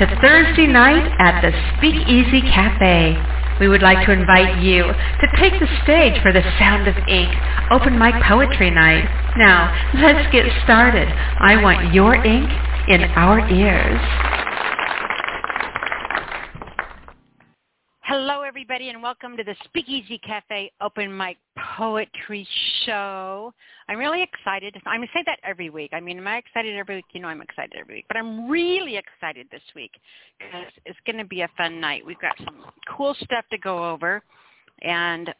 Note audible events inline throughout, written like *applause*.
to Thursday night at the Speakeasy Cafe. We would like to invite you to take the stage for the Sound of Ink Open Mic Poetry Night. Now, let's get started. I want your ink in our ears. Hello, everybody, and welcome to the Speakeasy Cafe Open Mic Poetry Show. I'm really excited. I'm going to say that every week. I mean, am I excited every week? You know I'm excited every week. But I'm really excited this week because it's going to be a fun night. We've got some cool stuff to go over. And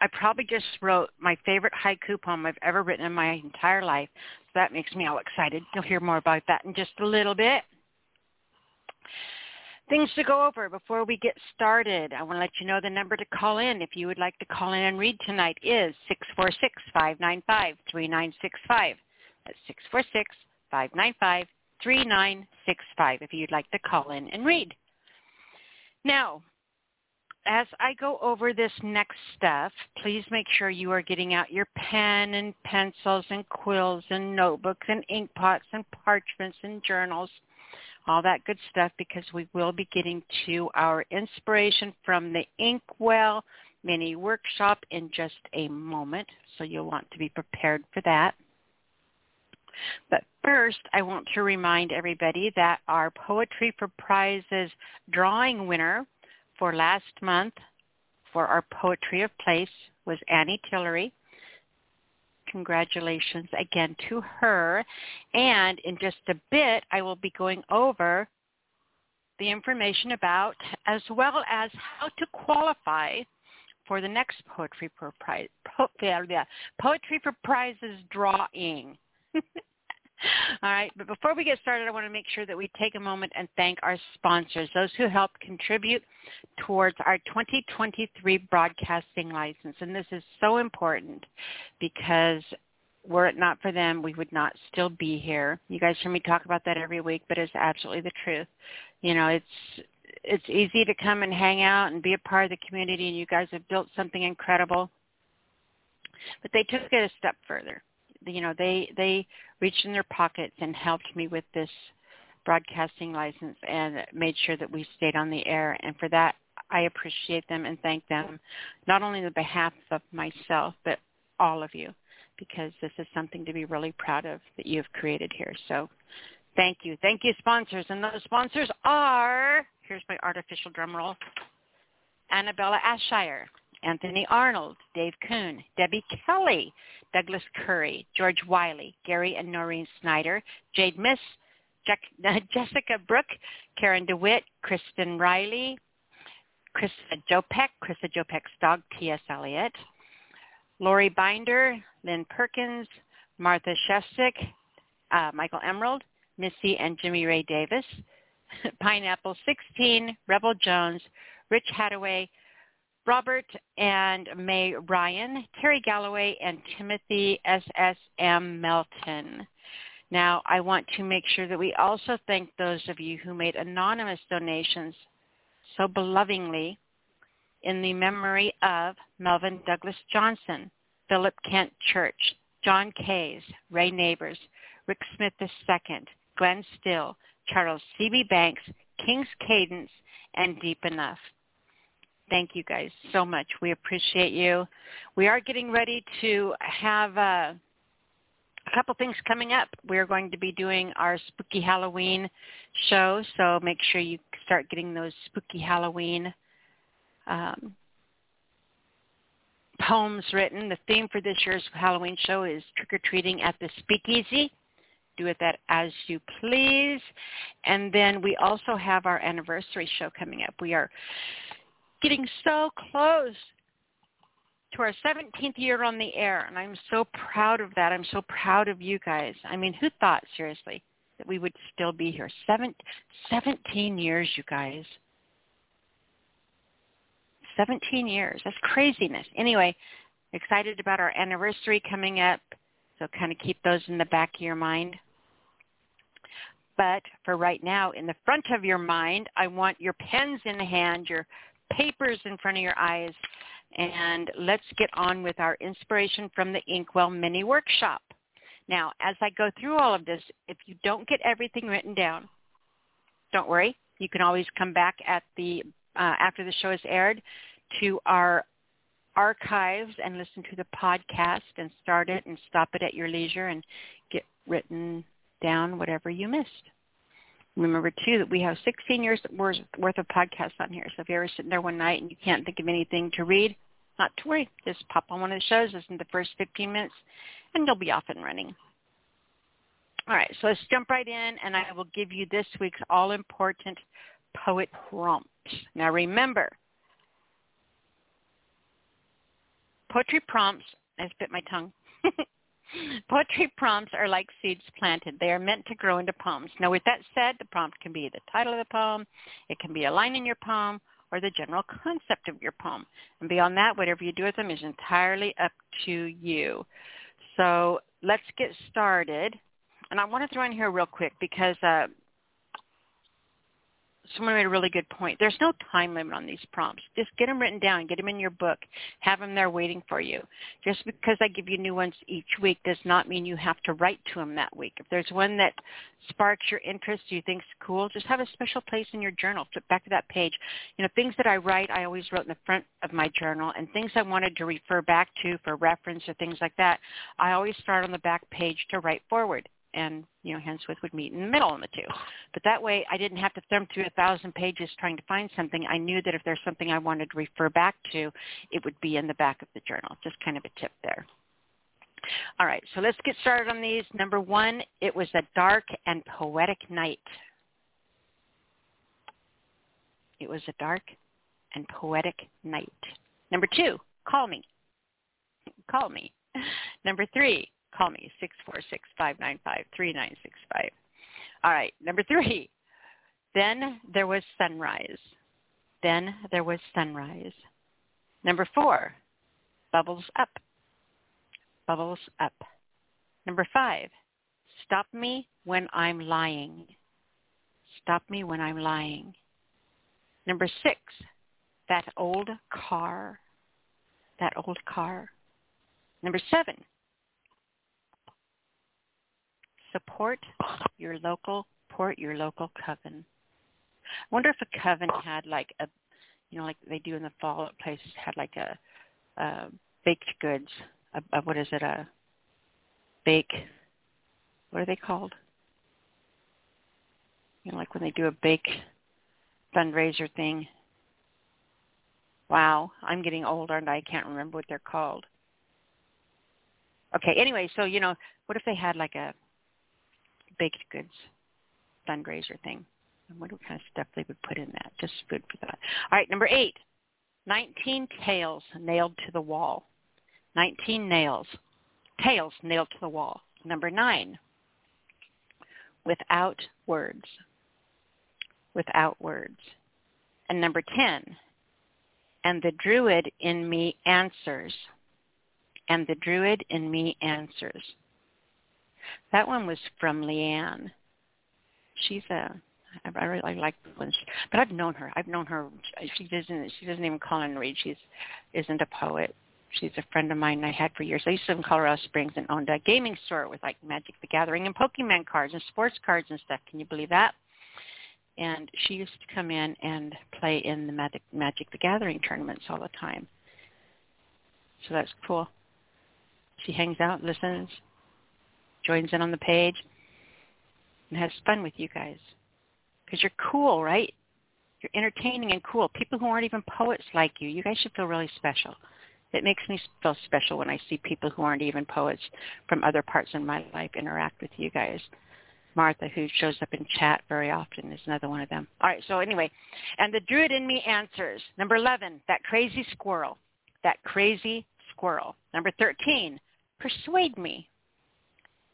I probably just wrote my favorite haiku poem I've ever written in my entire life. So that makes me all excited. You'll hear more about that in just a little bit. Things to go over before we get started. I want to let you know the number to call in if you would like to call in and read tonight is 646-595-3965. That's 646-595-3965 if you'd like to call in and read. Now, as I go over this next stuff, please make sure you are getting out your pen and pencils and quills and notebooks and ink pots and parchments and journals all that good stuff because we will be getting to our inspiration from the Inkwell mini workshop in just a moment. So you'll want to be prepared for that. But first, I want to remind everybody that our Poetry for Prizes drawing winner for last month for our Poetry of Place was Annie Tillery congratulations again to her. And in just a bit, I will be going over the information about as well as how to qualify for the next Poetry for Prize, Poetry for Prizes drawing. *laughs* All right, but before we get started, I want to make sure that we take a moment and thank our sponsors, those who helped contribute towards our 2023 broadcasting license. And this is so important because were it not for them, we would not still be here. You guys hear me talk about that every week, but it's absolutely the truth. You know, it's it's easy to come and hang out and be a part of the community, and you guys have built something incredible. But they took it a step further you know they they reached in their pockets and helped me with this broadcasting license and made sure that we stayed on the air. And for that I appreciate them and thank them not only on behalf of myself but all of you because this is something to be really proud of that you have created here. So thank you. Thank you sponsors. And those sponsors are here's my artificial drum roll Annabella Ashire Anthony Arnold, Dave Kuhn, Debbie Kelly, Douglas Curry, George Wiley, Gary and Noreen Snyder, Jade Miss, *laughs* Jessica Brook, Karen DeWitt, Kristen Riley, Krista Jopek, Krista Jopek's dog, T.S. Eliot, Lori Binder, Lynn Perkins, Martha Shestik, uh, Michael Emerald, Missy and Jimmy Ray Davis, *laughs* Pineapple 16, Rebel Jones, Rich Hadaway, Robert and May Ryan, Terry Galloway, and Timothy S.S.M. Melton. Now, I want to make sure that we also thank those of you who made anonymous donations so belovingly in the memory of Melvin Douglas Johnson, Philip Kent Church, John Kays, Ray Neighbors, Rick Smith II, Glenn Still, Charles C.B. Banks, King's Cadence, and Deep Enough. Thank you guys so much. We appreciate you. We are getting ready to have uh, a couple things coming up. We're going to be doing our spooky Halloween show, so make sure you start getting those spooky Halloween um, poems written. The theme for this year's Halloween show is trick-or-treating at the speakeasy. Do it that as you please. And then we also have our anniversary show coming up. We are getting so close to our 17th year on the air, and I'm so proud of that. I'm so proud of you guys. I mean, who thought, seriously, that we would still be here? Seven, 17 years, you guys. 17 years. That's craziness. Anyway, excited about our anniversary coming up, so kind of keep those in the back of your mind. But for right now, in the front of your mind, I want your pens in hand, your papers in front of your eyes, and let's get on with our inspiration from the Inkwell mini workshop. Now, as I go through all of this, if you don't get everything written down, don't worry. You can always come back at the uh, after the show is aired to our archives and listen to the podcast and start it and stop it at your leisure and get written down whatever you missed. Remember too that we have 16 years worth of podcasts on here. So if you're ever sitting there one night and you can't think of anything to read, not to worry. Just pop on one of the shows, listen to the first 15 minutes, and you'll be off and running. All right, so let's jump right in, and I will give you this week's all-important poet prompt. Now remember, poetry prompts, I spit my tongue. *laughs* Poetry prompts are like seeds planted. They are meant to grow into poems. Now, with that said, the prompt can be the title of the poem, it can be a line in your poem, or the general concept of your poem. And beyond that, whatever you do with them is entirely up to you. So let's get started. And I want to throw in here real quick because uh, someone made a really good point. There's no time limit on these prompts. Just get them written down. Get them in your book. Have them there waiting for you. Just because I give you new ones each week does not mean you have to write to them that week. If there's one that sparks your interest, you think's cool, just have a special place in your journal. Flip back to that page. You know, things that I write, I always wrote in the front of my journal, and things I wanted to refer back to for reference or things like that, I always start on the back page to write forward and you know Henswith would meet in the middle on the two. But that way, I didn't have to thumb through a thousand pages trying to find something. I knew that if there's something I wanted to refer back to, it would be in the back of the journal. Just kind of a tip there. All right, so let's get started on these. Number one, it was a dark and poetic night. It was a dark and poetic night. Number two, call me. Call me. Number three, Call me, 646-595-3965. All right, number three. Then there was sunrise. Then there was sunrise. Number four, bubbles up. Bubbles up. Number five, stop me when I'm lying. Stop me when I'm lying. Number six, that old car. That old car. Number seven, support your local port your local coven. I wonder if a coven had like a you know like they do in the fall at places had like a, a baked goods a, a what is it a bake what are they called? You know like when they do a bake fundraiser thing. Wow i'm getting older and i can't remember what they're called. Okay anyway so you know what if they had like a baked goods fundraiser thing. I wonder what kind of stuff they would put in that. Just food for thought. All right, number eight. 19 tails nailed to the wall. 19 nails. Tails nailed to the wall. Number nine. Without words. Without words. And number 10. And the druid in me answers. And the druid in me answers. That one was from Leanne. She's a I really like the ones, but I've known her. I've known her. She doesn't. She doesn't even call and read. She's isn't a poet. She's a friend of mine I had for years. I used to live in Colorado Springs and owned a gaming store with like Magic the Gathering and Pokemon cards and sports cards and stuff. Can you believe that? And she used to come in and play in the Magic, Magic the Gathering tournaments all the time. So that's cool. She hangs out, listens, joins in on the page, and has fun with you guys. Because you're cool, right? You're entertaining and cool. People who aren't even poets like you, you guys should feel really special. It makes me feel special when I see people who aren't even poets from other parts of my life interact with you guys. Martha, who shows up in chat very often, is another one of them. All right, so anyway, and the druid in me answers. Number 11, that crazy squirrel. That crazy squirrel. Number 13, persuade me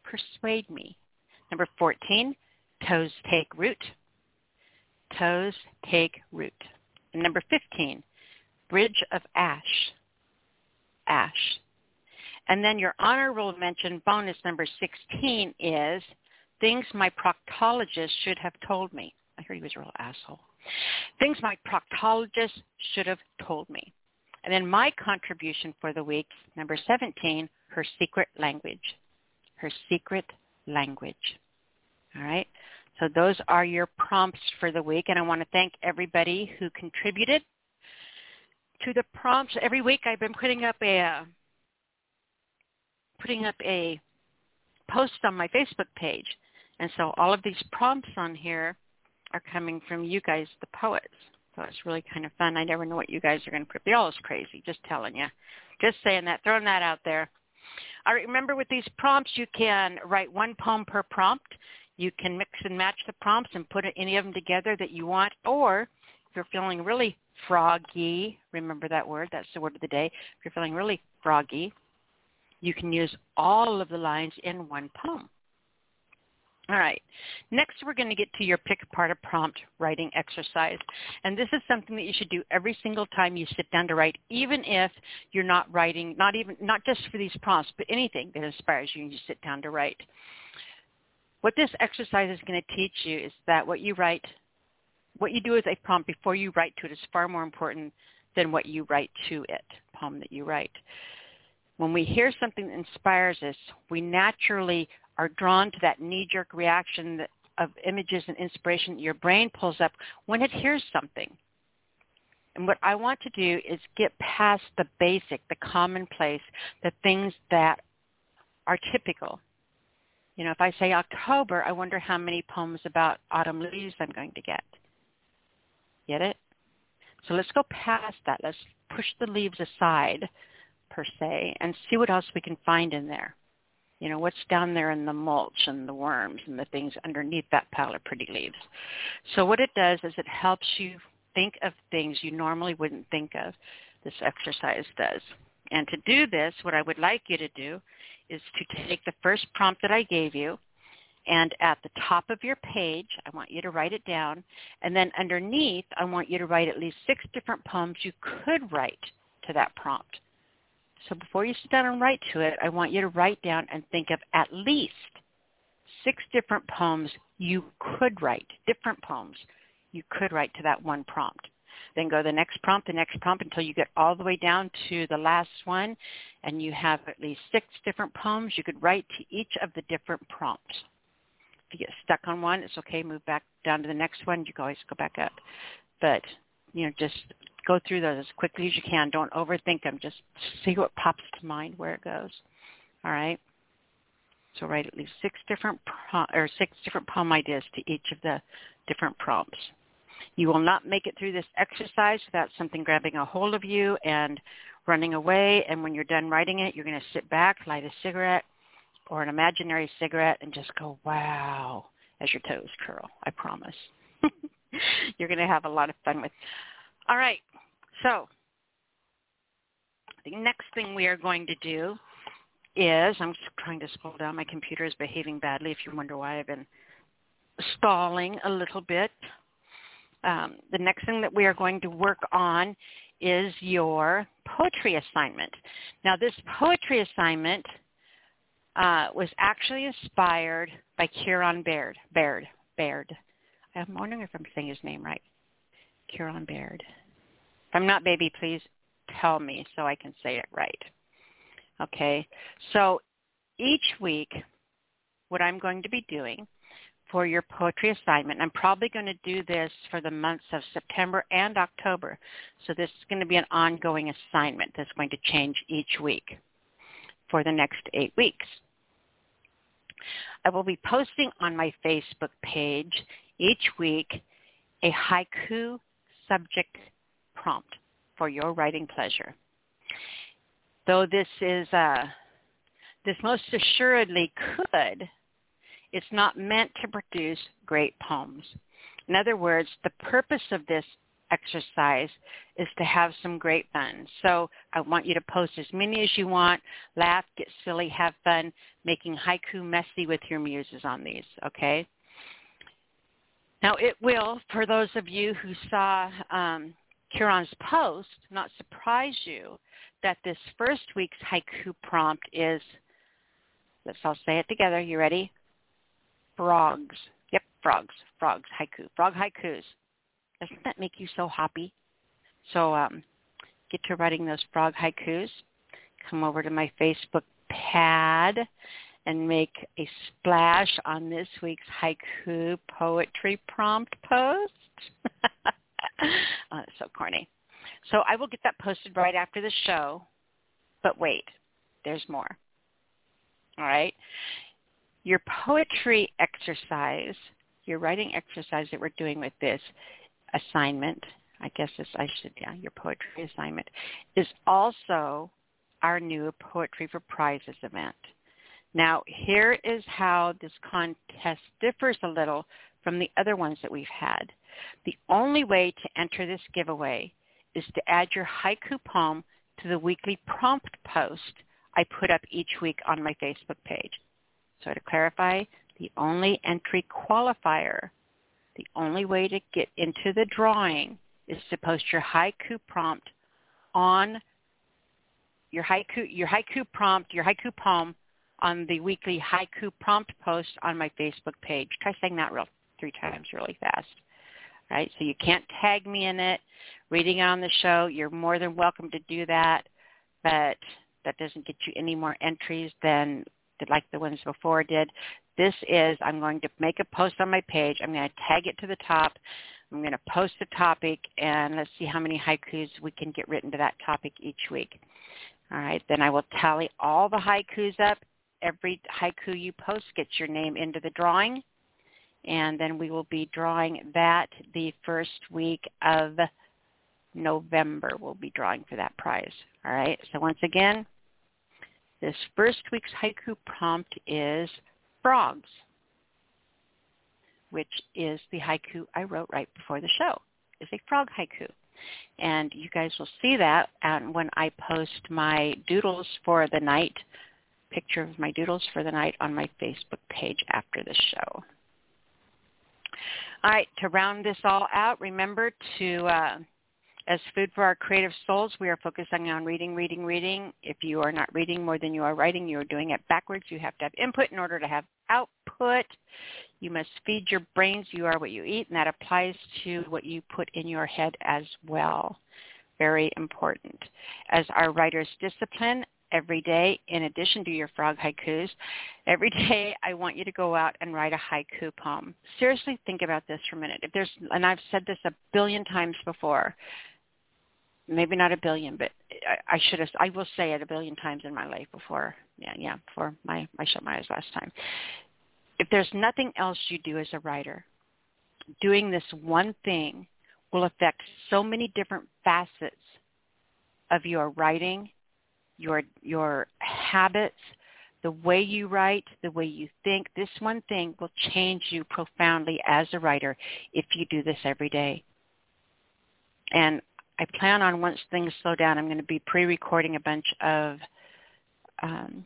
persuade me. Number 14, toes take root. Toes take root. And number 15, bridge of ash. Ash. And then your honorable mention bonus number 16 is things my proctologist should have told me. I heard he was a real asshole. Things my proctologist should have told me. And then my contribution for the week, number 17, her secret language her secret language. All right? So those are your prompts for the week, and I want to thank everybody who contributed to the prompts. Every week I've been putting up a uh, putting up a post on my Facebook page, and so all of these prompts on here are coming from you guys, the poets. So it's really kind of fun. I never know what you guys are going to put. They're always crazy. Just telling you. Just saying that. Throwing that out there. Right. Remember, with these prompts, you can write one poem per prompt. You can mix and match the prompts and put any of them together that you want. Or if you're feeling really froggy, remember that word. That's the word of the day. If you're feeling really froggy, you can use all of the lines in one poem. All right. Next, we're going to get to your pick apart a prompt writing exercise. And this is something that you should do every single time you sit down to write, even if you're not writing, not even, not just for these prompts, but anything that inspires you and you sit down to write. What this exercise is going to teach you is that what you write, what you do as a prompt before you write to it is far more important than what you write to it, poem that you write. When we hear something that inspires us, we naturally are drawn to that knee-jerk reaction of images and inspiration that your brain pulls up when it hears something. And what I want to do is get past the basic, the commonplace, the things that are typical. You know, if I say October, I wonder how many poems about autumn leaves I'm going to get. Get it? So let's go past that. Let's push the leaves aside, per se, and see what else we can find in there. You know, what's down there in the mulch and the worms and the things underneath that pile of pretty leaves. So what it does is it helps you think of things you normally wouldn't think of. This exercise does. And to do this, what I would like you to do is to take the first prompt that I gave you and at the top of your page, I want you to write it down. And then underneath, I want you to write at least six different poems you could write to that prompt. So before you sit down and write to it, I want you to write down and think of at least six different poems you could write, different poems you could write to that one prompt. Then go the next prompt, the next prompt until you get all the way down to the last one and you have at least six different poems you could write to each of the different prompts. If you get stuck on one, it's okay. Move back down to the next one. You can always go back up. But, you know, just go through those as quickly as you can. Don't overthink them. Just see what pops to mind where it goes. All right. So write at least six different pro- or six different poem ideas to each of the different prompts. You will not make it through this exercise without something grabbing a hold of you and running away. And when you're done writing it, you're going to sit back, light a cigarette or an imaginary cigarette, and just go, wow, as your toes curl. I promise. *laughs* *laughs* you're going to have a lot of fun with. All right. So the next thing we are going to do is, I'm just trying to scroll down. My computer is behaving badly if you wonder why I've been stalling a little bit. Um, the next thing that we are going to work on is your poetry assignment. Now this poetry assignment uh, was actually inspired by Kieran Baird. Baird. Baird. I'm wondering if I'm saying his name right. Kieran Baird. If I'm not, baby, please tell me so I can say it right. Okay. So each week, what I'm going to be doing for your poetry assignment, I'm probably going to do this for the months of September and October. So this is going to be an ongoing assignment that's going to change each week for the next eight weeks. I will be posting on my Facebook page each week a haiku subject prompt for your writing pleasure. Though this is uh, this most assuredly could, it's not meant to produce great poems. In other words, the purpose of this exercise is to have some great fun. So I want you to post as many as you want, laugh, get silly, have fun, making haiku messy with your muses on these, okay? Now it will, for those of you who saw um, Kieran's post, not surprise you that this first week's haiku prompt is, let's all say it together. You ready? Frogs. Yep, frogs. Frogs, haiku. Frog haikus. Doesn't that make you so happy? So um, get to writing those frog haikus. Come over to my Facebook pad and make a splash on this week's haiku poetry prompt post. *laughs* oh, so corny. So I will get that posted right after the show. But wait, there's more. All right. Your poetry exercise, your writing exercise that we're doing with this assignment, I guess this I should yeah, your poetry assignment is also our new Poetry for Prizes event. Now, here is how this contest differs a little from the other ones that we've had. The only way to enter this giveaway is to add your haiku poem to the weekly prompt post I put up each week on my Facebook page. So to clarify, the only entry qualifier, the only way to get into the drawing is to post your haiku prompt on your haiku your haiku prompt, your haiku poem on the weekly haiku prompt post on my Facebook page. Try saying that real three times really fast. Right? So you can't tag me in it. Reading it on the show, you're more than welcome to do that, but that doesn't get you any more entries than like the ones before did. This is, I'm going to make a post on my page. I'm going to tag it to the top. I'm going to post the topic, and let's see how many haikus we can get written to that topic each week. All right, then I will tally all the haikus up. Every haiku you post gets your name into the drawing, and then we will be drawing that the first week of November. We'll be drawing for that prize. All right, so once again, this first week's haiku prompt is frogs, which is the haiku I wrote right before the show. It's a frog haiku. And you guys will see that when I post my doodles for the night, picture of my doodles for the night on my Facebook page after the show. All right, to round this all out, remember to uh, as food for our creative souls, we are focusing on reading, reading, reading. If you are not reading more than you are writing, you are doing it backwards. You have to have input in order to have output. You must feed your brains. You are what you eat, and that applies to what you put in your head as well. Very important. As our writer's discipline, every day, in addition to your frog haikus, every *laughs* day I want you to go out and write a haiku poem. Seriously, think about this for a minute. If there's, and I've said this a billion times before, maybe not a billion, but I, I should have. I will say it a billion times in my life before. Yeah, yeah, before my I shut my eyes last time. If there's nothing else you do as a writer, doing this one thing will affect so many different facets of your writing, your your habits, the way you write, the way you think. This one thing will change you profoundly as a writer if you do this every day. And I plan on once things slow down, I'm going to be pre-recording a bunch of um,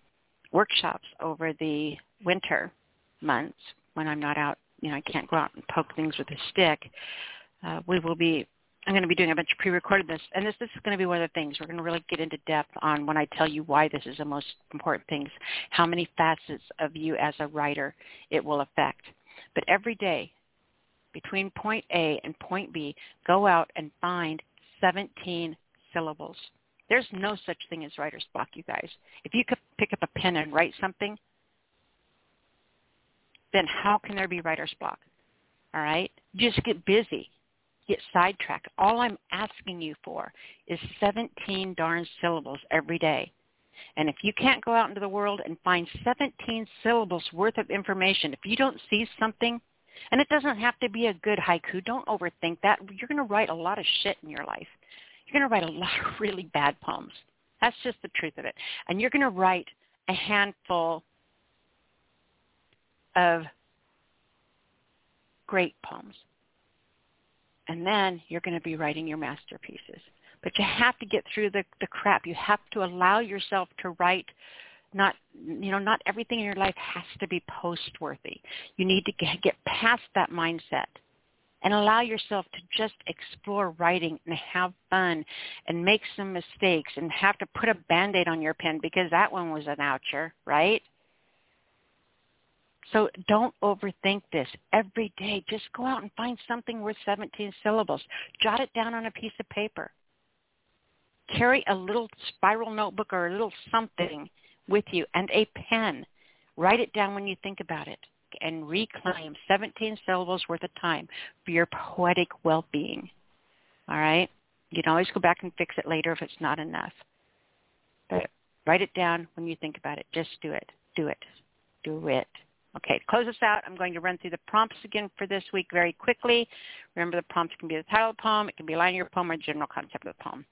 workshops over the winter months when I'm not out. You know, I can't go out and poke things with a stick. Uh, we will be. I'm going to be doing a bunch of pre-recorded this, and this, this is going to be one of the things we're going to really get into depth on when I tell you why this is the most important things, how many facets of you as a writer it will affect. But every day, between point A and point B, go out and find 17 syllables. There's no such thing as writer's block, you guys. If you could pick up a pen and write something, then how can there be writer's block? All right? Just get busy. Get sidetracked. All I'm asking you for is 17 darn syllables every day. And if you can't go out into the world and find 17 syllables worth of information, if you don't see something and it doesn't have to be a good haiku. Don't overthink that. You're going to write a lot of shit in your life. You're going to write a *laughs* lot of really bad poems. That's just the truth of it. And you're going to write a handful of great poems. And then you're going to be writing your masterpieces. But you have to get through the, the crap. You have to allow yourself to write not you know not everything in your life has to be post worthy you need to get past that mindset and allow yourself to just explore writing and have fun and make some mistakes and have to put a band-aid on your pen because that one was an oucher right so don't overthink this. Every day, just go out and find something worth 17 syllables. Jot it down on a piece of paper. Carry a little spiral notebook or a little something with you and a pen. Write it down when you think about it and reclaim 17 syllables worth of time for your poetic well-being. All right? You can always go back and fix it later if it's not enough. But write it down when you think about it. Just do it. Do it. Do it. Okay, to close us out, I'm going to run through the prompts again for this week very quickly. Remember the prompts can be the title of the poem, it can be a line of your poem, or the general concept of the poem.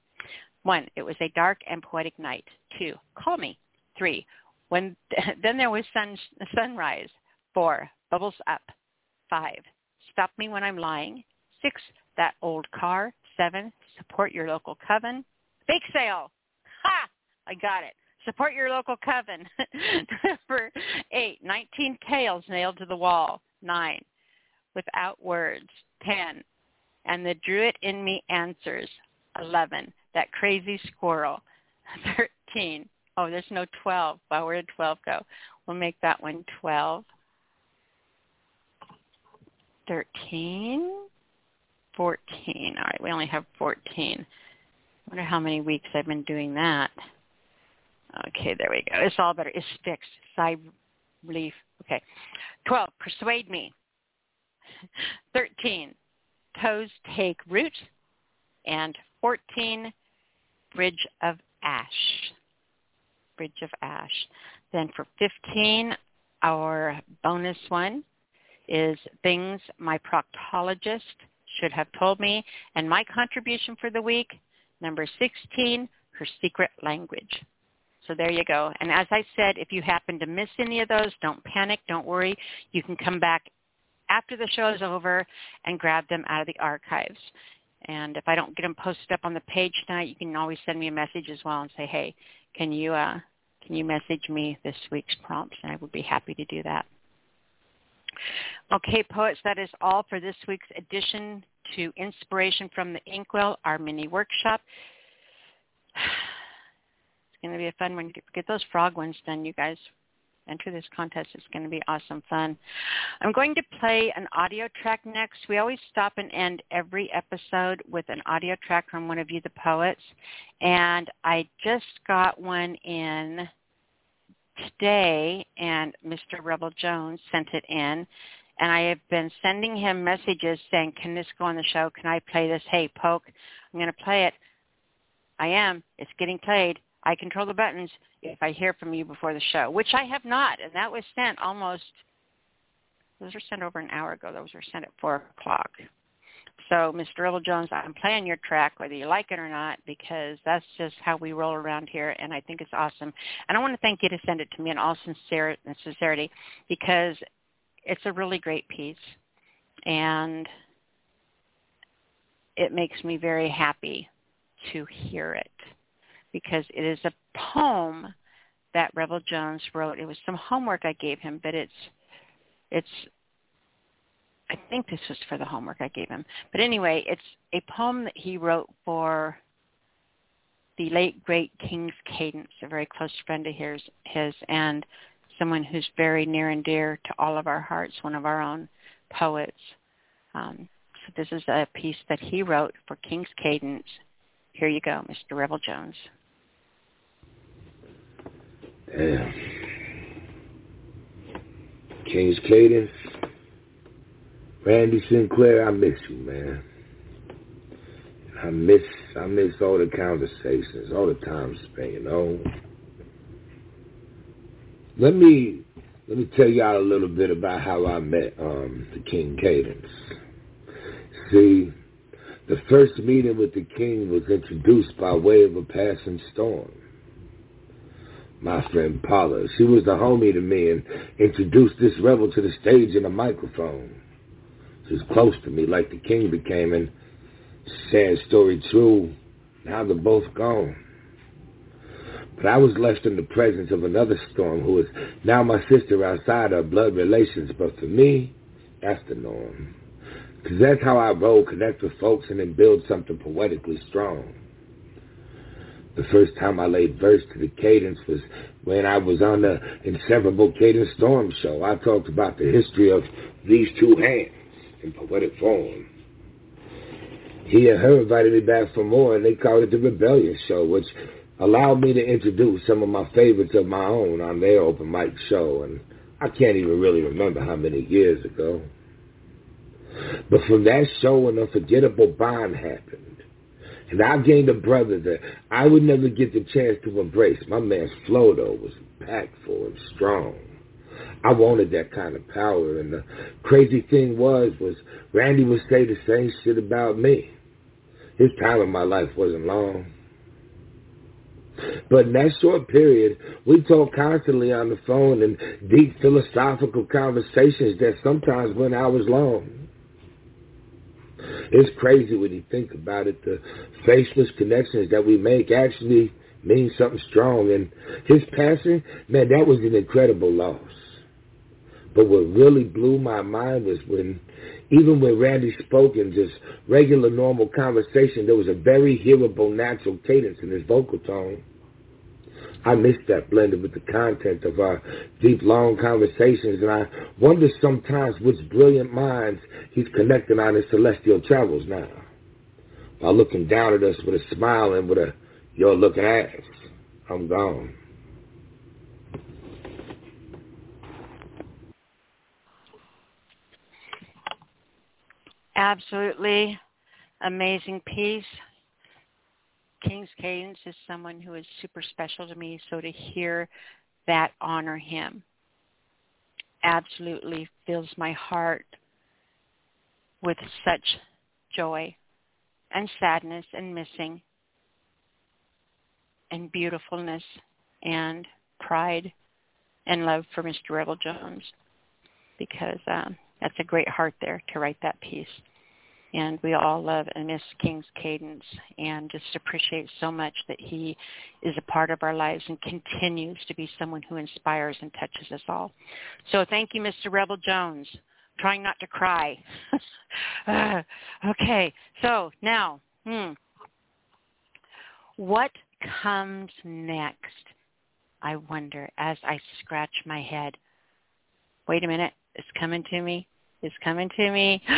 One, it was a dark and poetic night. Two, call me. Three, when *laughs* then there was sun, sunrise. Four, bubbles up. Five, stop me when I'm lying. Six, that old car. Seven, support your local coven. Bake sale. Ha! I got it. Support your local coven. *laughs* Number eight, 19 tails nailed to the wall. Nine, without words. Ten, and the druid in me answers. Eleven, that crazy squirrel. *laughs* Thirteen, oh, there's no 12. Well, where did 12 go? We'll make that one 12. 13, 14. All right, we only have 14. I wonder how many weeks I've been doing that. Okay, there we go. It's all better. It's fixed. Sigh relief. Okay. 12, persuade me. *laughs* 13, toes take root. And 14, bridge of ash. Bridge of ash. Then for 15, our bonus one is things my proctologist should have told me. And my contribution for the week, number 16, her secret language. So there you go. And as I said, if you happen to miss any of those, don't panic, don't worry. You can come back after the show is over and grab them out of the archives. And if I don't get them posted up on the page tonight, you can always send me a message as well and say, hey, can you, uh, can you message me this week's prompts? And I would be happy to do that. Okay, poets, that is all for this week's edition to Inspiration from the Inkwell, our mini workshop. *sighs* Going to be a fun one. Get those frog ones done, you guys. Enter this contest. It's going to be awesome fun. I'm going to play an audio track next. We always stop and end every episode with an audio track from one of you, the poets. And I just got one in today, and Mr. Rebel Jones sent it in. And I have been sending him messages saying, can this go on the show? Can I play this? Hey, Poke, I'm going to play it. I am. It's getting played. I control the buttons if I hear from you before the show, which I have not. And that was sent almost, those were sent over an hour ago. Those were sent at 4 o'clock. So, Mr. Rebel Jones, I'm playing your track whether you like it or not because that's just how we roll around here, and I think it's awesome. And I want to thank you to send it to me in all sincerity because it's a really great piece, and it makes me very happy to hear it because it is a poem that Rebel Jones wrote. It was some homework I gave him, but it's it's I think this was for the homework I gave him. But anyway, it's a poem that he wrote for the late great King's Cadence, a very close friend of his, his and someone who's very near and dear to all of our hearts, one of our own poets. Um, so this is a piece that he wrote for King's Cadence. Here you go, Mr. Rebel Jones. Damn. King's Cadence. Randy Sinclair, I miss you, man. I miss I miss all the conversations, all the time spent, you know. Let me let me tell y'all a little bit about how I met um, the King Cadence. See, the first meeting with the King was introduced by way of a passing storm. My friend Paula, she was the homie to me and introduced this rebel to the stage and a microphone. She was close to me like the king became and sad story true. Now they're both gone. But I was left in the presence of another storm who is now my sister outside our blood relations. But for me that's the norm. Because that's how I roll connect with folks and then build something poetically strong the first time I laid verse to the cadence was when I was on the Inseparable Cadence Storm show. I talked about the history of these two hands in poetic form. He and her invited me back for more, and they called it the Rebellion Show, which allowed me to introduce some of my favorites of my own on their open mic show, and I can't even really remember how many years ago. But from that show, an unforgettable bond happened. And I gained a brother that I would never get the chance to embrace. My man's flow, though, was impactful and strong. I wanted that kind of power. And the crazy thing was, was Randy would say the same shit about me. His time in my life wasn't long. But in that short period, we talked constantly on the phone in deep philosophical conversations that sometimes went hours long. It's crazy when you think about it. The faceless connections that we make actually mean something strong. And his passing, man, that was an incredible loss. But what really blew my mind was when, even when Randy spoke in just regular, normal conversation, there was a very hearable, natural cadence in his vocal tone. I miss that blended with the content of our deep, long conversations, and I wonder sometimes which brilliant minds he's connecting on his celestial travels now. While looking down at us with a smile and with a, you're looking ass, I'm gone. Absolutely amazing piece. King's Cadence is someone who is super special to me, so to hear that honor him absolutely fills my heart with such joy and sadness and missing and beautifulness and pride and love for Mr. Rebel Jones because um, that's a great heart there to write that piece and we all love and miss King's Cadence and just appreciate so much that he is a part of our lives and continues to be someone who inspires and touches us all. So thank you, Mr. Rebel Jones. Trying not to cry. *laughs* uh, okay, so now, hmm, what comes next? I wonder as I scratch my head. Wait a minute, it's coming to me is coming to me. *gasps*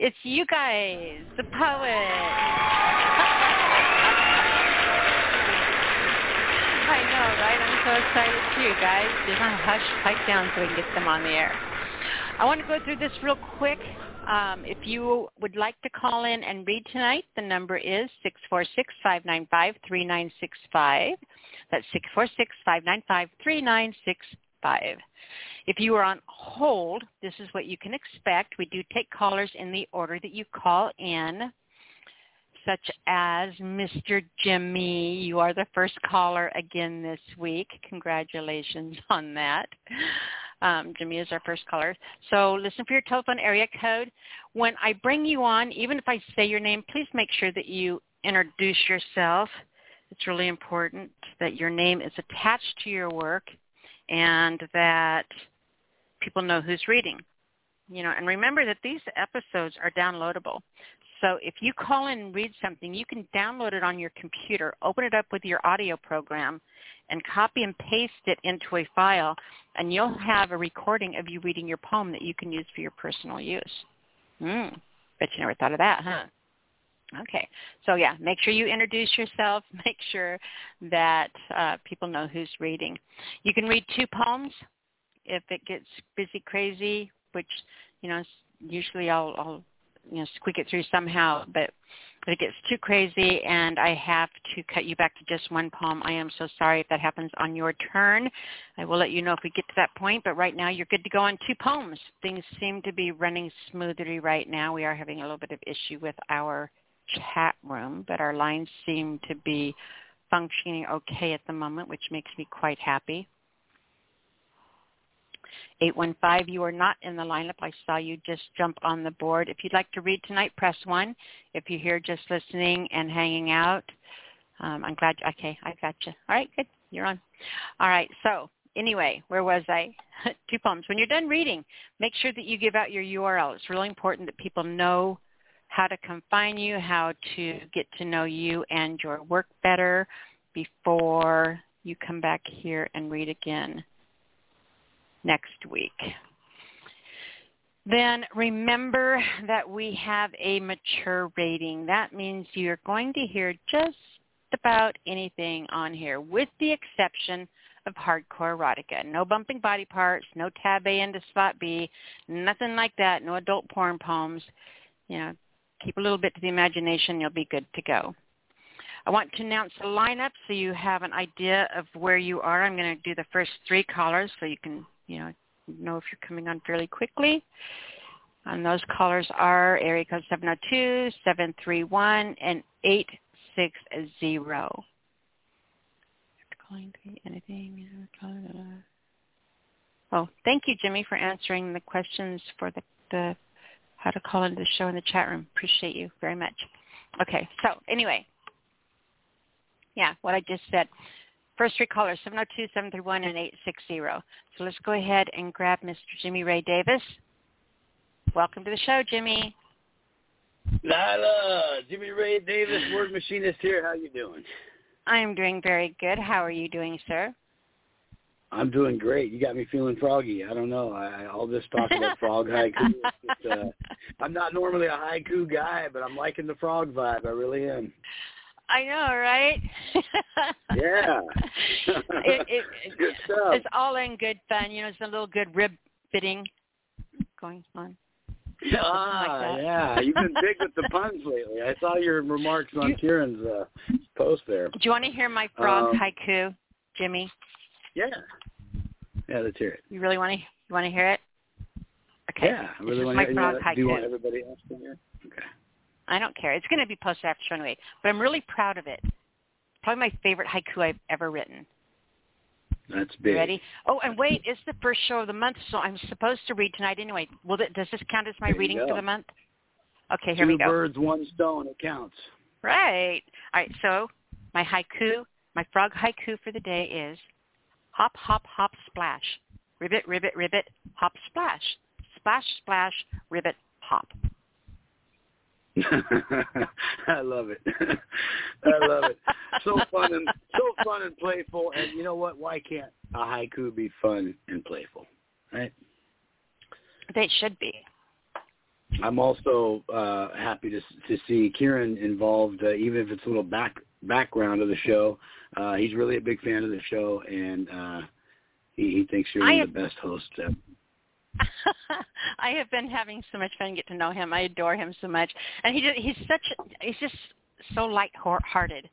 It's you guys, the poet. *laughs* I know, right? I'm so excited too, guys. Just want to hush, pipe down so we can get them on the air. I want to go through this real quick. Um, if you would like to call in and read tonight, the number is 646-595-3965. That's 646-595-3965 five. If you are on hold, this is what you can expect. We do take callers in the order that you call in, such as Mr. Jimmy. You are the first caller again this week. Congratulations *laughs* on that. Um, Jimmy is our first caller. So listen for your telephone area code. When I bring you on, even if I say your name, please make sure that you introduce yourself. It's really important that your name is attached to your work and that people know who's reading. You know, and remember that these episodes are downloadable. So if you call in and read something, you can download it on your computer, open it up with your audio program, and copy and paste it into a file, and you'll have a recording of you reading your poem that you can use for your personal use. Hmm. Bet you never thought of that, huh? Okay. So yeah, make sure you introduce yourself. *laughs* Make sure that uh, people know who's reading. You can read two poems if it gets busy crazy, which you know usually I'll, I'll you know squeak it through somehow. But if it gets too crazy and I have to cut you back to just one poem, I am so sorry if that happens on your turn. I will let you know if we get to that point. But right now you're good to go on two poems. Things seem to be running smoothly right now. We are having a little bit of issue with our chat room, but our lines seem to be functioning okay at the moment, which makes me quite happy. 815, you are not in the lineup. I saw you just jump on the board. If you'd like to read tonight, press 1. If you're here just listening and hanging out, um, I'm glad. You, Okay, I got you. All right, good. You're on. All right, so anyway, where was I? *laughs* Two poems. When you're done reading, make sure that you give out your URL. It's really important that people know how to come find you, how to get to know you and your work better before you come back here and read again next week. Then remember that we have a mature rating. That means you're going to hear just about anything on here, with the exception of hardcore erotica. No bumping body parts, no tab A into spot B, nothing like that. No adult porn poems. You know, keep a little bit to the imagination. You'll be good to go. I want to announce the lineup so you have an idea of where you are. I'm going to do the first three callers so you can, you know, know if you're coming on fairly quickly. And those callers are area code 702, 731, and 860. Anything? Oh, thank you, Jimmy, for answering the questions for the, the how to call into the show in the chat room. Appreciate you very much. Okay, so anyway, yeah, what I just said. First three callers, 702, 731, and 860. So let's go ahead and grab Mr. Jimmy Ray Davis. Welcome to the show, Jimmy. Nyla, Jimmy Ray Davis, word machinist here. How you doing? I'm doing very good. How are you doing, sir? I'm doing great. You got me feeling froggy. I don't know. I, all this talk about *laughs* frog haiku. Just, uh, I'm not normally a haiku guy, but I'm liking the frog vibe. I really am. I know, right? yeah. *laughs* it, it, *laughs* good stuff. It's all in good fun. You know, it's a little good rib fitting going on. Ah, like yeah. You've been big with the puns lately. I saw your remarks on You- Kieran's uh, post there. Do you want to hear my frog Um, haiku, Jimmy? Yeah. Yeah, let's hear it. You really want to? You want to hear it? Okay. Yeah, I really want to hear it. Do you want everybody else to hear? Okay. I don't care. It's going to be posted after show anyway, but I'm really proud of it. Probably my favorite haiku I've ever written. That's You big. ready? Oh, and wait, it's the first show of the month, so I'm supposed to read tonight anyway. Will does this count as my There reading for the month? Okay, here Two we go. Two birds, one stone. It counts. Right. All right. So my haiku, my frog haiku for the day is hop, hop, hop, splash. Ribbit, ribbit, ribbit, hop, splash. Splash, splash, ribbit, hop. *laughs* I love it. *laughs* I love it. So fun and so fun and playful. And you know what? Why can't a haiku be fun and playful? Right. They should be. I'm also uh, happy to to see Kieran involved, uh, even if it's a little back background of the show. Uh, he's really a big fan of the show, and uh, he, he thinks you're one of the best hosts ever. *laughs* I have been having so much fun get to know him. I adore him so much, and he just, he's such he's just so light-hearted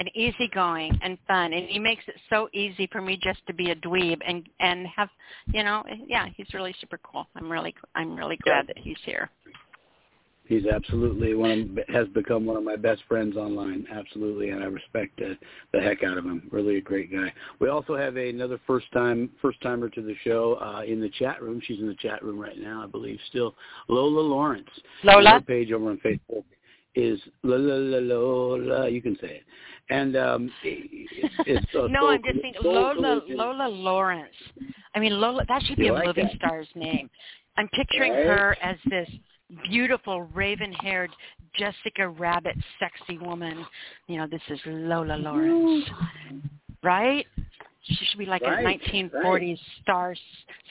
and easygoing and fun, and he makes it so easy for me just to be a dweeb and and have you know yeah he's really super cool. I'm really I'm really glad that he's here. He's absolutely one of, has become one of my best friends online. Absolutely, and I respect uh, the heck out of him. Really a great guy. We also have another first time first timer to the show uh, in the chat room. She's in the chat room right now, I believe. Still, Lola Lawrence. Lola? Her page over on Facebook is Lola Lola. You can say it. And um, it's, it's uh, *laughs* no, Soul I'm just Colli- thinking Lola Collision. Lola Lawrence. I mean Lola that should be You a like movie that? star's name. I'm picturing Right? her as this beautiful raven-haired Jessica Rabbit sexy woman. You know, this is Lola Lawrence. Right? She should be like Right, a 1940s star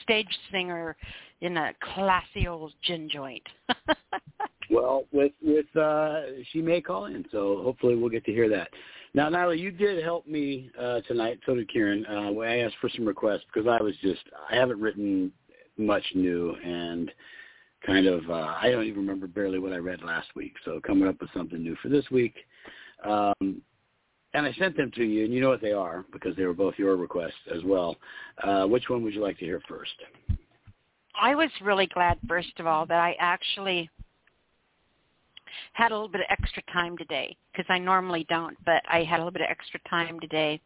stage singer in a classy old gin joint. *laughs* Well, with with uh she may call in, so hopefully we'll get to hear that. Now, Nyla, you did help me uh tonight. So did Kieran. Uh, when I asked for some requests because I was just I haven't written much new and kind of uh I don't even remember barely what I read last week. So coming up with something new for this week. Um and I sent them to you, and you know what they are because they were both your requests as well. Uh, which one would you like to hear first? I was really glad, first of all, that I actually had a little bit of extra time today because I normally don't, but I had a little bit of extra time today.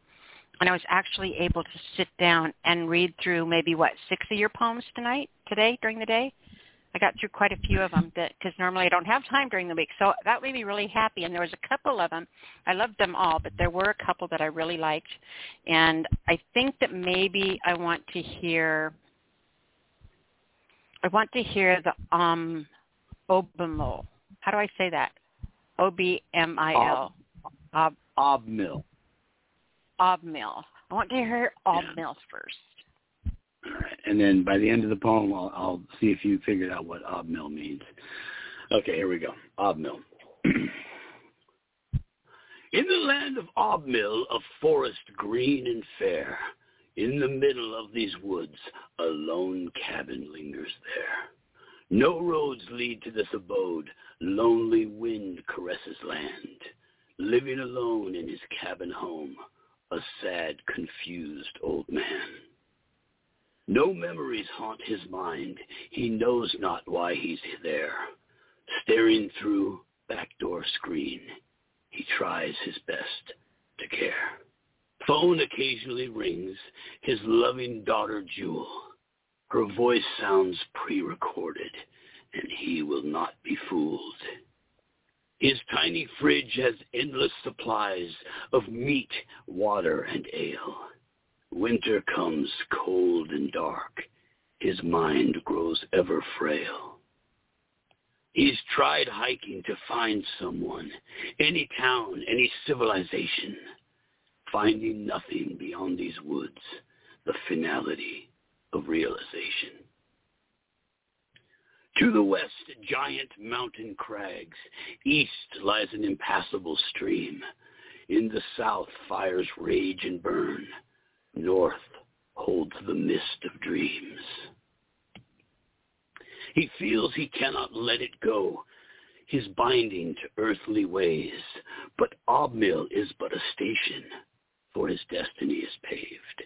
And I was actually able to sit down and read through maybe, what, six of your poems tonight, today, during the day? I got through quite a few of them because normally I don't have time during the week. So that made me really happy. And there was a couple of them. I loved them all, but there were a couple that I really liked. And I think that maybe I want to hear I want to hear the um Obimil. How do I say that? O B M I L. Ob Obmill. Obmil. I want to hear. Obmil first. And then by the end of the poem, I'll, I'll see if you figured out what obmill means. Okay, here we go. Obmill. *clears throat* In the land of Obmill, a forest green and fair, in the middle of these woods, a lone cabin lingers there. No roads lead to this abode, lonely wind caresses land. Living alone in his cabin home, a sad, confused old man. No memories haunt his mind, he knows not why he's there. Staring through back door screen, he tries his best to care. Phone occasionally rings, his loving daughter Jewel. Her voice sounds pre-recorded, and he will not be fooled. His tiny fridge has endless supplies of meat, water, and ale. Winter comes cold and dark. His mind grows ever frail. He's tried hiking to find someone, any town, any civilization, finding nothing beyond these woods, the finality of realization. To the west, giant mountain crags. East lies an impassable stream. In the south, fires rage and burn. North holds the mist of dreams. He feels he cannot let it go, his binding to earthly ways. But Obmill is but a station, for his destiny is paved.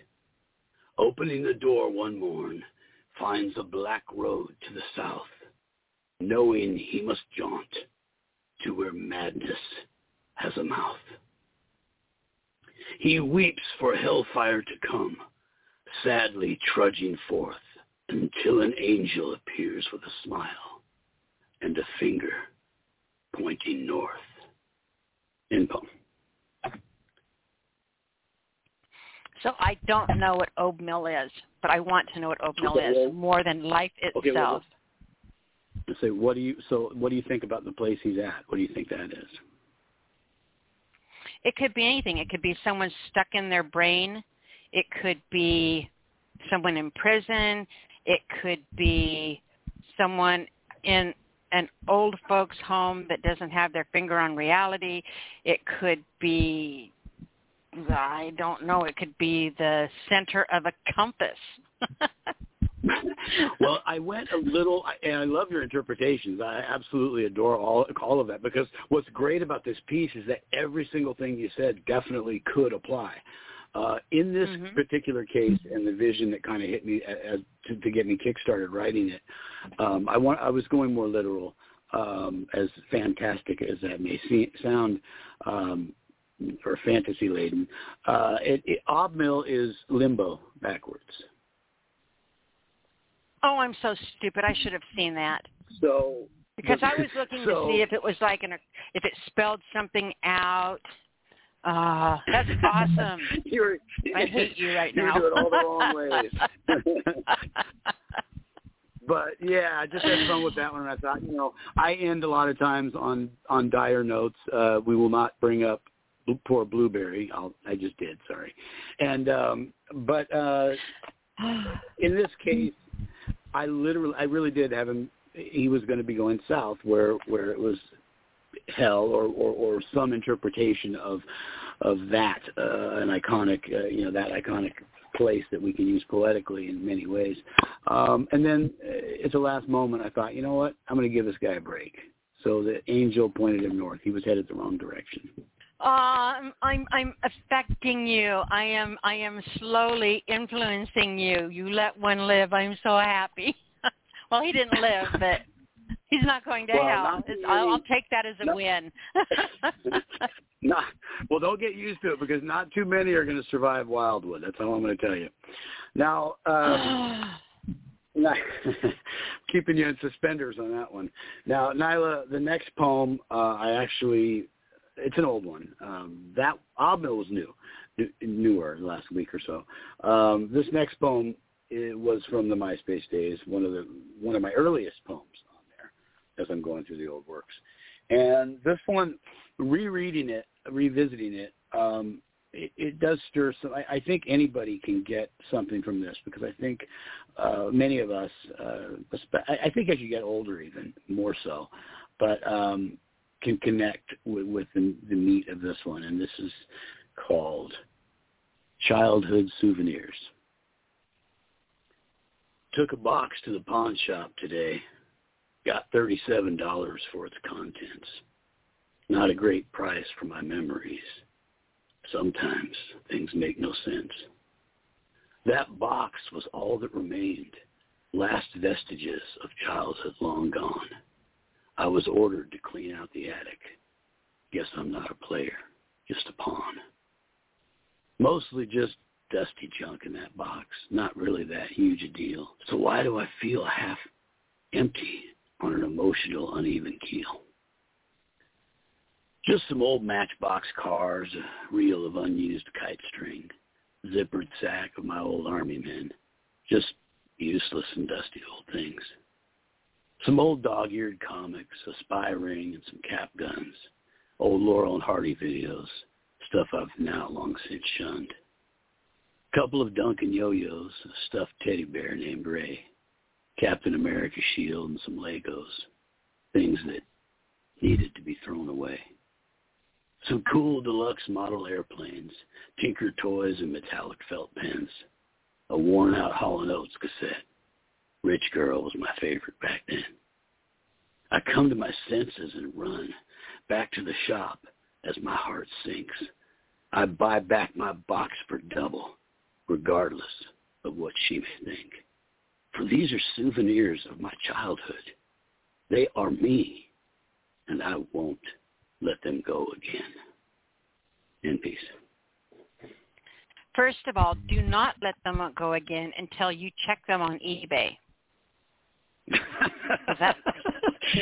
Opening the door one morn, finds a black road to the south, knowing he must jaunt to where madness has a mouth. He weeps for hellfire to come, sadly trudging forth until an angel appears with a smile and a finger pointing north. In poem. So I don't know what Obmill is, but I want to know what Obmill is more than life itself. Okay, well, say, what do you? So, what do you think about the place he's at? What do you think that is? It could be anything. It could be someone stuck in their brain. It could be someone in prison. It could be someone in an old folks home that doesn't have their finger on reality. It could be I don't know. It could be the center of a compass. *laughs* *laughs* well, I went a little, and I love your interpretations. I absolutely adore all all of that because what's great about this piece is that every single thing you said definitely could apply. Uh, in this mm-hmm. particular case, and the vision that kind of hit me as, to, to get me kickstarted writing it, um, I want I was going more literal. Um, as fantastic as that may see, sound, um, or fantasy laden, uh, it, it, Obmill is limbo backwards. Oh, I'm so stupid. I should have seen that. So because I *laughs* was looking so, to see if it was like an if it spelled something out. Ah, uh, that's *laughs* awesome. you're, I hate you right you're now. You're doing all the wrong *laughs* ways. but yeah, I just had fun with that one. And I thought, you know, I end a lot of times on on dire notes. Uh, we will not bring up poor blueberry. I'll, I just did. Sorry. And um, but uh, *sighs* in this case, I literally, I really did have him. He was going to be going south, where where it was hell, or or, or some interpretation of of that, uh, an iconic, uh, you know, that iconic place that we can use poetically in many ways. Um, and then uh, at the last moment, I thought, you know what, I'm going to give this guy a break. So the angel pointed him north. He was headed the wrong direction. Uh, I'm I'm affecting you. I am I am slowly influencing you. You let one live. I'm so happy. *laughs* well, he didn't live, *laughs* but he's not going to well, hell. I'll, I'll take that as a win. *laughs* not, well, don't get used to it because not too many are going to survive Wildwood. That's all I'm going to tell you. Now, um, *sighs* keeping you in suspenders on that one. Now, Nyla, the next poem uh, I actually it's an old one. Um, that Obmill was new, newer last week or so. Um, this next poem it was from the MySpace days, one of the one of my earliest poems on there, as I'm going through the old works. And this one, rereading it, revisiting it, um, it, it does stir some. I, I think anybody can get something from this because I think uh, many of us, uh, I think as you get older, even more so, but um, can connect with, with the, the meat of this one, and this is called Childhood Souvenirs. Took a box to the pawn shop today. Got $37 for its contents. Not a great price for my memories. Sometimes things make no sense. That box was all that remained, last vestiges of childhood long gone. I was ordered to clean out the attic. Guess I'm not a player, just a pawn. Mostly just dusty junk in that box, not really that huge a deal. So why do I feel half empty on an emotional uneven keel? Just some old matchbox cars, a reel of unused kite string, zippered sack of my old army men. Just useless and dusty old things. Some old dog-eared comics, a spy ring, and some cap guns. Old Laurel and Hardy videos, stuff I've now long since shunned. A couple of Duncan yo-yos, a stuffed teddy bear named Ray, Captain America shield, and some Legos. Things that needed to be thrown away. Some cool deluxe model airplanes, Tinker toys and metallic felt pens. A worn out Hall & Oates cassette. Rich Girl was my favorite back then. I come to my senses and run back to the shop as my heart sinks. I buy back my box for double, regardless of what she may think. For these are souvenirs of my childhood. They are me, and I won't let them go again. In peace. First of all, do not let them go again until you check them on eBay. That,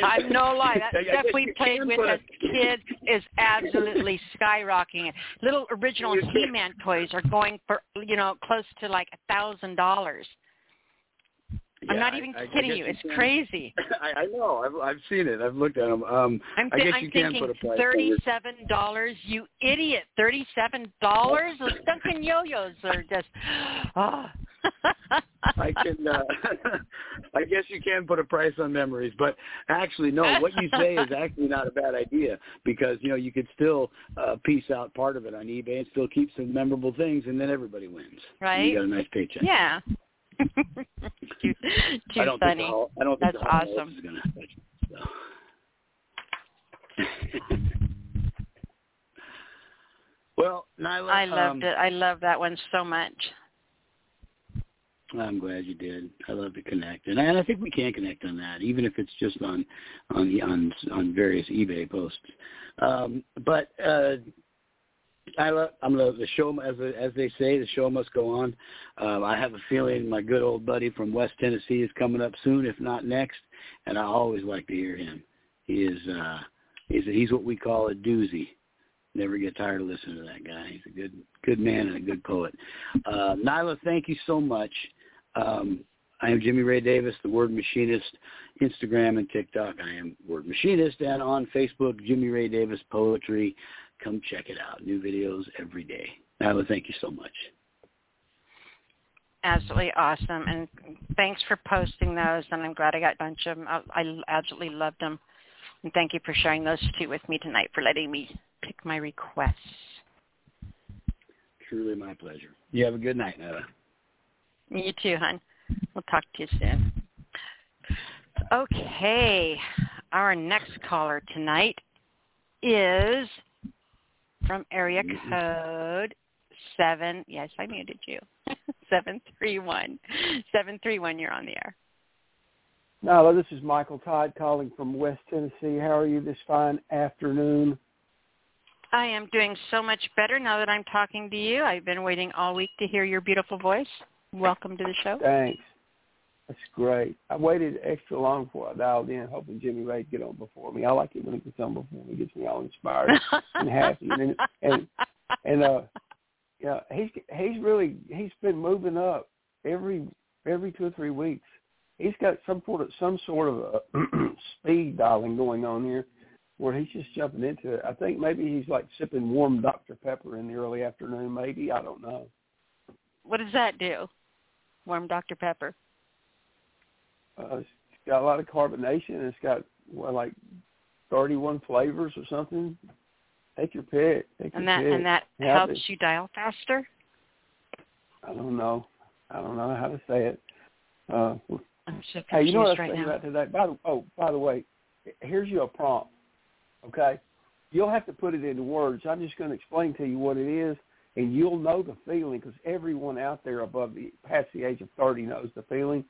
I'm no lie. That stuff we played with as kids is absolutely skyrocketing. Little original He-Man toys are going for you know close to like a thousand dollars. I'm not even I, kidding I you. It's you crazy. *laughs* I, I know. I've I've seen it. I've looked at them. Um, I'm, I guess I'm you can thinking put a price thirty-seven dollars. You idiot! Thirty-seven dollars. Those *laughs* Duncan yo-yos are just. Oh. *gasps* I can. Uh, *laughs* I guess you can put a price on memories, but actually, no. What you say is actually not a bad idea because you know you could still uh, piece out part of it on eBay and still keep some memorable things, and then everybody wins. Right. You got a nice paycheck. Yeah. *laughs* too too I don't funny. Think the, I don't think That's awesome. Is gonna so. *laughs* well, Nyla, I loved um, it. I love that one so much. I'm glad you did. I love to connect, and I, and I think we can connect on that, even if it's just on on the on on various eBay posts. Um, but uh, I love, I'm gonna the show as as they say, the show must go on. Um, I have a feeling my good old buddy from West Tennessee is coming up soon, if not next, and I always like to hear him. He is uh, he's he's what we call a doozy. Never get tired of listening to that guy. He's a good good man and a good poet. Uh, Nyla, thank you so much. Um, I am Jimmy Ray Davis, the Word Machinist, Instagram and TikTok. I am Word Machinist, and on Facebook, Jimmy Ray Davis Poetry. Come check it out. New videos every day. Nyla, thank you so much. Absolutely awesome, and thanks for posting those. And I'm glad I got a bunch of them. I, I absolutely loved them. And thank you for sharing those two with me tonight, for letting me pick my requests. Truly my pleasure. You have a good night, Nyla. You too, hon. We'll talk to you soon. Okay, our next caller tonight is from area mm-hmm. code seven. Yes, I muted you. *laughs* seven three one. Seven three one. You're on the air. No, this is Michael Todd calling from West Tennessee. How are you this fine afternoon? I am doing so much better now that I'm talking to you. I've been waiting all week to hear your beautiful voice. Welcome to the show. Thanks. That's great. I waited extra long before I dialed in, hoping Jimmy Ray'd get on before me. I like it when he gets on before me. Gets me all inspired and happy. And and and uh, yeah, he's he's really he's been moving up every every two or three weeks. He's got some sort of some sort of a *clears throat* speed dialing going on here, where he's just jumping into it. I think maybe he's like sipping warm Dr Pepper in the early afternoon. Maybe I don't know. What does that do? Warm Dr Pepper. Uh, it's got a lot of carbonation. It's got well, like 31 flavors or something. Take your pick. Take and your that pick. and that helps it. you dial faster. I don't know. I don't know how to say it. Uh, I'm so confused hey, you know what I was right thinking now. about today? By the, oh, by the way, here's your prompt. Okay, you'll have to put it into words. I'm just going to explain to you what it is, and you'll know the feeling because everyone out there above the past the age of 30 knows the feeling.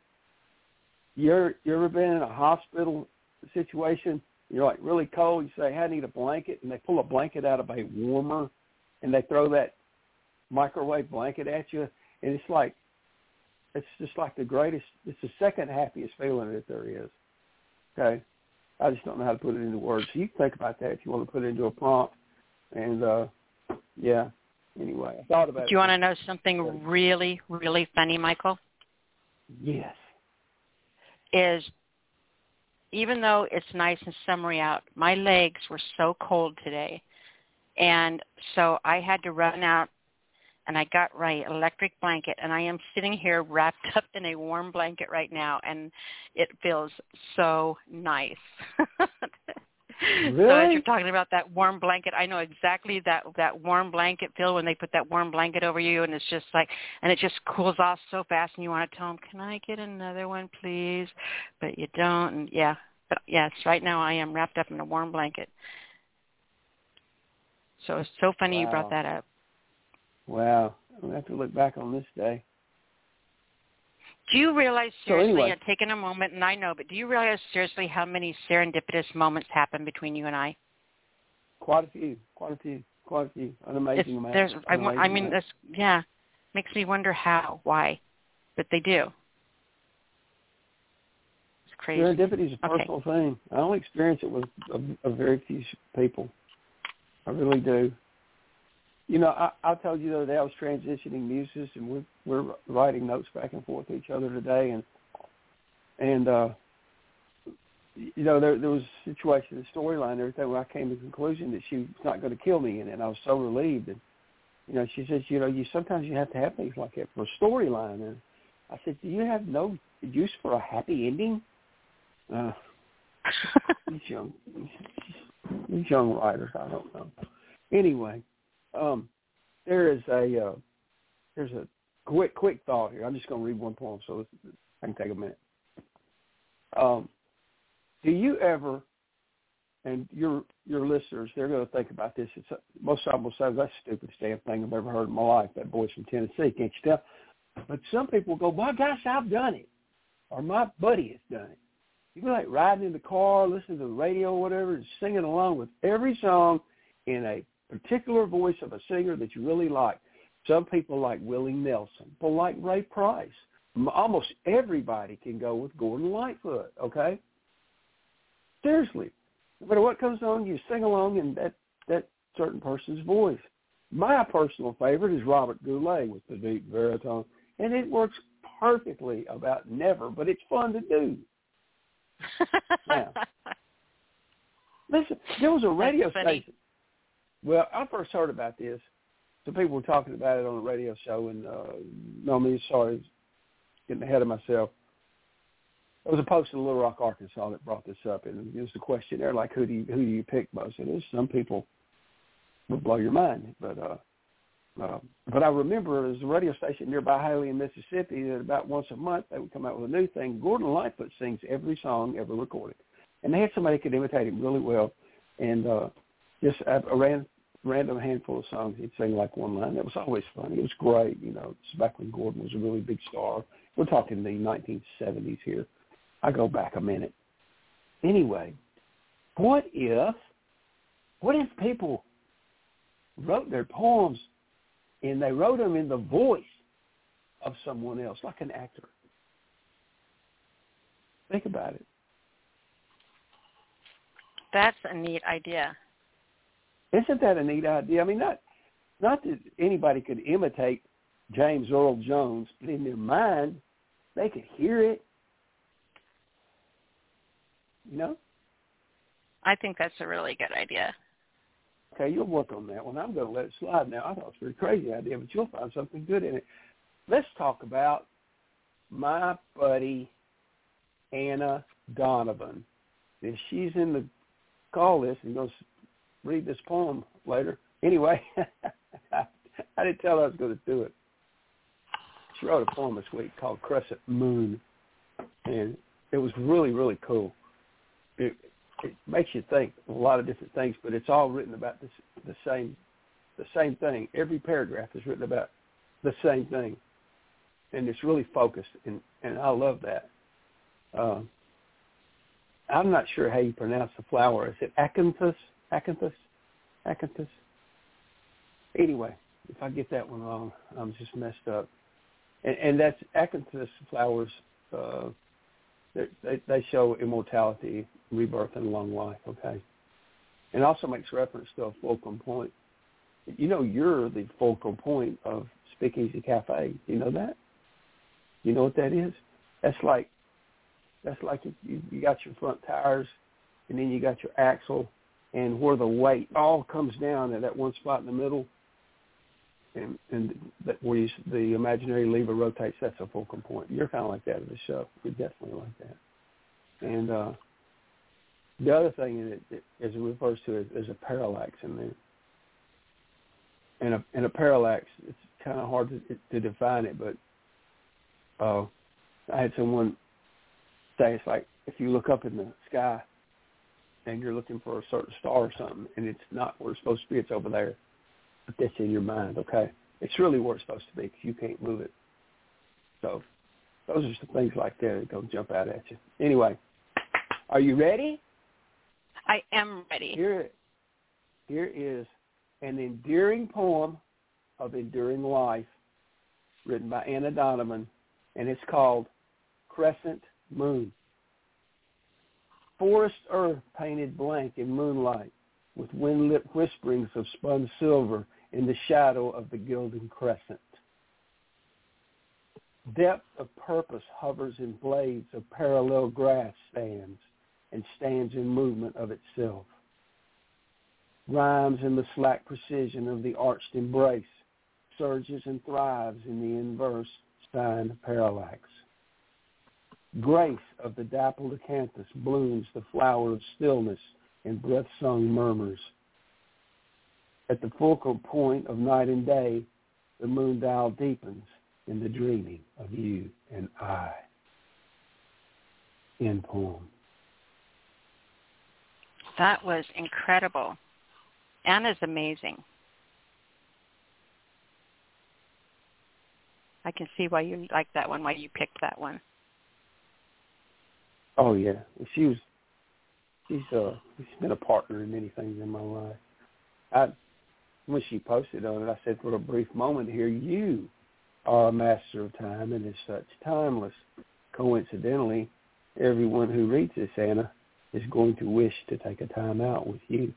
You're you ever been in a hospital situation? You're like really cold. You say, "Hey, "I need a blanket," and they pull a blanket out of a warmer, and they throw that microwave blanket at you, and it's like it's just like the greatest. It's the second happiest feeling that there is. Okay, I just don't know how to put it into words. You can think about that if you want to put it into a prompt. And uh yeah. Anyway, I thought about. Do you it. want to know something really, really funny, Michael? Yes. Is even though it's nice and summery out, my legs were so cold today. And so I had to run out and I got my electric blanket and I am sitting here wrapped up in a warm blanket right now and it feels so nice. *laughs* *laughs* So as you're talking about that warm blanket, I know exactly that that warm blanket feel when they put that warm blanket over you and it's just like and it just cools off so fast and you want to tell them, "Can I get another one, please?" But you don't and yeah. But yes, right now I am wrapped up in a warm blanket. So it's so funny you brought that up. Wow. I'm gonna have to look back on this day. Do you realize So seriously, anyway. and taking a moment, and I know, but do you realize seriously how many serendipitous moments happen between you and I? Quite a few. Quite a few. Quite a few. An amazing amount. there's, I, wa- I mean, this, yeah, makes me wonder how, why, but they do. It's crazy. Serendipity is a Okay. personal thing. I only experience it with a, a very few people. I really do. You know, I, I told you the other day I was transitioning muses, and we're we're writing notes back and forth to each other today, and and uh, you know there there was a situation, a storyline, everything where I came to the conclusion that she was not going to kill me in it. And I was so relieved, and you know she says, you know, you sometimes you have to have things like that for a storyline, and I said, do you have no use for a happy ending? Uh, *laughs* these young, these young writers, I don't know. Anyway, um, there is a uh, there's a quick quick thought here. I'm just going to read one poem, so I can take a minute. Um, do you ever, and your your listeners, they're going to think about this. It's most of them will say that's the stupidest damn thing I've ever heard in my life. That voice from Tennessee, can't you tell? But some people go, "My gosh, I've done it," or "My buddy has done it." You go like riding in the car, listening to the radio or whatever, and singing along with every song in a particular voice of a singer that you really like. Some people like Willie Nelson. People like Ray Price. Almost everybody can go with Gordon Lightfoot, okay? Seriously. No matter what comes on, you sing along in that, that certain person's voice. My personal favorite is Robert Goulet with the deep baritone, and it works perfectly about never, but it's fun to do. *laughs* Yeah. Listen, there was a radio station. Well, I first heard about this. Some people were talking about it on a radio show, and uh, me sorry, getting ahead of myself. There was a post in Little Rock, Arkansas, that brought this up, and it was a questionnaire like, "Who do you who do you pick most?" And there's some people would blow your mind, but uh, uh, but I remember there was a radio station nearby Haley in Mississippi that about once a month they would come out with a new thing. Gordon Lightfoot sings every song ever recorded, and they had somebody who could imitate him really well, and uh, just a, a ran, random handful of songs he'd sing like one line. That was always funny. It was great, you know. It's back when Gordon was a really big star. We're talking the 1970s here. I go back a minute. Anyway, what if, what if people wrote their poems and they wrote them in the voice of someone else, like an actor? Think about it. That's a neat idea. Isn't that a neat idea? I mean, not not that anybody could imitate James Earl Jones, but in their mind, they could hear it. You know? I think that's a really good idea. Okay, you'll work on that one. I'm going to let it slide now. I thought it was a very crazy idea, but you'll find something good in it. Let's talk about my buddy Anna Donovan. And she's in the call list and going to read this poem later. Anyway, *laughs* I didn't tell I was going to do it. She wrote a poem this week called Crescent Moon, and it was really, really cool. It, it makes you think a lot of different things, but it's all written about this, the same, the same thing. Every paragraph is written about the same thing, and it's really focused, and and I love that. Uh, I'm not sure how you pronounce the flower. Is it acanthus? Acanthus? Acanthus? Anyway, if I get that one wrong, I'm just messed up. And, and that's acanthus flowers. Uh, they, they show immortality, rebirth, and long life. Okay, and also makes reference to a fulcrum point. You know, you're the fulcrum point of Speakeasy Cafe. You know that? You know what that is? That's like that's like you, you got your front tires, and then you got your axle, and where the weight all comes down at that one spot in the middle, and and that where you, the imaginary lever rotates. That's a fulcrum point. You're kind of like that at the show. You're definitely like that. And uh, the other thing in it as it refers to is, is a parallax in there. And a and a parallax, it's kind of hard to, to define it, but uh, I had someone say it's like if you look up in the sky and you're looking for a certain star or something, and it's not where it's supposed to be, it's over there. But that's in your mind, okay? It's really where it's supposed to be because you can't move it. So those are some things like that that don't jump out at you. Anyway, are you ready? I am ready. Here, here is an endearing poem of enduring life written by Anna Donovan, and it's called Crescent Moon. Forest earth painted blank in moonlight, with wind-lit whisperings of spun silver in the shadow of the gilding crescent. Depth of purpose hovers in blades of parallel grass stands and stands in movement of itself. Rhymes in the slack precision of the arched embrace, surges and thrives in the inverse signed parallax. Grace of the dappled acanthus blooms the flower of stillness in breath-sung murmurs. At the focal point of night and day, the moon dial deepens in the dreaming of you and I. End poem. That was incredible. Anna's amazing. I can see why you like that one, why you picked that one. Oh yeah, she was. She's uh, she's been a partner in many things in my life. I when she posted on it, I said, for a brief moment here, you are a master of time and is such timeless. Coincidentally, everyone who reads this, Anna, is going to wish to take a time out with you.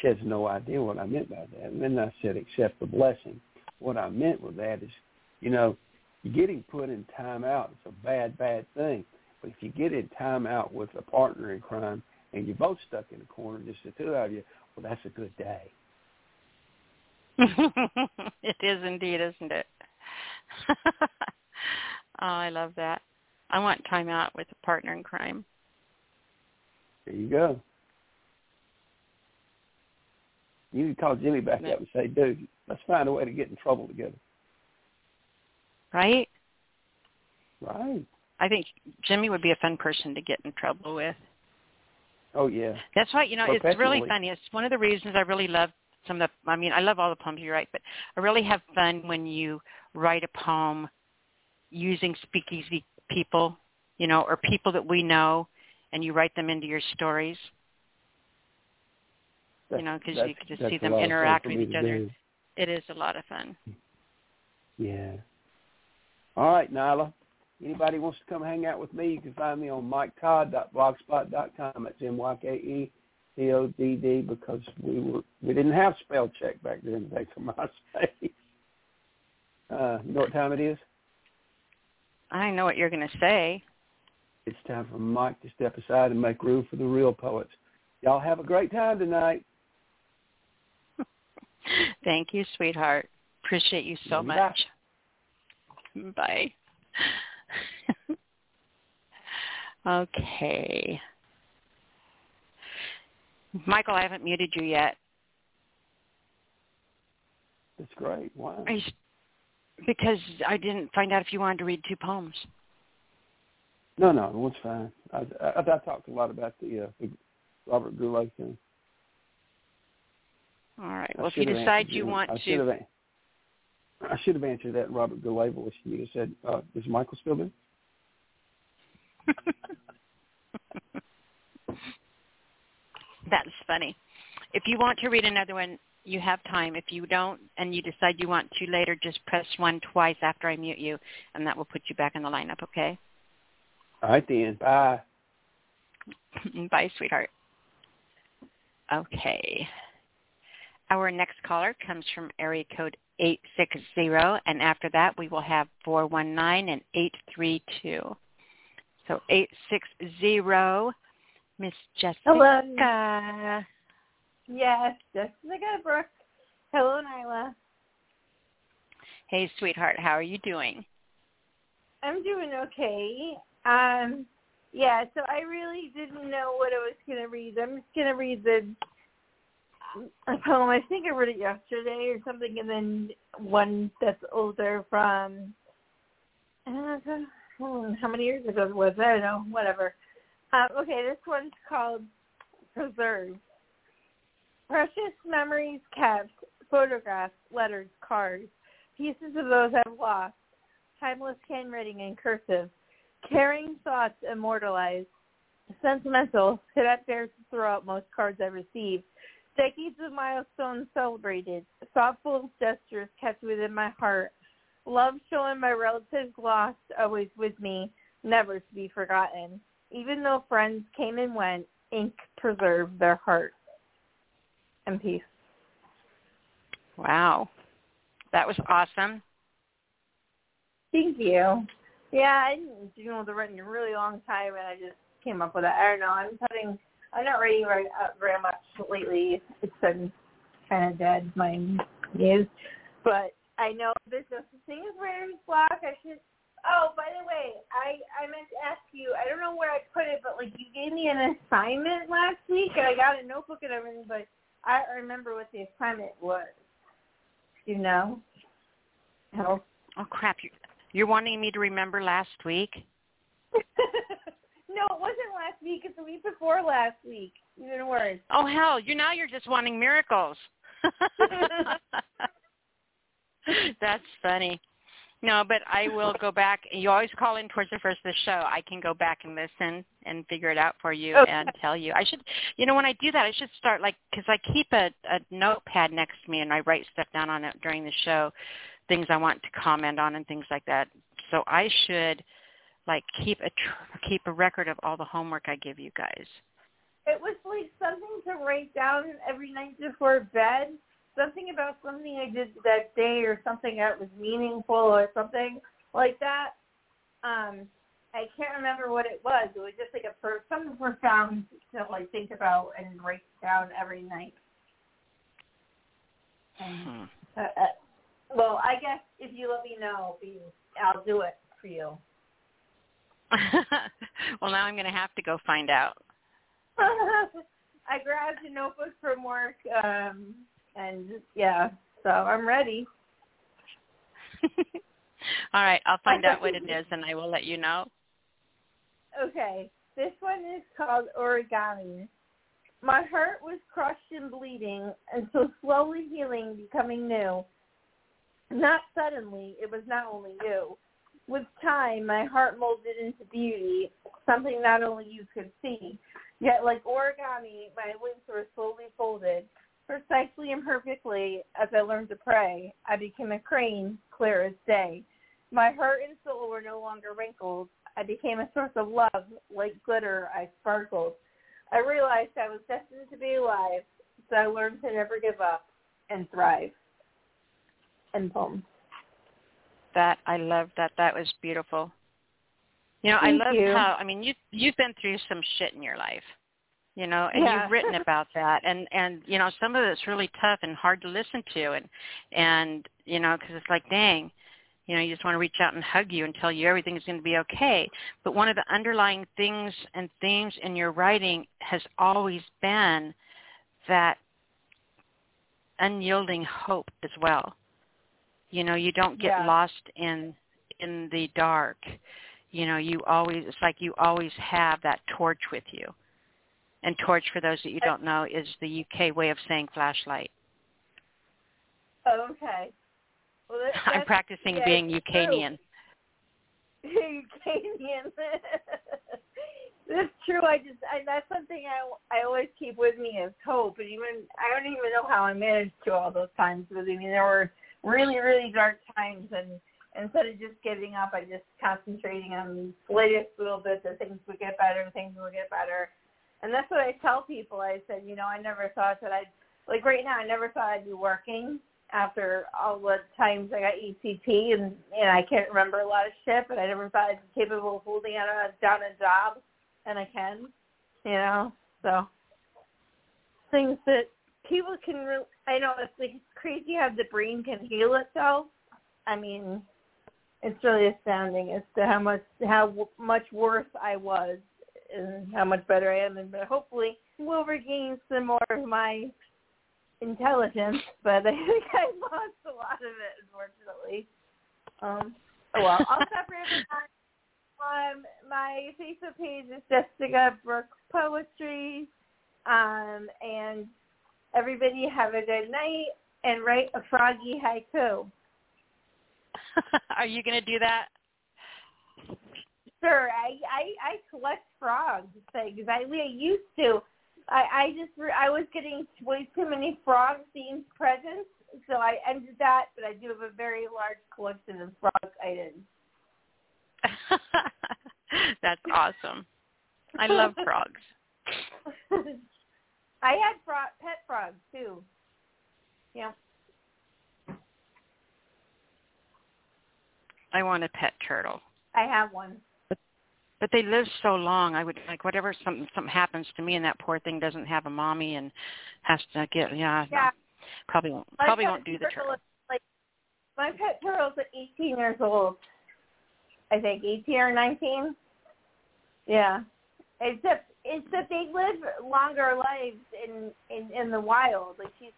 She has no idea what I meant by that. And then I said, accept the blessing. What I meant with that is, you know, getting put in time out is a bad, bad thing. But if you get in time out with a partner in crime and you're both stuck in a corner, just the two of you, well, that's a good day. *laughs* it is indeed, isn't it? *laughs* oh, I love that. I want time out with a partner in crime. There you go. You need to call Jimmy back up and say, dude, let's find a way to get in trouble together. Right? Right. I think Jimmy would be a fun person to get in trouble with. Oh yeah. That's right. You know, it's really funny. It's one of the reasons I really love some of the. I mean, I love all the poems you write, but I really have fun when you write a poem using speakeasy people, you know, or people that we know, and you write them into your stories. That's, you know, because you can just see them interact with each other. Do. It is a lot of fun. Yeah. All right, Nyla anybody wants to come hang out with me, you can find me on myketodd.blogspot.com. That's M-Y-K-E-T-O-D-D because we were we didn't have spell check back then *laughs* today for MySpace. Uh, you know what time it is? I know what you're going to say. It's time for Mike to step aside and make room for the real poets. Y'all have a great time tonight. *laughs* Thank you, sweetheart. Appreciate you so much. Bye. Okay. Michael, I haven't muted you yet. That's great. Wow. I, because I didn't find out if you wanted to read two poems. No, no, one's fine. I, I, I talked a lot about the, uh, the Robert Goulet thing. All right. Well, if you decide you want I to, should have, I should have answered that Robert Goulet voice. You have said, uh, "Is Michael still there?" That's funny. If you want to read another one, you have time. If you don't and you decide you want to later, just press one twice after I mute you, and that will put you back in the lineup, okay? All right, then. Bye. *laughs* Bye, sweetheart. Okay. Our next caller comes from area code 860, and after that we will have 419 and 832. So 860, Miss Jessica. Hello. Yes, Jessica Brooke. Hello, Nyla. Hey, sweetheart. How are you doing? I'm doing okay. Um, yeah, so I really didn't know what I was going to read. I'm just going to read the a poem. I think I read it yesterday or something, and then one that's older from uh, how many years ago was it? I don't know. Whatever. Uh, okay, this one's called Preserve. Precious memories kept, photographs, letters, cards, pieces of those I've lost, timeless handwriting in cursive, caring thoughts immortalized, sentimental, could not bear to throw out most cards I received, decades of milestones celebrated, thoughtful gestures kept within my heart, love showing my relatives lost, always with me, never to be forgotten. Even though friends came and went, ink preserved their hearts and peace. Wow. That was awesome. Thank you. Yeah, I didn't do the writing in a really long time, and I just came up with it. I don't know. I'm putting. I'm not writing very, uh, very much lately. It's been kind of dead. My is, but I know no such thing as writer's block. I should. Oh, by the way, I I meant to ask you. I don't know where I put it, but like you gave me an assignment last week, and I got a notebook and everything, but I remember what the assignment was. You know? Oh, oh crap! You you're wanting me to remember last week? *laughs* no, it wasn't last week. It's the week before last week. Even worse. Oh hell! You now you're just wanting miracles. *laughs* *laughs* That's funny. No, but I will go back. You always call in towards the first of the show. I can go back and listen and figure it out for you okay. and tell you. I should, you know, when I do that, I should start like because I keep a, a notepad next to me and I write stuff down on it during the show, things I want to comment on and things like that. So I should like keep a tr- keep a record of all the homework I give you guys. It was like something to write down every night before bed something about something I did that day or something that was meaningful or something like that. Um, I can't remember what it was. It was just like a for something profound to like think about and write down every night. Hmm. uh, uh, well, I guess if you let me know, I'll do it for you. *laughs* well, now I'm going to have to go find out. *laughs* I grabbed a notebook from work um, and yeah, so I'm ready. *laughs* All right, I'll find out what it is and I will let you know. Okay, this one is called origami. My heart was crushed and bleeding until slowly healing, becoming new. Not suddenly, it was not only you. With time, my heart molded into beauty, something not only you could see. Yet like origami, my wings were slowly folded, precisely and perfectly as I learned to pray. I became a crane, clear as day. My heart and soul were no longer wrinkled. I became a source of love, like glitter I sparkled. I realized I was destined to be alive, so I learned to never give up and thrive. And poem. That I love that. That was beautiful. You know, Thank I love you. how I mean you you've been through some shit in your life. You know, and Yeah. you've written *laughs* about that and and you know, some of it's really tough and hard to listen to and and you know, cuz it's like dang, you know, you just want to reach out and hug you and tell you everything's going to be okay. But one of the underlying things and themes in your writing has always been that unyielding hope as well. You know, you don't get Yeah. lost in in the dark. You know, you always it's like you always have that torch with you. And torch for those that you don't know is the UK way of saying flashlight. Oh, okay. Well, that, *laughs* I'm practicing yeah, being Ukrainian. *laughs* Ukrainian. *laughs* That's true. I just I, that's something I I always keep with me is hope. And even I don't even know how I managed to all those times. But I mean, there were really really dark times, and instead of just giving up, I just concentrating on the slightest little bit that things would get better, things would get better. And that's what I tell people. I said, you know, I never thought that I'd like right now. I never thought I'd be working after all the times I got ECT, and and I can't remember a lot of shit, but I never thought I'd be capable of holding down a down a job, and I can, you know. So things that people can. Re- I know it's like crazy how the brain can heal itself. I mean, it's really astounding as to how much how much worse I was and how much better I am, and but hopefully we'll regain some more of my intelligence, *laughs* but I think I lost a lot of it, unfortunately. Um, oh well, I'll stop there. Um, my Facebook page is Jessica Brooks Poetry, um, and everybody have a good night and write a froggy haiku. *laughs* Are you going to do that? Sure, I I, I collect frogs things. I we used to. I I just I was getting way too many frog themed presents, so I ended that. But I do have a very large collection of frog items. *laughs* That's awesome. I love frogs. *laughs* I had frog, pet frogs too. Yeah. I want a pet turtle. I have one. But they live so long. I would like whatever something something happens to me and that poor thing doesn't have a mommy and has to get yeah. no. Probably won't My probably won't do the turtle. is Like my pet turtle's at 18 years old. I think 18 or 19. Yeah. Except except they live longer lives in in in the wild. Like she's,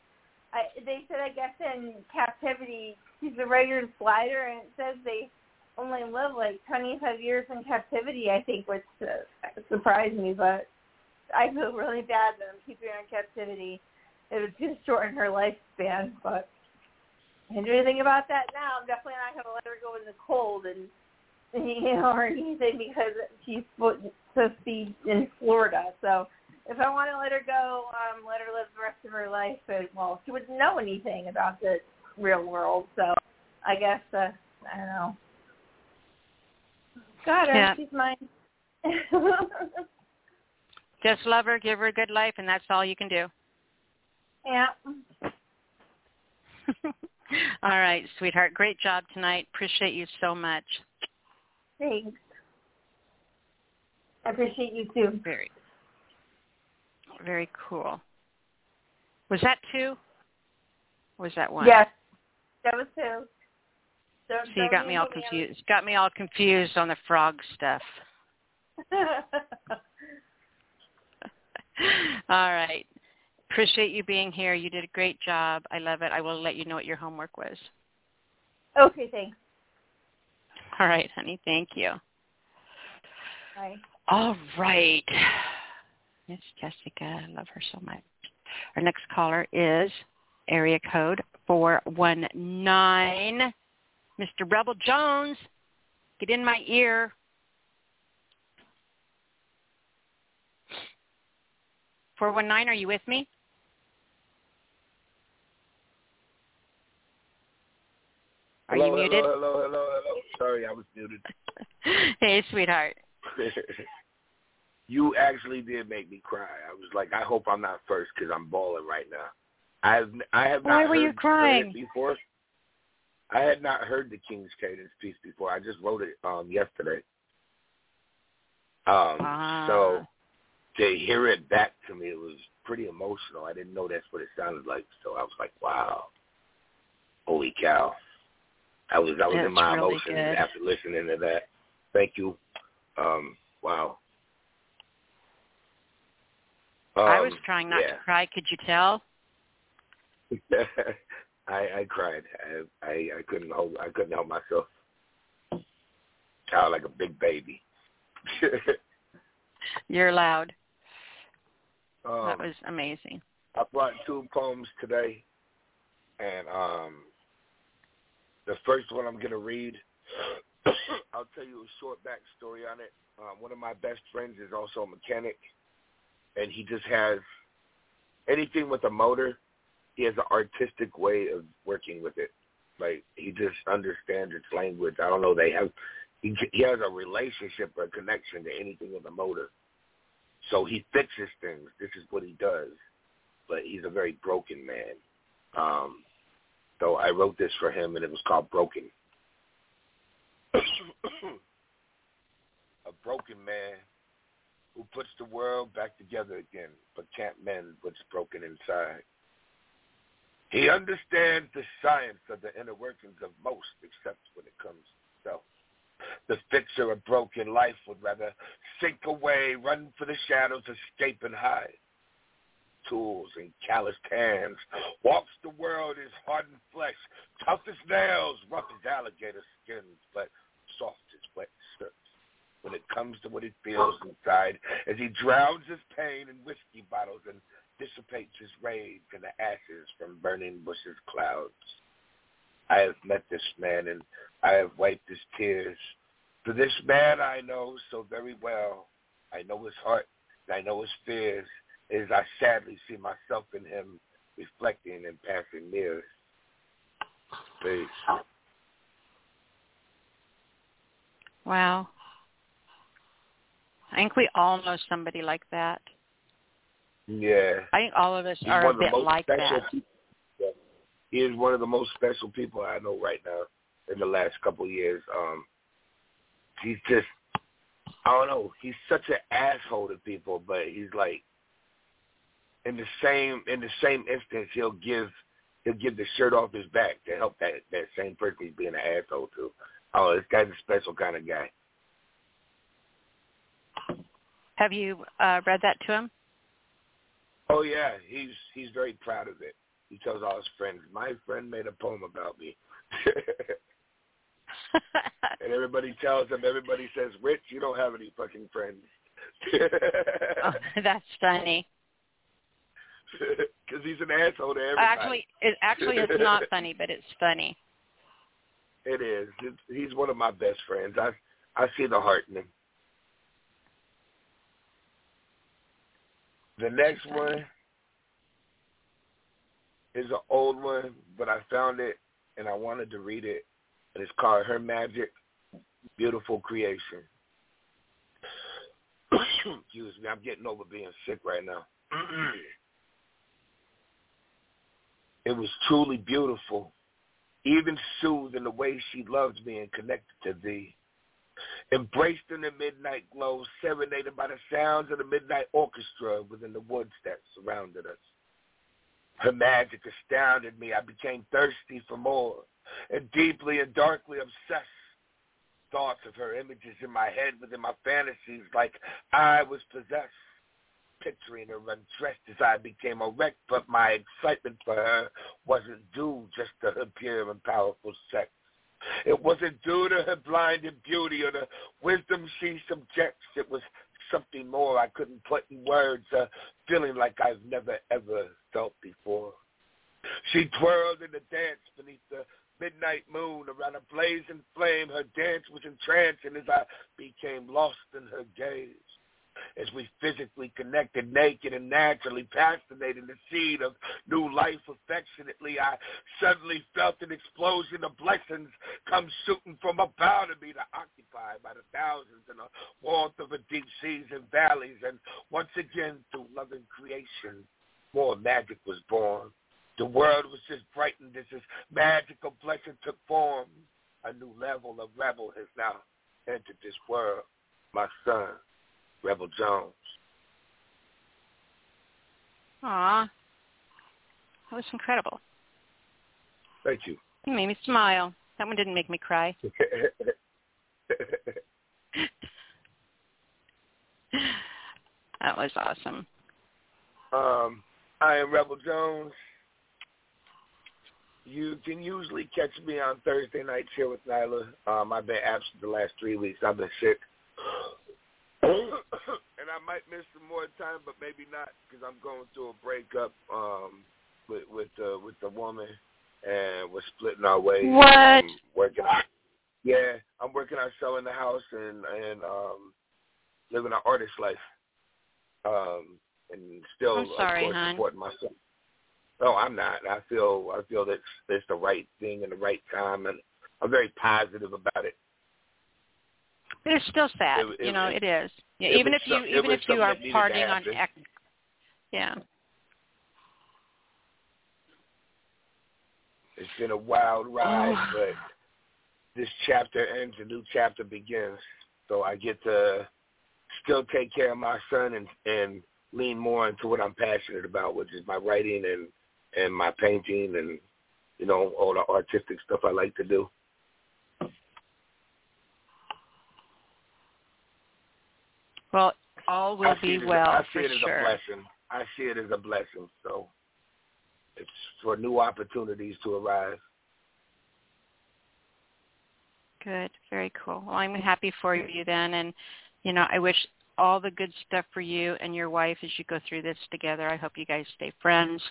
I they said I guess in captivity she's a regular slider, and it says they only live like 25 years in captivity. I think, which uh, surprised me, but I feel really bad that I'm keeping her in captivity. It would just shorten her lifespan, but can't do anything about that now. I'm definitely not going to let her go in the cold and *laughs* you know or anything because she's supposed to be in Florida. So if I want to let her go, um, let her live the rest of her life. And well, she wouldn't know anything about the real world, so I guess uh, I don't know. Got her. Yeah. She's mine. *laughs* Just love her, give her a good life, and that's all you can do. yeah. *laughs* all right, sweetheart. Great job tonight. Appreciate you so much. Thanks. I appreciate you too. Very, very cool. Was that two? Was that one? Yes, that was two. Don't- So you got me all confused. Got me all confused on the frog stuff. *laughs* all right. Appreciate you being here. You did a great job. I love it. I will let you know what your homework was. okay, thanks. All right, honey. Thank you. Bye. All right. Miss Jessica. I love her so much. Our next caller is area code 419. Mr. Rebel Jones, get in my ear. Four one nine, are you with me? Are hello, you muted? Hello, hello, hello, hello. Sorry, I was muted. *laughs* hey, sweetheart. *laughs* you actually did make me cry. I was like, I hope I'm not first because I'm bawling right now. I have I have not Why were heard, you crying? before. I had not heard the King's Cadence piece before. I just wrote it um yesterday. Um, Ah. so to hear it back to me, it was pretty emotional. I didn't know that's what it sounded like, so I was like, wow, holy cow! I was I was That's in my really emotions good. after listening to that. Thank you. Um, wow. Um, I was trying not yeah. to cry. Could you tell? *laughs* I I cried. I, I I couldn't hold. I couldn't help myself. Child like a big baby. *laughs* You're loud. um, that was amazing. I brought two poems today, and um, the first one I'm gonna read. *coughs* I'll tell you a short backstory on it. Um, one of my best friends is also a mechanic, and he just has anything with a motor. He has an artistic way of working with it. Like he just understands its language. I don't know. They have he he has a relationship or a connection to anything with a motor. So he fixes things. This is what he does. But he's a very broken man. Um, so I wrote this for him, and it was called Broken. *coughs* a broken man who puts the world back together again, but can't mend what's broken inside. He understands the science of the inner workings of most, except when it comes to self. The fixer of broken life would rather sink away, run for the shadows, escape and hide. Tools and calloused hands, walks the world as hardened flesh, tough as nails, rough as alligator skins, but soft as wet skirts. When it comes to what he feels inside, as he drowns his pain in whiskey bottles and dissipates his rage in the ashes from burning bushes clouds. I have met this man and I have wiped his tears. For this man I know so very well. I know his heart and I know his fears as I sadly see myself in him reflecting in passing mirrors. Peace. Wow. I think we all know somebody like that. Yeah. I think all of us He's are a bit like that. people. He is one of the most special people I know right now in the last couple of years. Um, he's just, I don't know, he's such an asshole to people, but he's like, in the same in the same instance, he'll give he'll give the shirt off his back to help that that same person he's being an asshole to. Oh, this guy's a special kind of guy. Have you uh, read that to him? Oh yeah, he's he's very proud of it. He tells all his friends, "My friend made a poem about me," *laughs* and everybody tells him. Everybody says, "Rich, you don't have any fucking friends." *laughs* oh, that's funny. *laughs* Because he's an asshole to everybody. Actually, it actually it's not funny, but it's funny. It is. It's, he's one of my best friends. I I see the heart in him. The next one is an old one, but I found it and I wanted to read it. And it's called Her Magic, Beautiful Creation. *coughs* Excuse me, I'm getting over being sick right now. *clears throat* it was truly beautiful, even soothed in the way she loved me and connected to thee. Embraced in the midnight glow, serenaded by the sounds of the midnight orchestra within the woods that surrounded us. Her magic astounded me. I became thirsty for more and deeply and darkly obsessed. Thoughts of her images in my head within my fantasies like I was possessed. Picturing her undressed as I became erect, but my excitement for her wasn't due just to her pure and powerful sex. It wasn't due to her blinded beauty or the wisdom she subjects. It was something more I couldn't put in words, a feeling like I've never ever felt before. She twirled in the dance beneath the midnight moon around a blazing flame. Her dance was entrancing as I became lost in her gaze. As we physically connected naked and naturally fascinating the seed of new life affectionately, I suddenly felt an explosion of blessings come shooting from about me to occupy by the thousands in the warmth of the deep seas and valleys. And once again, through loving creation, more magic was born. The world was just brightened as this magical blessing took form. A new level of rebel has now entered this world. My son, Rebel Jones. Aw. That was incredible. Thank you. You made me smile. That one didn't make me cry. *laughs* that was awesome. Um, I am Rebel Jones. You can usually catch me on Thursday nights here with Nyla. Um, I've been absent the last three weeks. I've been sick. And I might miss some more time, but maybe not because I'm going through a breakup um, with with uh, with the woman, and we're splitting our ways. What? I'm working on, yeah, I'm working on selling the house and and um, living an artist life, um, and still I'm sorry, of course supporting myself. No, I'm not. I feel I feel that it's, it's the right thing and the right time, and I'm very positive about it. But it's still sad. It- it- you know, it- it is. Yeah, even if you some- even if you are something that needed to partying on. X. Yeah. It's been a wild ride, Oh. but this chapter ends, a new chapter begins. So I get to still take care of my son and and lean more into what I'm passionate about, which is my writing and and my painting and you know all the artistic stuff I like to do. Well, all will be it as a- well I see it as sure. a blessing. I see it as a blessing. So it's for new opportunities to arise. Good. Very cool. Well, I'm happy for you then, and you know, I wish all the good stuff for you and your wife as you go through this together. I hope you guys stay friends.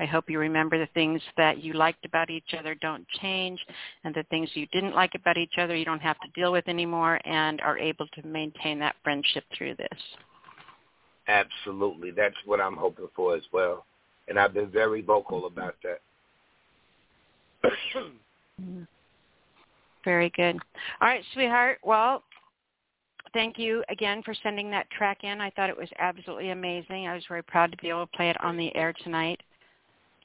I hope you remember the things that you liked about each other don't change, and the things you didn't like about each other you don't have to deal with anymore, and are able to maintain that friendship through this. Absolutely. That's what I'm hoping for as well. And I've been very vocal about that. *coughs* Very good. All right, sweetheart. Well, thank you again for sending that track in. I thought it was absolutely amazing. I was very proud to be able to play it on the air tonight.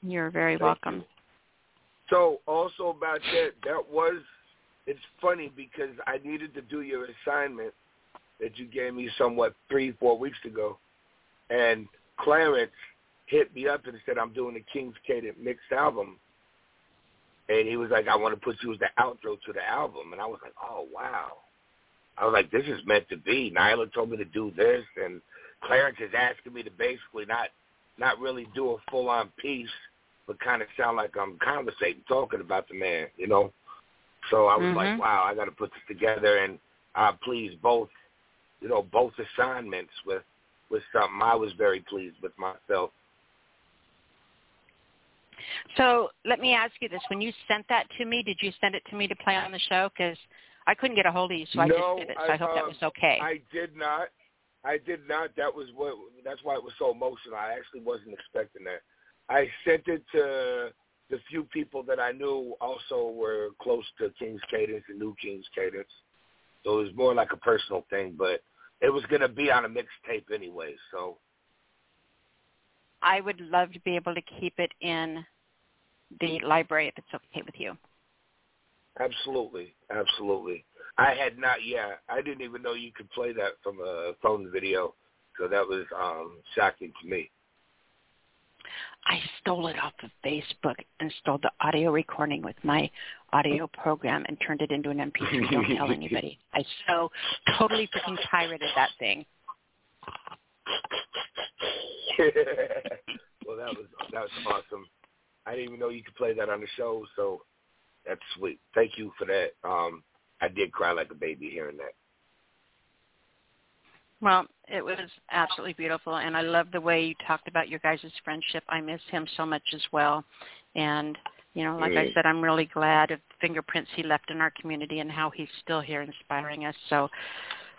You're very Thank welcome. you. So also about that, that was it's funny because I needed to do your assignment that you gave me somewhat three, four weeks ago. And Clarence hit me up and said, I'm doing the King's Cadence mixed album. And he was like, I want to put you as the outro to the album. And I was like, oh, wow. I was like, this is meant to be. Nyla told me to do this. And Clarence is asking me to basically not not really do a full-on piece, but kind of sound like I'm conversating, talking about the man, you know? So I was Mhm. like, wow, I got to put this together. And I pleased both, you know, both assignments with, with something. I was very pleased with myself. So let me ask you this: When you sent that to me, did you send it to me to play on the show? Because I couldn't get a hold of you, so I No, just did it. So I, I, hope that um, was okay. I did not. I did not. That was what. That's why it was so emotional. I actually wasn't expecting that. I sent it to the few people that I knew also were close to King's Cadence and New King's Cadence. So it was more like a personal thing, but it was going to be on a mixtape anyway. So I would love to be able to keep it in the library if it's okay with you. Absolutely, absolutely. I had not. Yeah, I didn't even know you could play that from a phone video. So that was um shocking to me. I stole it off of Facebook and stole the audio recording with my audio program and turned it into an MP3. Don't tell *laughs* anybody. I so totally freaking pirated that thing. *laughs* well, that was that was awesome. I didn't even know you could play that on the show, so that's sweet. Thank you for that. Um, I did cry like a baby hearing that. Well, it was absolutely beautiful, and I love the way you talked about your guys' friendship. I miss him so much as well, and you know, like I Mm. said, I'm really glad of fingerprints he left in our community and how he's still here inspiring us. So,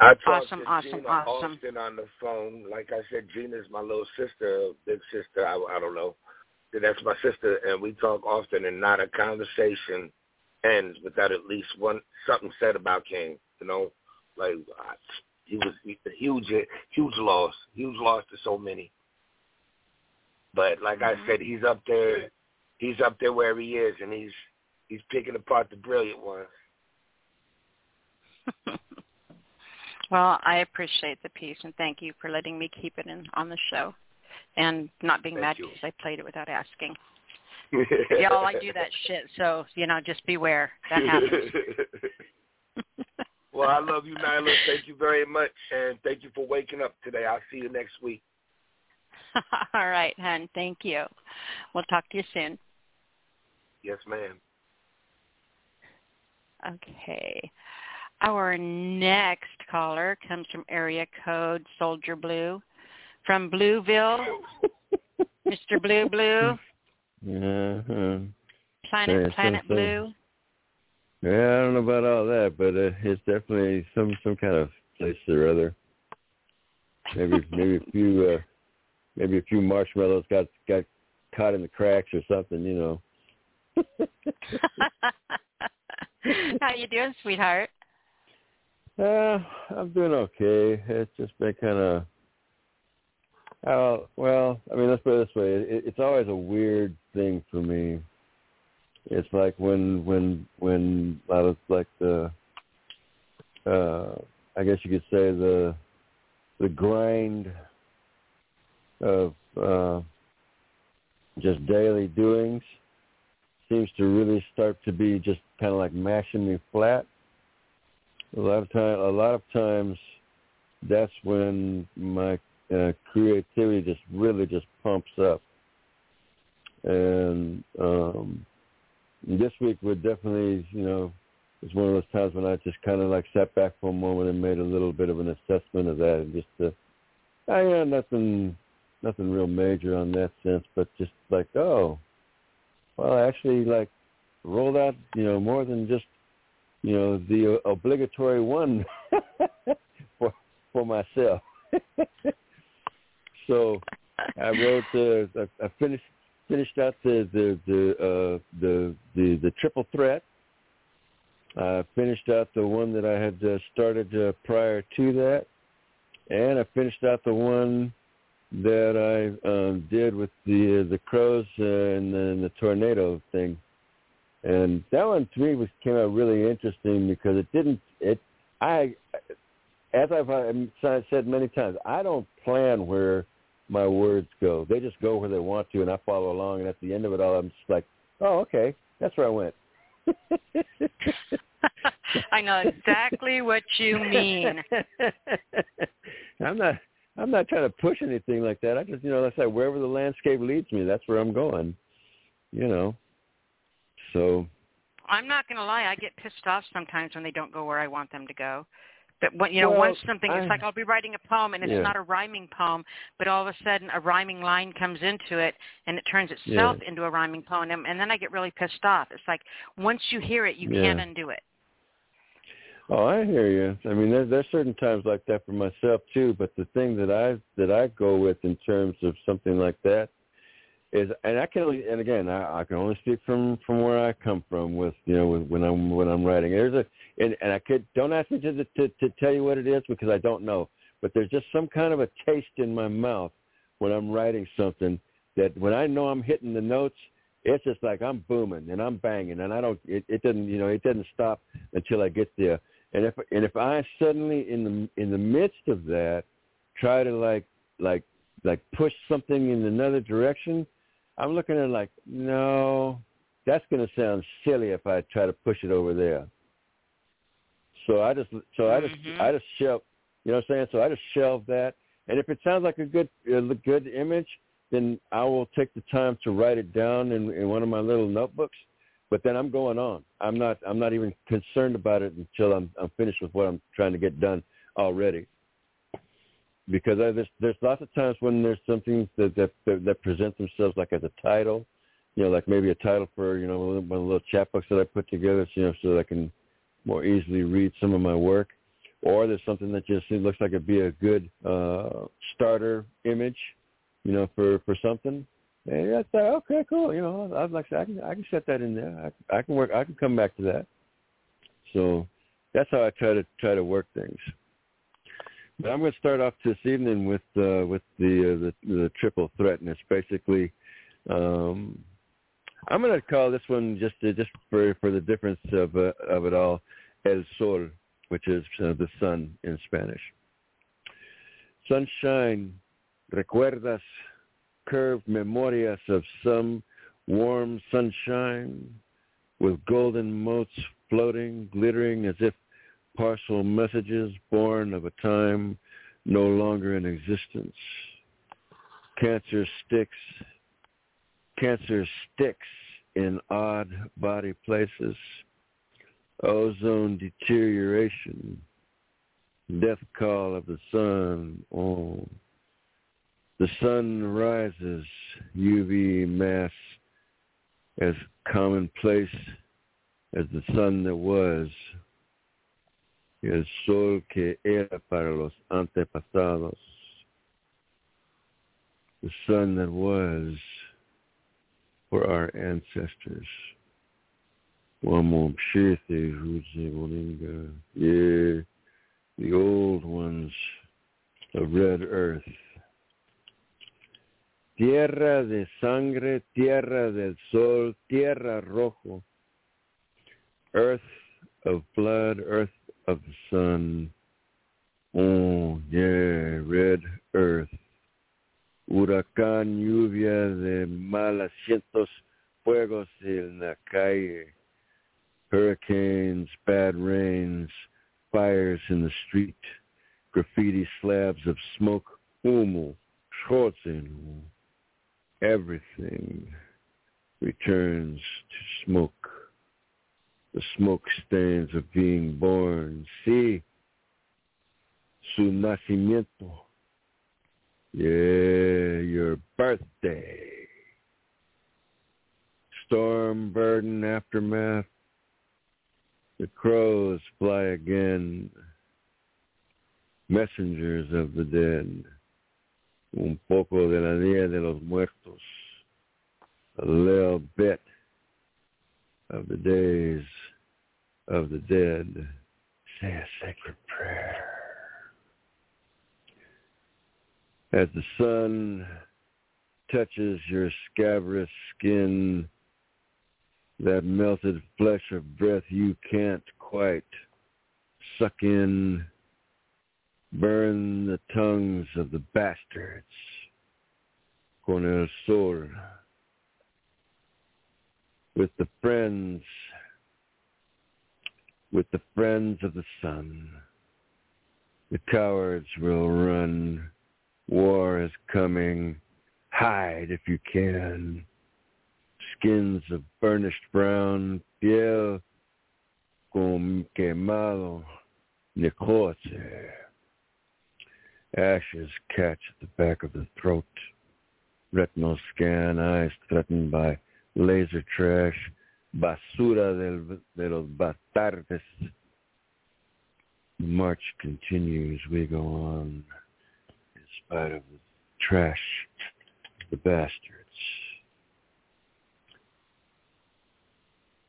I talked Awesome, to awesome, Gina awesome. Austin on the phone. Like I said, Gina's my little sister, big sister. I, I don't know. That's my sister, and we talk often, and not a conversation ends without at least one something said about King. You know, like I, he was a huge, huge loss, huge loss to so many. But like I Mhm. said, he's up there. He's up there wherever he is, and he's he's picking apart the brilliant ones. *laughs* well, I appreciate the piece, and thank you for letting me keep it in on the show, and not being Thank mad you. because I played it without asking. *laughs* Y'all, I do that shit, so you know, just beware. That happens. *laughs* well, I love you, Nyla. Thank you very much, and thank you for waking up today. I'll see you next week. *laughs* All right, hon. Thank you. We'll talk to you soon. Yes, ma'am. Okay. Our next caller comes from area code Soldier Blue from Blueville. *laughs* Mr. Blue Blue. Uh-huh. Planet Yeah, Planet so-. Blue. Yeah, I don't know about all that, but uh, it's definitely some some kind of place or other. Maybe *laughs* maybe a few uh, maybe a few marshmallows got got caught in the cracks or something, you know. *laughs* How you doing, sweetheart? Uh, I'm doing okay. It's just been kind of. Uh, well, I mean, let's put it this way: it, it's always a weird thing for me. It's like when when when a lot of like the, uh, I guess you could say the, the grind of uh, just daily doings seems to really start to be just kind of like mashing me flat a lot of time a lot of times that's when my uh, creativity just really just pumps up and um this week would definitely you know was one of those times when I just kind of like sat back for a moment and made a little bit of an assessment of that and just uh I yeah nothing nothing real major on that sense but just like oh well I actually like rolled out you know more than just you know the uh, obligatory one *laughs* for for myself. *laughs* so I wrote the I, I finished finished out the the the uh, the, the the triple threat. I finished out the one that I had uh, started uh, prior to that, and I finished out the one that I um, did with the uh, the crows uh, and then the tornado thing and that one to me was came out really interesting because it didn't it I as I've uh, said many times I don't plan where my words go they just go where they want to and I follow along and at the end of it all I'm just like oh okay that's where I went *laughs* I know exactly what you mean. *laughs* I'm not I'm not trying to push anything like that I just you know I say wherever the landscape leads me that's where I'm going you know so I'm not going to lie. I get pissed off sometimes when they don't go where I want them to go. But when, you know, Well, once something, I- it's like I'll be writing a poem and it's Yeah. not a rhyming poem, but all of a sudden a rhyming line comes into it and it turns itself Yeah. into a rhyming poem, and, and then I get really pissed off. It's like once you hear it, you Yeah. can't undo it. Oh, I hear you. I mean, there, there's certain times like that for myself too. But the thing that I that I go with in terms of something like that is, and I can only, and again, I, I can only speak from from where I come from with you know with, when I'm when I'm writing. There's a, and, and I could don't ask me to, to to tell you what it is because I don't know. But there's just some kind of a taste in my mouth when I'm writing something that when I know I'm hitting the notes, it's just like I'm booming and I'm banging, and I don't. It, it doesn't, you know, it doesn't stop until I get there. And if and if I suddenly in the in the midst of that try to like like like push something in another direction, I'm looking at it like no, that's going to sound silly if I try to push it over there. So I just so I just Mhm. I just shelve, you know what I'm saying? So I just shelve that, and if it sounds like a good a good image, then I will take the time to write it down in, in one of my little notebooks. But then I'm going on. I'm not I'm not even concerned about it until I'm I'm finished with what I'm trying to get done already. Because I, there's there's lots of times when there's something that that that, that present themselves like as a title, you know, like maybe a title for you know one of the little chapbooks that I put together, you know, so that I can more easily read some of my work. Or there's something that just looks like it'd be a good uh, starter image, you know, for for something. And I thought, okay, cool. You know, I was like, I can I can set that in there. I, I can work. I can come back to that. So that's how I try to try to work things. I'm going to start off this evening with uh, with the, uh, the the triple threat, and it's basically um, I'm going to call this one just uh, just for for the difference of uh, of it all, El Sol, which is uh, the sun in Spanish. Sunshine, recuerdas curved memorias of some warm sunshine with golden motes floating, glittering as if partial messages born of a time no longer in existence. Cancer sticks. Cancer sticks in odd body places. Ozone deterioration. Death call of the sun. Oh. The sun rises. UV mass as commonplace as the sun that was. El sol que era para los antepasados. The sun that was for our ancestors. The old ones of red earth. Tierra de sangre, tierra del sol, tierra rojo. Earth of blood, earth of the sun. Oh, yeah, red earth. Huracán, lluvia de mal asientos, fuegos en la calle. Hurricanes, bad rains, fires in the street, graffiti slabs of smoke, humo, schwarzen, everything returns to smoke. The smoke stains of being born. See, su nacimiento. Yeah, your birthday. Storm, burden, aftermath. The crows fly again. Messengers of the dead un poco de la Día de los Muertos, a little bit of the days of the dead. Say a sacred prayer. As the sun touches your scabrous skin, that melted flesh of breath you can't quite suck in burn the tongues of the bastards con el sol with the friends with the friends of the sun. The cowards will run. War is coming. Hide if you can. Skins of burnished brown piel con quemado necote Ashes catch at the back of the throat. Retinal scan, eyes threatened by laser trash. Basura del, de los bastardes. March continues. We go on in spite of the trash, the bastards.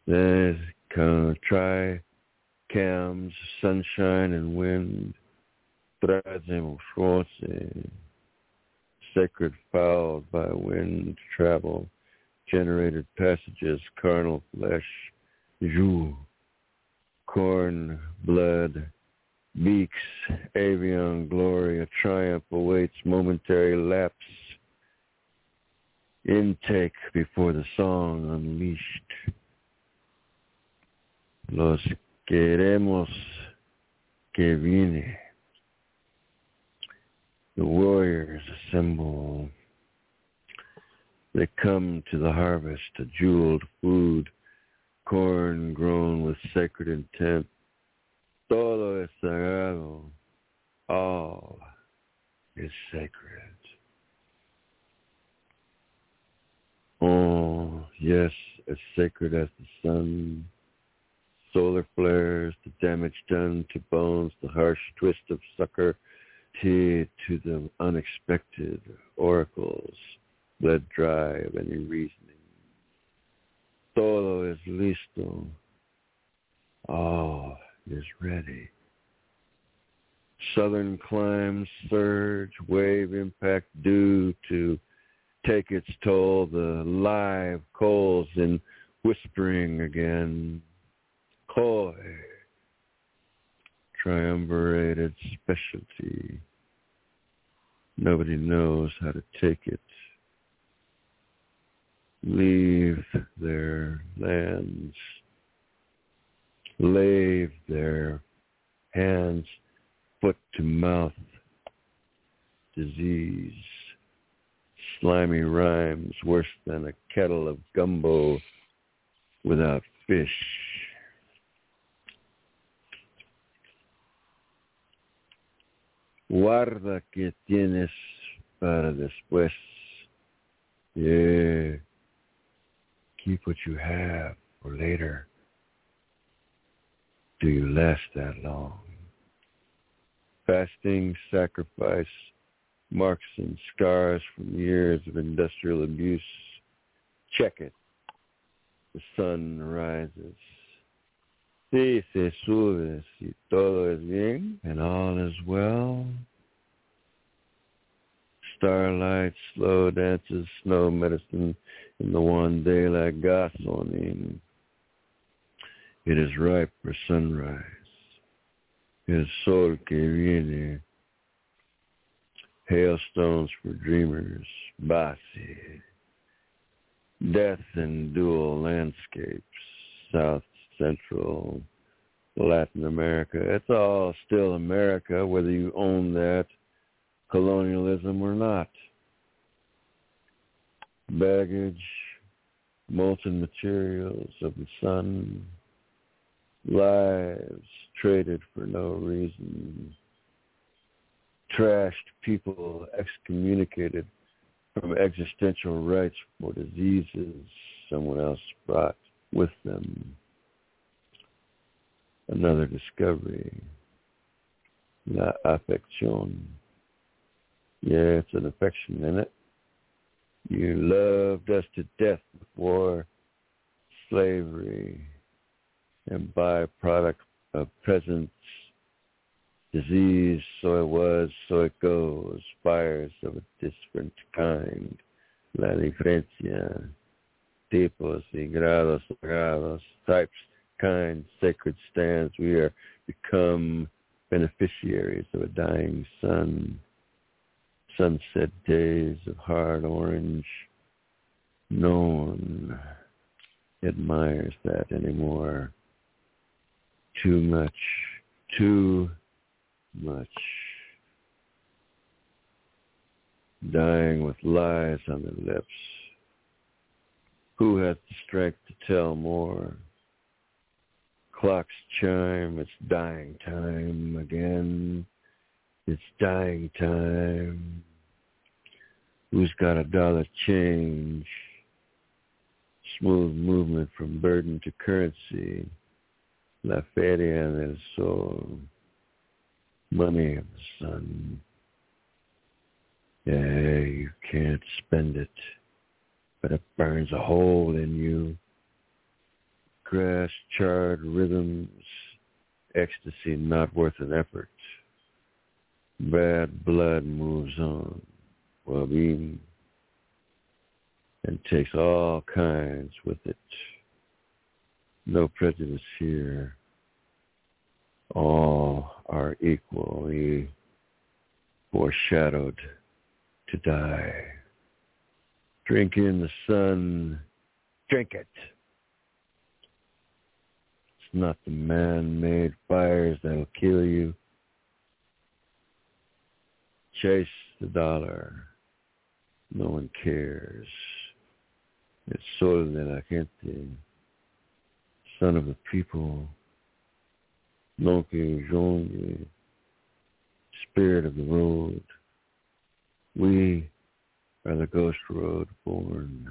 There's of try cams, sunshine and wind trazem force, sacred fouled by wind travel, generated passages, carnal flesh, jus, corn, blood, beaks, avian glory, a triumph awaits momentary lapse, intake before the song unleashed. Los queremos que viene. The warriors assemble. They come to the harvest, a jeweled food, corn grown with sacred intent. Todo es sagrado. All is sacred. Oh, yes, as sacred as the sun. Solar flares, the damage done to bones, the harsh twist of sucker to the unexpected oracles, blood dry any reasoning. Todo es listo. All is ready. Southern climes surge, wave impact due to take its toll, the live coals in whispering again. Coy triumvirated specialty. Nobody knows how to take it. Leave their lands. Lave their hands, foot to mouth. Disease. slimy rhymes worse than a kettle of gumbo without fish. Guarda que tienes para después. Yeah. Keep what you have for later. Do you last that long? Fasting, sacrifice, marks and scars from years of industrial abuse. Check it. The sun rises. Si se sube, si todo es bien and all is well. Starlight, slow dances, snow medicine in the one day like gasoline. It is ripe for sunrise. El sol que viene. Hailstones for dreamers. Basi. Death in dual landscapes. South Central, Latin America. It's all still America, whether you own that colonialism or not. Baggage, molten materials of the sun, lives traded for no reason, trashed people excommunicated from existential rights for diseases someone else brought with them. Another discovery, la affection. Yeah, it's an affection in it. You loved us to death before slavery and byproduct of presence, disease, so it was, so it goes, fires of a different kind, la diferencia, tipos y grados sagrados, types, kinds, sacred stands, we are become beneficiaries of a dying sun, sunset days of hard orange. No one admires that anymore too much, too much. Dying with lies on their lips. Who hath the strength to tell more? Clocks chime, it's dying time again. It's dying time. Who's got a dollar change? Smooth movement from burden to currency La Feria del Sol, money of the sun. Yeah, you can't spend it, but it burns a hole in you. Grass charred rhythms, ecstasy not worth an effort. Bad blood moves on, well-being, and takes all kinds with it. No prejudice here. All are equally foreshadowed to die. Drink in the sun. Drink it. It's not the man-made fires that'll kill you. Chase the dollar. No one cares. It's solo de la gente son of the people, Loki Zhong, spirit of the road. We are the ghost road born.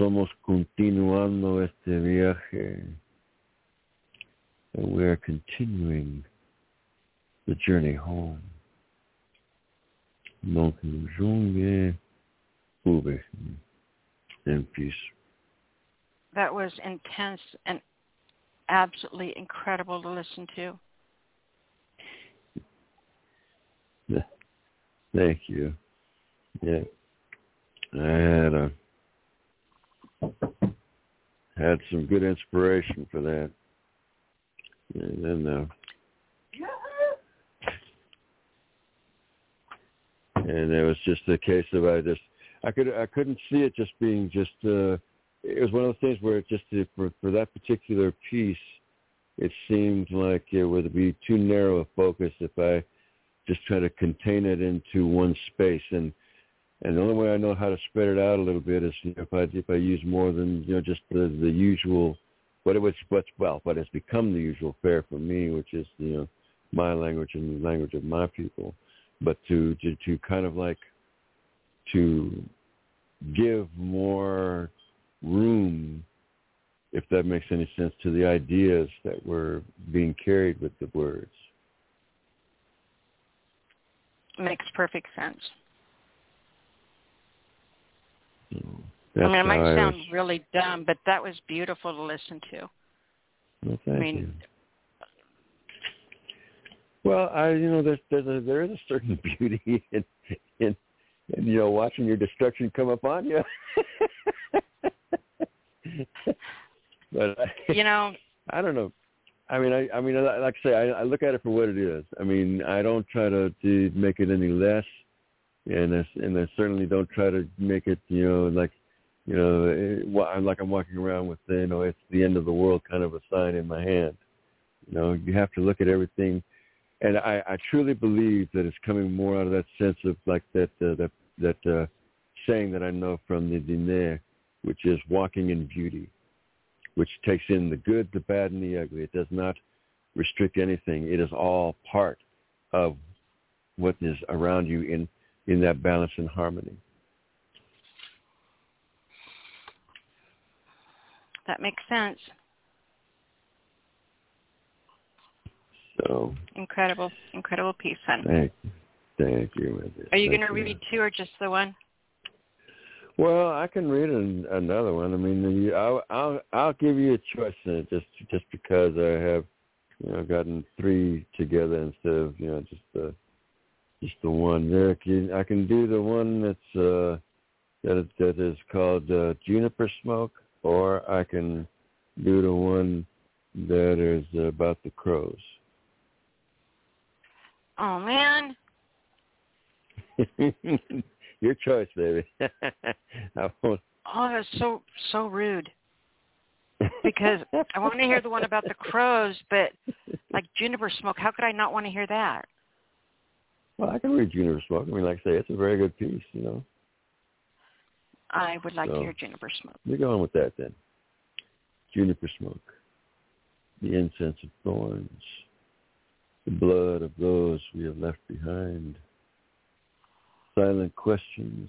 Somos continuando este viaje, and we are continuing the journey home. Loki Zhong, in peace. That was intense and absolutely incredible to listen to. Thank you. Yeah, I had a had some good inspiration for that, and then uh, and it was just a case of I just I could I couldn't see it just being just uh it was one of those things where it just for for that particular piece, it seemed like it would be too narrow a focus if I just try to contain it into one space. And And the only way I know how to spread it out a little bit is you know, if I if I use more than you know just the the usual, what it was what's well what has become the usual fare for me, which is you know my language and the language of my people, but to to to kind of like to give more room, if that makes any sense, to the ideas that were being carried with the words. Makes perfect sense. So I mean, it might sound was- really dumb, but that was beautiful to listen to. well, thank I mean, you. Well, I you know there's there's a there is a certain *laughs* beauty in in, in you know watching your destruction come upon you. *laughs* but I, you know, *laughs* I don't know. I mean, I I mean, like I say, I, I look at it for what it is. I mean, I don't try to, to make it any less, and I, and I certainly don't try to make it you know like you know eh, wa- I'm like I'm walking around with you know it's the end of the world kind of a sign in my hand. You know, you have to look at everything and I, I truly believe that it's coming more out of that sense of like that uh, that that uh, saying that I know from the Diné, which is walking in beauty, which takes in the good, the bad, and the ugly. It does not restrict anything. It is all part of what is around you in in that balance and harmony. that makes sense. So Incredible, incredible piece, son. thank thank you. Are you going to read two or just the one? Well, I can read an, another one. I mean, I'll I'll I'll give you a choice uh, just just because I have you know gotten three together instead of you know just the just the one. There, can- I can do the one that's uh that that is called uh, juniper smoke, or I can do the one that is about the crows. Oh man, *laughs* Your choice, baby. *laughs* Oh that's so so rude. Because I want to hear the one about the crows, but like juniper smoke, how could I not want to hear that? Well, I can read Juniper Smoke. I mean, like I say, it's a very good piece, you know. I would like to hear juniper smoke. We're going with that then. Juniper Smoke. The incense of thorns. The blood of those we have left behind. Silent questions.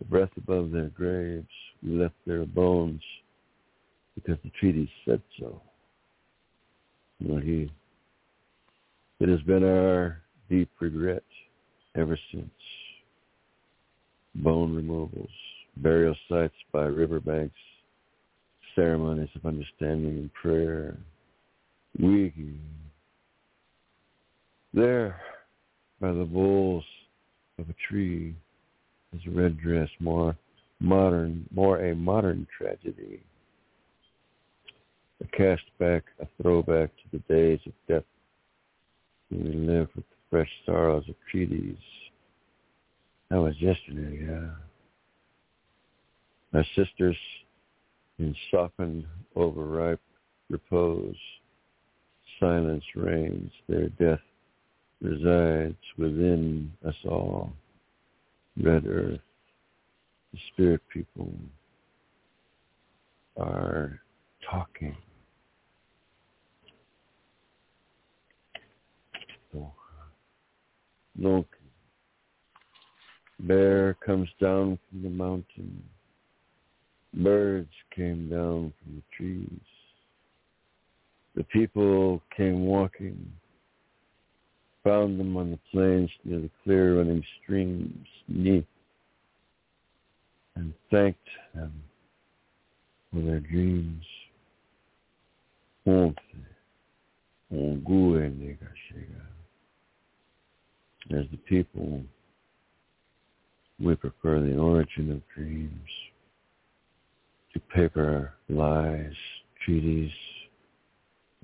The breath above their graves. We left their bones because the treaty said so. Lord, he, it has been our deep regret ever since. Bone removals, burial sites by riverbanks, ceremonies of understanding and prayer. We there by the boles of a tree is a red dress more modern more a modern tragedy. A cast back, a throwback to the days of death we lived with the fresh sorrows of treaties. That was yesterday, yeah. My sisters in softened, overripe repose. Silence reigns, their death resides within us all. Red earth, the spirit people are talking. Donc, bear comes down from the mountain. Birds came down from the trees. The people came walking, found them on the plains near the clear running streams, neath, and thanked them for their dreams. As the people, we prefer the origin of dreams to paper lies, treaties.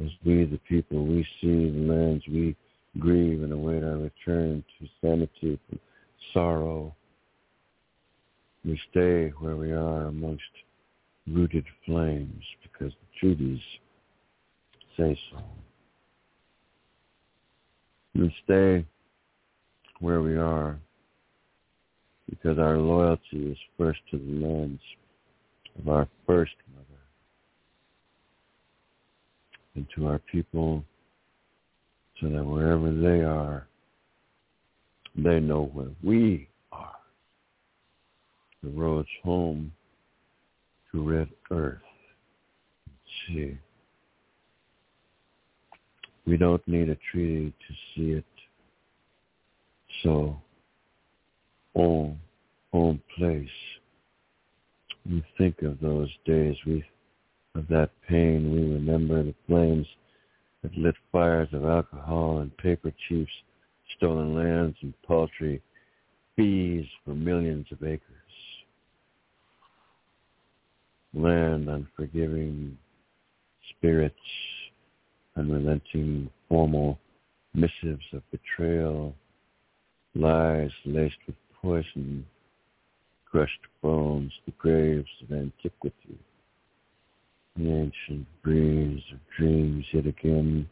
As we, the people, we see the lands we grieve and await our return to sanity from sorrow. We stay where we are amongst rooted flames because the treaties say so. We stay where we are because our loyalty is first to the lands of our first mother and to our people so that wherever they are, they know where we are. The roads home to Red Earth. Let's see. We don't need a treaty to see it. So, home, home place. We think of those days, we of that pain. We remember the flames that lit fires of alcohol and paper chiefs, stolen lands and paltry fees for millions of acres. Land unforgiving spirits, unrelenting formal missives of betrayal, lies laced with poison, crushed bones, the graves of antiquity the ancient breeze of dreams yet again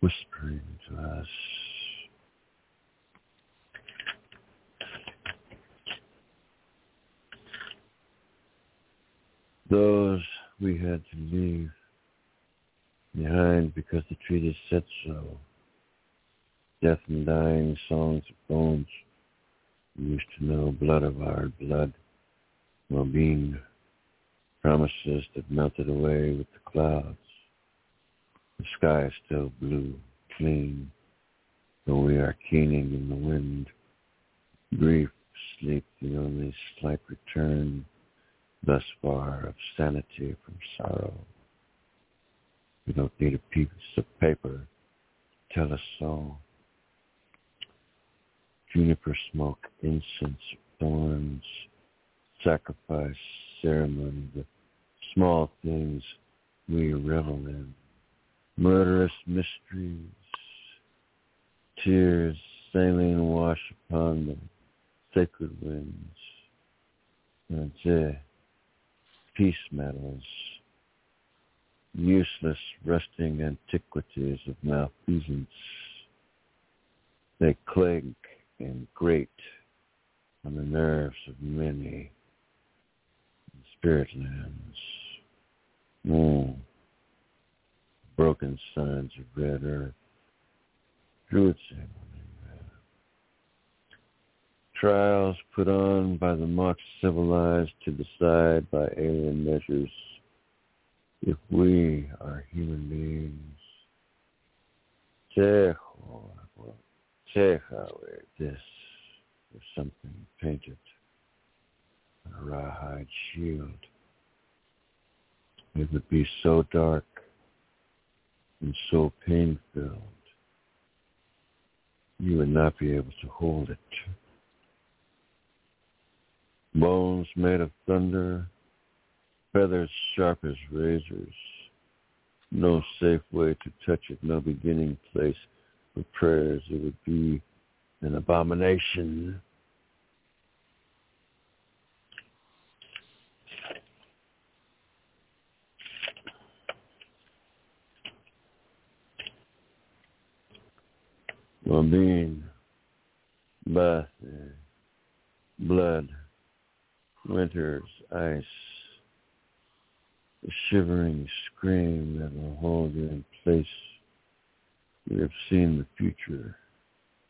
whispering to us. Those we had to leave behind because the treaty said so. Death and dying songs of bones. We used to know blood of our blood, well-being promises that melted away with the clouds. The sky is still blue, clean, though we are keening in the wind. Grief, sleep, the only slight return thus far of sanity from sorrow. We don't need a piece of paper to tell us so. Juniper smoke, incense, thorns, sacrifice, ceremony, the small things we revel in. Murderous mysteries, tears sailing wash upon the sacred winds. And uh, peace medals, useless rusting antiquities of malfeasance. They clink and grate on the nerves of many spirit lands. Mm. Broken signs of red earth. Druid. Trials put on by the mock civilized to decide by alien measures if we are human beings. This is something painted a rawhide shield. It would be so dark and so pain-filled, you would not be able to hold it. Bones made of thunder, feathers sharp as razors, no safe way to touch it, no beginning place for prayers. It would be an abomination well being, birth, blood, winter's ice, the shivering scream that will hold you in place. We have seen the future.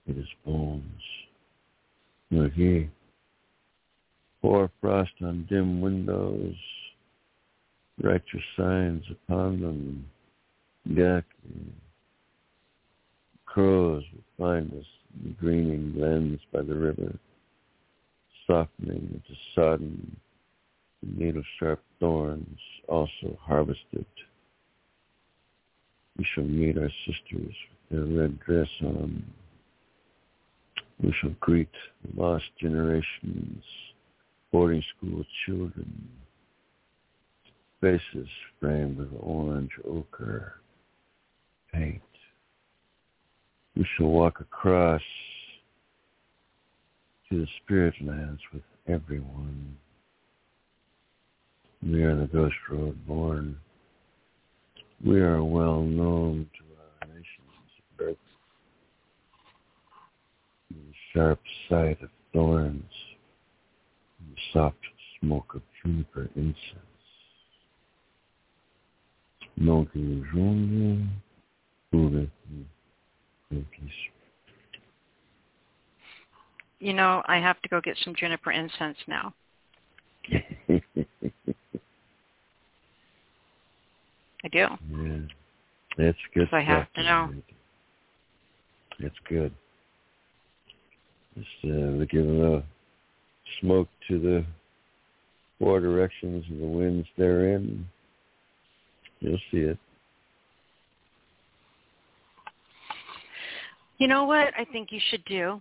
It is bones. Look here. Pour frost on dim windows. Write your signs upon them. Gak crows would find us in greening glens by the river, softening into sodden needle-sharp thorns also harvested. We shall meet our sisters with their red dress on. We shall greet the lost generations, boarding school children, faces framed with orange ochre paint. We shall walk across to the spirit lands with everyone. We are the ghost road born. We are well known to our nation's birth. The sharp sight of thorns the soft smoke of juniper incense. You know, I have to go get some juniper incense now. *laughs* I do. Yeah. That's good. I have to know. It's good. Just uh, give a little smoke to the four directions of the winds therein. You'll see it. You know what I think you should do?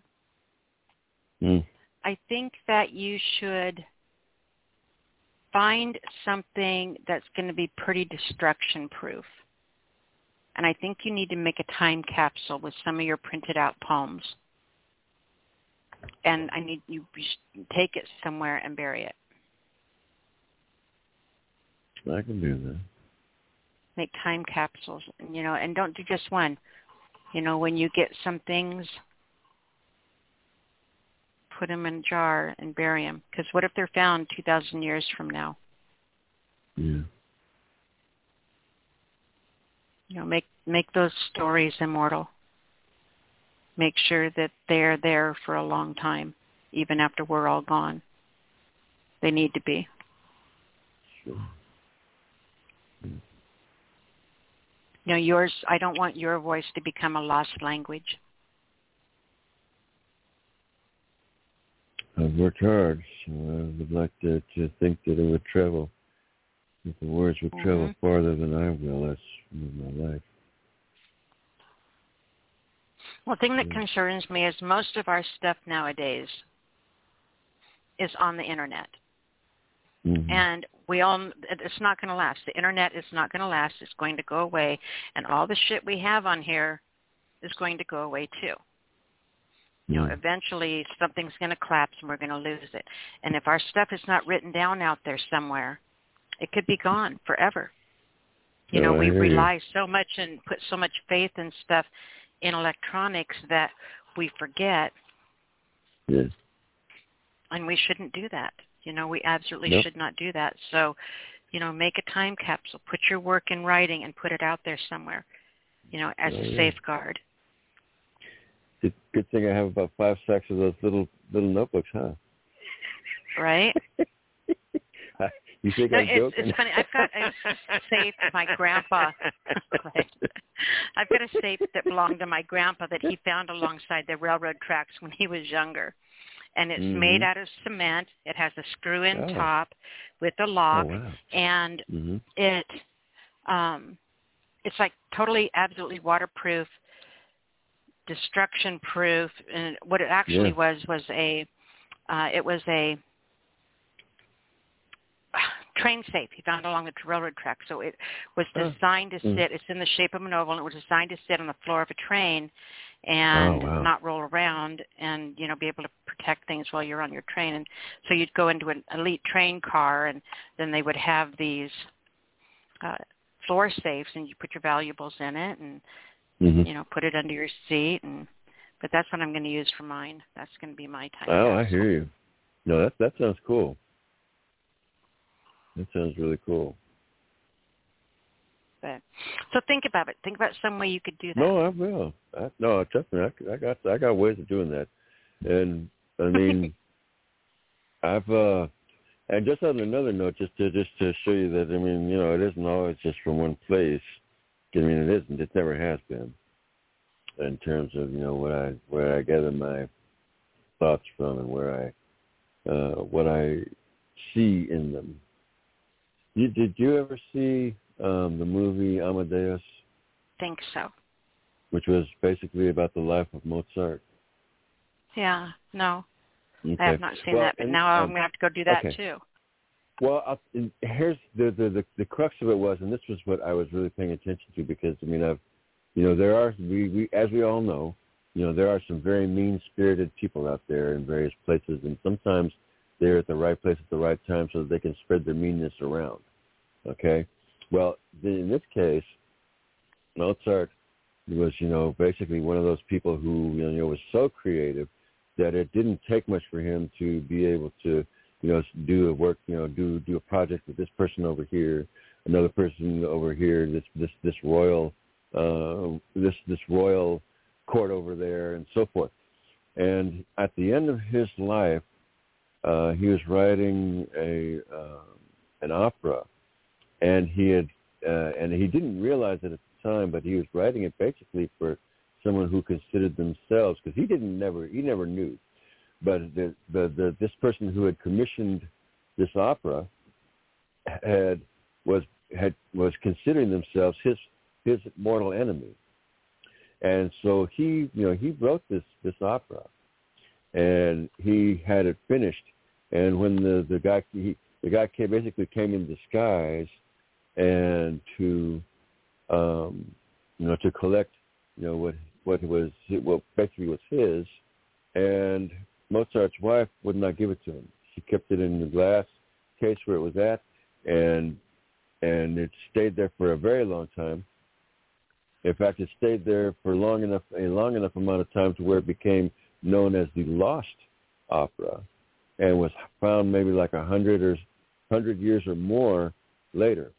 Mm. I think that you should find something that's going to be pretty destruction proof. And I think you need to make a time capsule with some of your printed out poems. And I need you to take it somewhere and bury it. I can do that. Make time capsules, you know, and don't do just one. You know, when you get some things, put them in a jar and bury them. Because what if they're found 2,000 years from now? Yeah. You know, make make those stories immortal. Make sure that they're there for a long time, even after we're all gone. They need to be. Sure. You know, yours. I don't want your voice to become a lost language. I've worked hard, so I would like to, to think that it would travel. that the words would travel mm-hmm. farther than I will, that's my life. One thing that concerns me is most of our stuff nowadays is on the internet. Mm-hmm. And we all, it's not going to last. The internet is not going to last. It's going to go away. And all the shit we have on here is going to go away too. You know, eventually something's going to collapse and we're going to lose it. And if our stuff is not written down out there somewhere, it could be gone forever. You know, Oh, we hear you. rely so much and put so much faith and stuff in electronics that we forget, Yeah. and we shouldn't do that. You know, we absolutely Nope. should not do that. So, you know, make a time capsule, put your work in writing, and put it out there somewhere. You know, as Oh, a yeah. safeguard. Good, good thing I have about five stacks of those little little notebooks, huh? Right? *laughs* *laughs* you think No, I'm it's, joking? it's funny. I've got a safe my grandpa. *laughs* right. I've got a safe that belonged to my grandpa that he found alongside the railroad tracks when he was younger. And it's Mhm. made out of cement. It has a screw-in Oh. top with a oh lock, wow. and hmm it um it's like totally absolutely waterproof destruction proof and what it actually Yeah. was was a uh it was a *sighs* train safe he found along the railroad track so it was Oh. designed to Mm. sit it's in the shape of an oval and it was designed to sit on the floor of a train and Oh, wow. not roll around and you know be able to protect things while you're on your train and so you'd go into an elite train car and then they would have these uh floor safes and you put your valuables in it and hmm you know put it under your seat and but that's what I'm going to use for mine. That's going to be my time. Oh, I hear you. No, that that sounds cool. That sounds really cool. But so think about it. Think about some way you could do that. No, I will. I, no, trust me. I, I got I got ways of doing that, and I *laughs* mean, I've uh, and just on another note, just to just to show you that I mean, you know, it isn't always just from one place. I mean, it isn't. It never has been. In terms of you know what I where I gather my thoughts from and where I uh, what I see in them. You, did you ever see um, the movie Amadeus? Think so. which was basically about the life of Mozart. Yeah. No, Okay. I have not seen Well, that, but and, now I'm going to have to go do that okay. too. Well, I'll, here's the, the the the crux of it was, and this was what I was really paying attention to because I mean, I've, you know, there are we, we as we all know, you know, there are some very mean spirited people out there in various places, and sometimes they're at the right place at the right time so that they can spread their meanness around. Okay, well, in this case, Mozart was, you know, basically one of those people who, you know, was so creative that it didn't take much for him to be able to you know, do a work, you know, do do a project with this person over here, another person over here, this this this royal, uh, this this royal court over there, and so forth. And at the end of his life, uh, he was writing a uh, an opera, and he had uh, and he didn't realize it at the time, but he was writing it basically for someone who considered themselves because he didn't never he never knew, but the, the the this person who had commissioned this opera had was had was considering themselves his his mortal enemy, and so he you know he wrote this this opera, and he had it finished, and when the the guy he the guy came, basically came in disguise and to um, you know to collect you know what what was what basically was his, and Mozart's wife would not give it to him. She kept it in the glass case where it was at, and and it stayed there for a very long time. In fact, it stayed there for long enough a long enough amount of time to where it became known as the Lost Opera, and was found maybe like a hundred or hundred years or more later.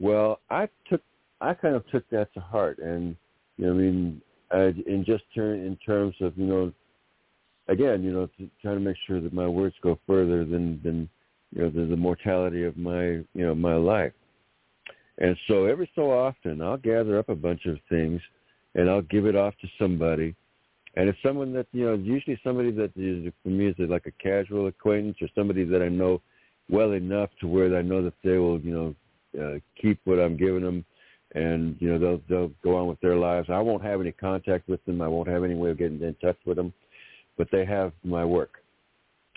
Well, I took I kind of took that to heart, and you know, I mean, I, in just turn in terms of you know, again, you know, to, trying to make sure that my words go further than than you know the, the mortality of my you know my life. And so every so often, I'll gather up a bunch of things, and I'll give it off to somebody. And it's someone that you know, usually somebody that is for me is like a casual acquaintance or somebody that I know well enough to where I know that they will you know uh, keep what I'm giving them, and you know they'll they'll go on with their lives. I won't have any contact with them. I won't have any way of getting in touch with them, but they have my work,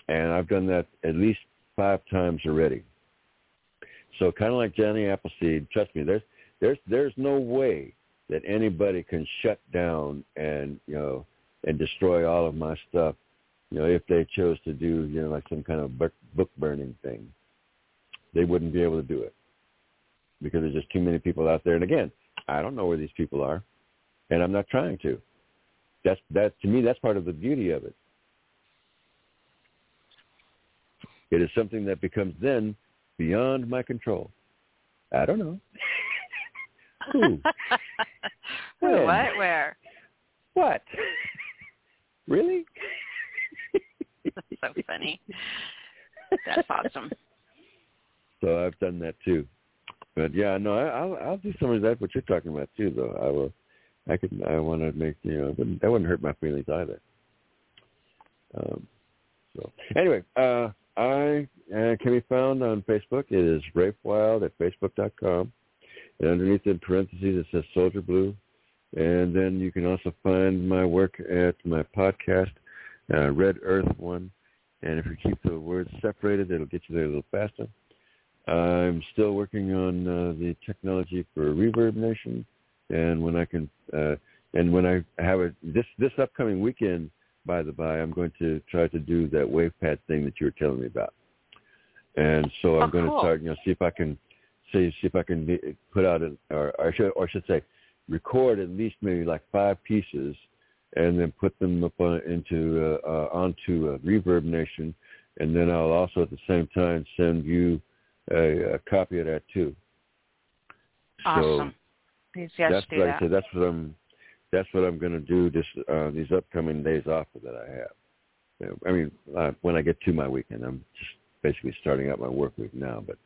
and I've done that at least five times already. So kind of like Johnny Appleseed, trust me, there's there's there's no way that anybody can shut down and you know and destroy all of my stuff, you know, if they chose to do you know like some kind of book, book burning thing, they wouldn't be able to do it because there's just too many people out there. And again, I don't know where these people are, and I'm not trying to. That's that to me. That's part of the beauty of it. It is something that becomes then beyond my control. I don't know. *laughs* Who? Who? What? Where? What? really? That's so funny. That's awesome. *laughs* So I've done that too. But yeah, no, I, I'll I'll do some of that. What you're talking about too, though. I will. I could. I want to make you know. Wouldn't, that wouldn't hurt my feelings either. Um, so anyway, uh, I uh, can be found on Facebook. It is Rafe Wild at facebook.com. And underneath in parentheses it says Soldier Blue. And then you can also find my work at my podcast, uh, Red Earth One. And if you keep the words separated, it'll get you there a little faster. I'm still working on uh, the technology for Reverb Nation, and when I can, uh, and when I have a this this upcoming weekend, by the by, I'm going to try to do that WavePad thing that you were telling me about, and so I'm oh, going cool. to start, you know, see if I can see see if I can be, put out an or, or I should or should say, record at least maybe like five pieces, and then put them up on, into uh, uh, onto uh, Reverb Nation, and then I'll also at the same time send you a, a copy of that too. Awesome. So Please yes, that's do like that. I said, that's what I'm that's what I'm going to do this uh, these upcoming days off that I have. I mean, uh, when I get to my weekend, I'm just basically starting out my work week now. But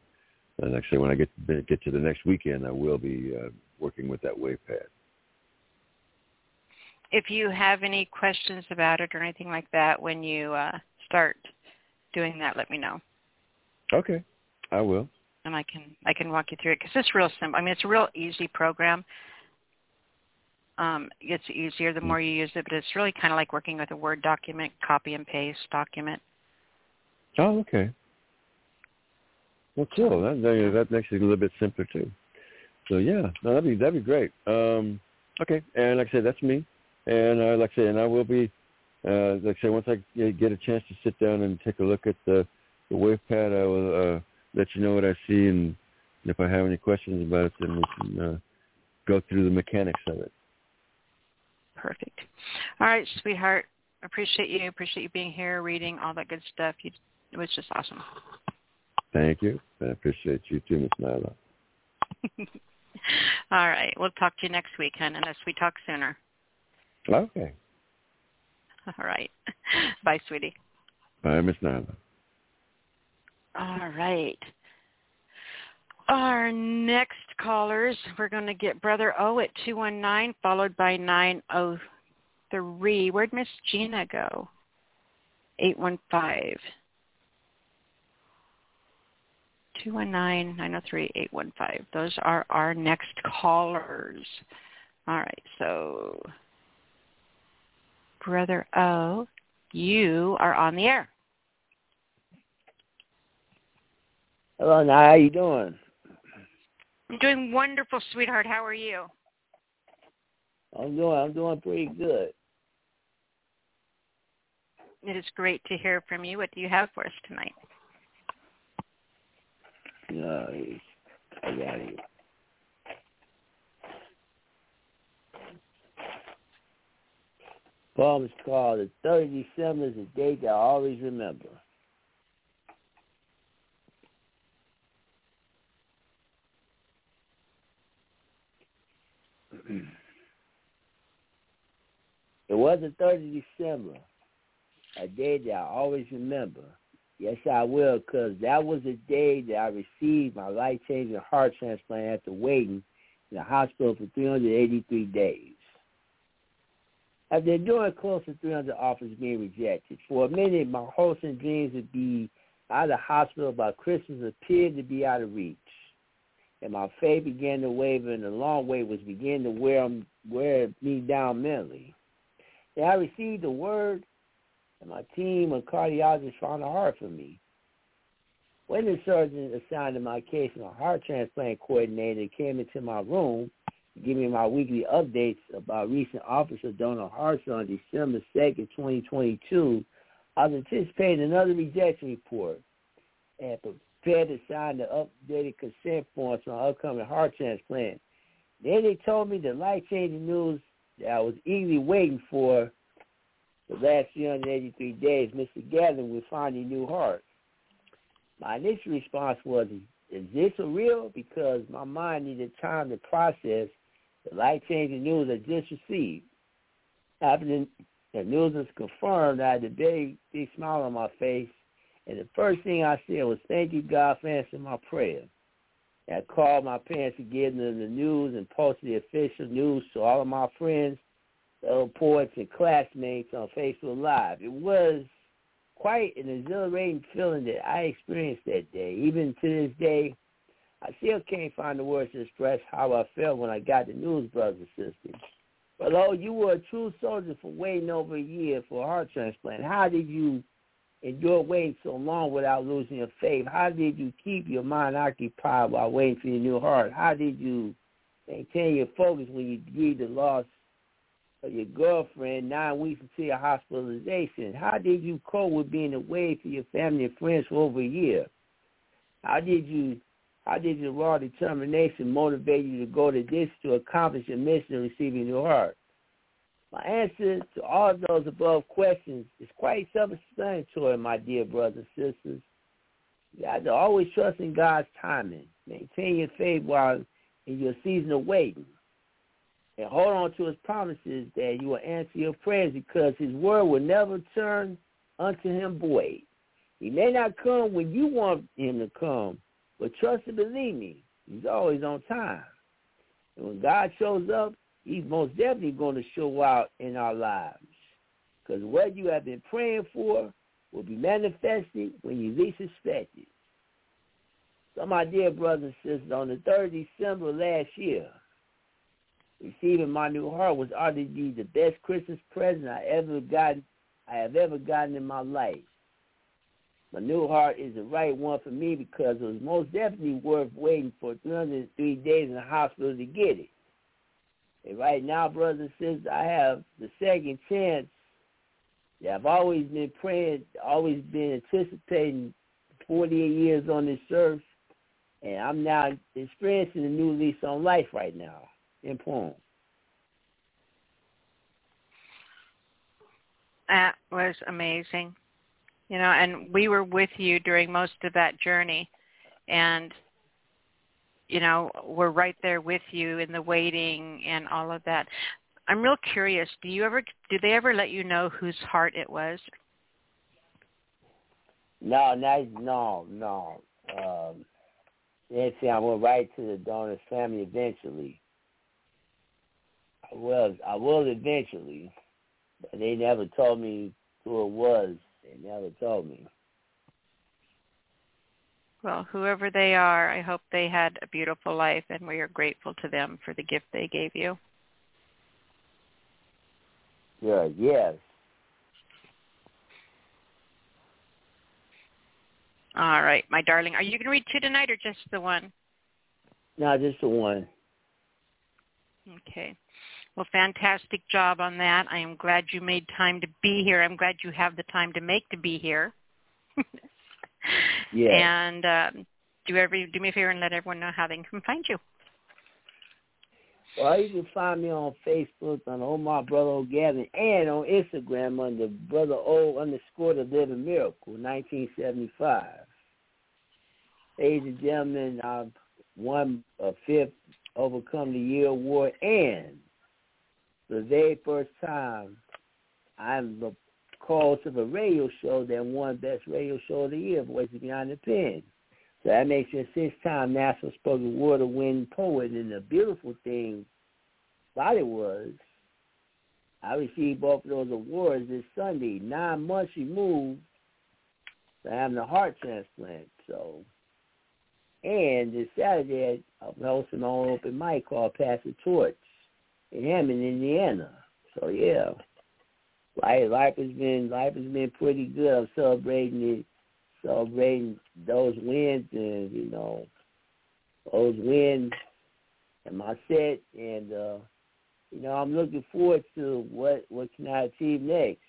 uh, I say, when I get to, get to the next weekend, I will be uh, working with that WavePad. If you have any questions about it or anything like that when you uh, start doing that, let me know. Okay, I will. and I can I can walk you through it because it's real simple. I mean, it's a real easy program. Um, it gets easier the more you use it, but it's really kind of like working with a Word document, copy and paste document. Oh, okay. Well, cool. That that, that makes it a little bit simpler too. So yeah, no, that'd be that'd be great. Um, okay, and like I said, that's me. And uh, like I said, and I will be, uh, like I said, once I get a chance to sit down and take a look at the the WavePad, I will uh, let you know what I see, and if I have any questions about it, then we can uh, go through the mechanics of it. Perfect. All right, sweetheart. Appreciate you. Appreciate you being here, reading all that good stuff. You It was just awesome. Thank you. I appreciate you too, Miss Nyla. *laughs* All right. We'll talk to you next week, hon, unless we talk sooner. Okay. All right. *laughs* Bye, sweetie. Bye, Miss Nyla. All right. Our next callers, we're going to get Brother O at 219, followed by 903. Where'd Miss Gina go? 815. 219-903-815. Those are our next callers. All right, so Brother O, you are on the air. Hello, now how you doing? I'm doing wonderful, sweetheart. How are you? I'm doing I'm doing pretty good. It is great to hear from you. What do you have for us tonight? No, I got it. Poem is called The 3rd of December is a date that I always remember. It was the 3rd of December, a day that I always remember. Yes, I will, because that was the day that I received my life-changing heart transplant after waiting in the hospital for 383 days. After enduring close to 300 offers being rejected, for a minute my hopes and dreams would be out of the hospital by Christmas appeared to be out of reach. And my faith began to waver, and the long wait was beginning to wear, um, wear me down mentally. And I received the word and my team of cardiologists found a heart for me. When the surgeon assigned to my case, my heart transplant coordinator came into my room to give me my weekly updates about recent officer donor hearts on December 2nd, 2022. I was anticipating another rejection report and prepared to sign the updated consent forms for my upcoming heart transplant. Then they told me the life-changing news that I was eagerly waiting for the last 383 days, Mr. Gavin will find a new heart. My initial response was, is this real? Because my mind needed time to process the life-changing news I just received. After the news was confirmed, I had a big, big smile on my face, and the first thing I said was, thank you, God, for answering my prayer. I called my parents to give them the news and posted the official news to all of my friends uh, poets and classmates on Facebook Live. It was quite an exhilarating feeling that I experienced that day. Even to this day, I still can't find the words to express how I felt when I got the news, brothers and sisters. But oh, you were a true soldier for waiting over a year for a heart transplant. How did you endure waiting so long without losing your faith? How did you keep your mind occupied while waiting for your new heart? How did you maintain your focus when you grieved the loss of your girlfriend nine weeks into your hospitalization? How did you cope with being away from your family and friends for over a year? How did you how did your raw determination motivate you to go to this to accomplish your mission of receiving your heart? My answer to all those above questions is quite self-explanatory, my dear brothers and sisters. You have to always trust in God's timing. Maintain your faith while in your season of waiting and hold on to his promises that you will answer your prayers because his word will never turn unto him void. He may not come when you want him to come, but trust and believe me, he's always on time. And when God shows up, he's most definitely going to show out in our lives. Because what you have been praying for will be manifested when you least expect it. So my dear brothers and sisters, on the 3rd of December last year, Receiving my new heart was arguably the best Christmas present I ever gotten, I have ever gotten in my life. My new heart is the right one for me because it was most definitely worth waiting for 303 days in the hospital to get it. And right now, brothers and sisters, I have the second chance I've always been praying, always been anticipating 48 years on this earth, and I'm now experiencing a new lease on life right now in poem. That was amazing. You know, and we were with you during most of that journey, and you know, we're right there with you in the waiting and all of that. I'm real curious. Do you ever do they ever let you know whose heart it was? No, no, no, no. Um, say I went right to the donor's family eventually. I was, I will eventually, but they never told me who it was. They never told me. Well, whoever they are, I hope they had a beautiful life, and we are grateful to them for the gift they gave you. Yeah, yes. All right, my darling. Are you going to read two tonight or just the one? No, just the one. Okay. Well, fantastic job on that. I am glad you made time to be here. I'm glad you have the time to make to be here. *laughs* yeah. And um, do every do me a favor and let everyone know how they can find you. Well, you can find me on Facebook on Omar Brother O'Gavin and on Instagram under Brother O underscore the Living Miracle, 1975. Ladies and gentlemen, I've won a fifth Overcome the Year award and for the very first time I'm the cause of a radio show that won Best Radio Show of the Year, Voices Beyond the Pen. So that makes me a six-time National Spoken Word Award poet. And the beautiful thing about it was I received both of those awards this Sunday, nine months removed from having a heart transplant. So, and this Saturday I'm hosting my own open mic called Pass the Torch in Hammond, Indiana. So yeah, life life has been life has been pretty good. I'm celebrating it, celebrating those wins and you know those wins and my set, and uh, you know I'm looking forward to what what can I achieve next.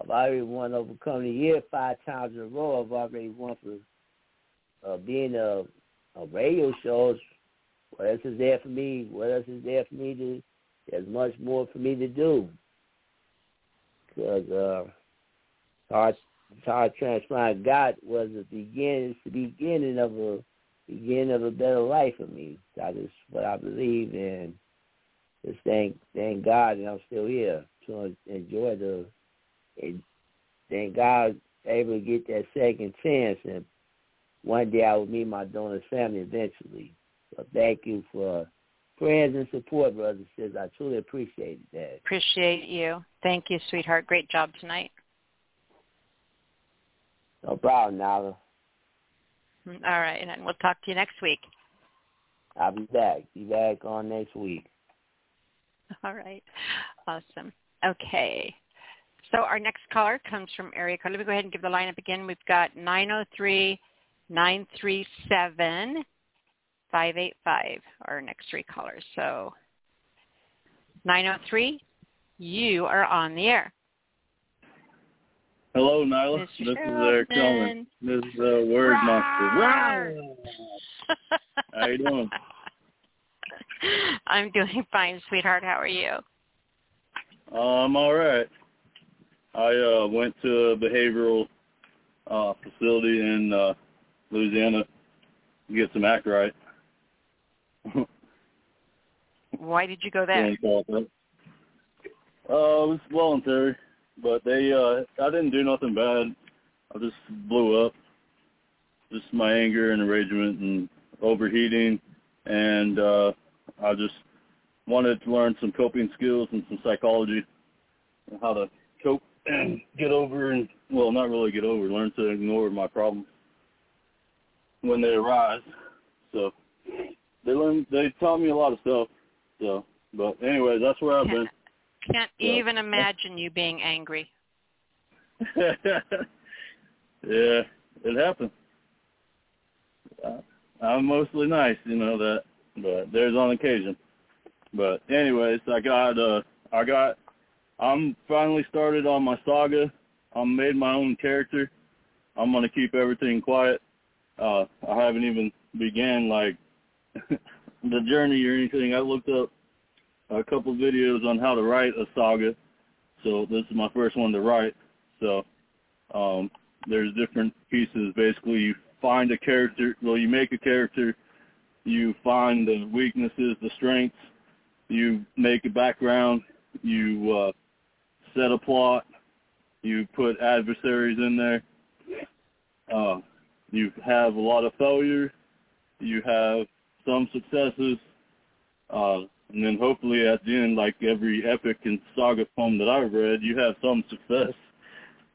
I've already won Overcome the Year five times in a row. I've already won for uh, being a, a radio shows. What else is there for me? What else is there for me to? There's much more for me to do because uh, heart heart transplant got was the beginning, the beginning of a beginning of a better life for me. That is what I believe in. Just thank thank God that I'm still here to enjoy the and thank God able to get that second chance and one day I will meet my donor's family eventually. So thank you for prayers and support, brothers and sisters. I truly appreciate that. Appreciate you. Thank you, sweetheart. Great job tonight. No problem, Nyla. All right, and we'll talk to you next week. I'll be back. Be back on next week. *laughs* All right. Awesome. Okay. So our next caller comes from area code. Let me go ahead and give the lineup again. We've got 903 937 585, our next three callers. So 903, you are on the air. Hello, Nyla. Mr. This is Eric Tillman. This is uh, Word Monster. *laughs* How you doing? I'm doing fine, sweetheart. How are you? Uh, I'm all right. I uh, went to a behavioral uh, facility in uh, Louisiana to get some act right. Why did you go there? Uh, it was voluntary, but they uh I didn't do nothing bad. I just blew up. Just my anger and enragement and overheating and uh I just wanted to learn some coping skills and some psychology and how to cope and *clears throat* get over and well not really get over, learn to ignore my problems when they arise. So they learned they taught me a lot of stuff. So but anyway, that's where I've been. *laughs* Can't Yeah. even imagine you being angry. *laughs* yeah, it happens. I'm mostly nice, you know that, but there's on occasion. But anyways, I got uh, I got, I'm finally started on my saga. I'm made my own character. I'm gonna keep everything quiet. Uh, I haven't even began like the journey or anything. I looked up a couple videos on how to write a saga, so this is my first one to write. So Um, there's different pieces. Basically, you find a character. Well, you make a character. You find the weaknesses, the strengths. You make a background. You uh, set a plot. You put adversaries in there. Uh, you have a lot of failure. You have some successes. Uh, and then hopefully at the end, like every epic and saga poem that I've read, you have some success.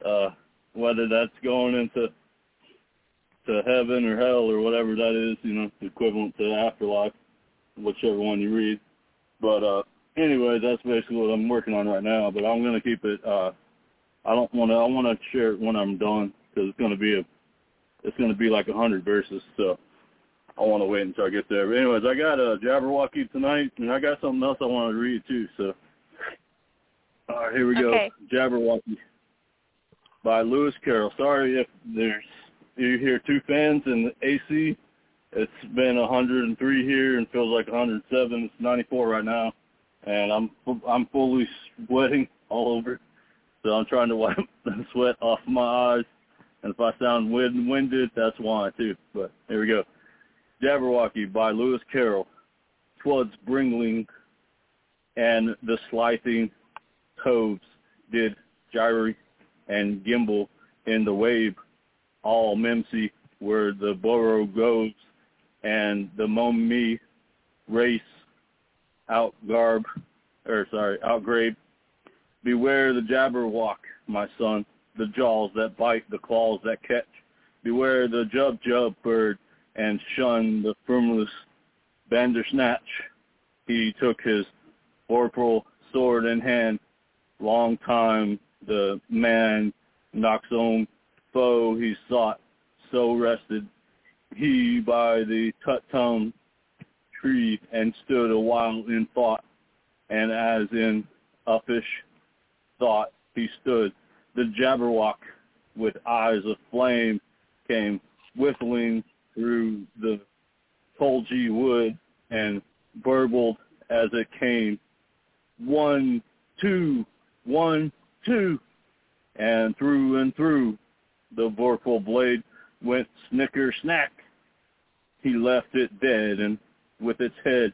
Uh, whether that's going into to heaven or hell or whatever that is, you know, equivalent to afterlife, whichever one you read. But uh anyway, that's basically what I'm working on right now. But I'm gonna keep it. uh I don't want to. I want to share it when I'm done because it's gonna be a. It's gonna be like a hundred verses, so I want to wait until I get there. But anyways, I got a Jabberwocky tonight, and I got something else I want to read too. So, all right, here we okay. go. Jabberwocky by Lewis Carroll. Sorry if there's you hear two fans in the AC. It's been 103 here and feels like 107. It's 94 right now, and I'm I'm fully sweating all over. So I'm trying to wipe *laughs* the sweat off my eyes. And if I sound wind, winded, that's why too. But here we go. Jabberwocky by Lewis Carroll. Twas Bringling and the Slithing Toves did gyre and gimble in the wave all mimsy where the borogoves and the Momi race outgarb or sorry, outgrabe. Beware the jabberwock, my son, the jaws that bite, the claws that catch. Beware the jub jub bird and shun the firmless bandersnatch. He took his vorpal sword in hand. Long time the man knocks on foe he sought, so rested he by the Tumtum tree and stood a while in thought, and as in uffish thought he stood, the Jabberwock with eyes of flame came whistling through the tulgey wood and burbled as it came. One, two, one, two, and through and through the vorpal blade went snicker snack. He left it dead, and with its head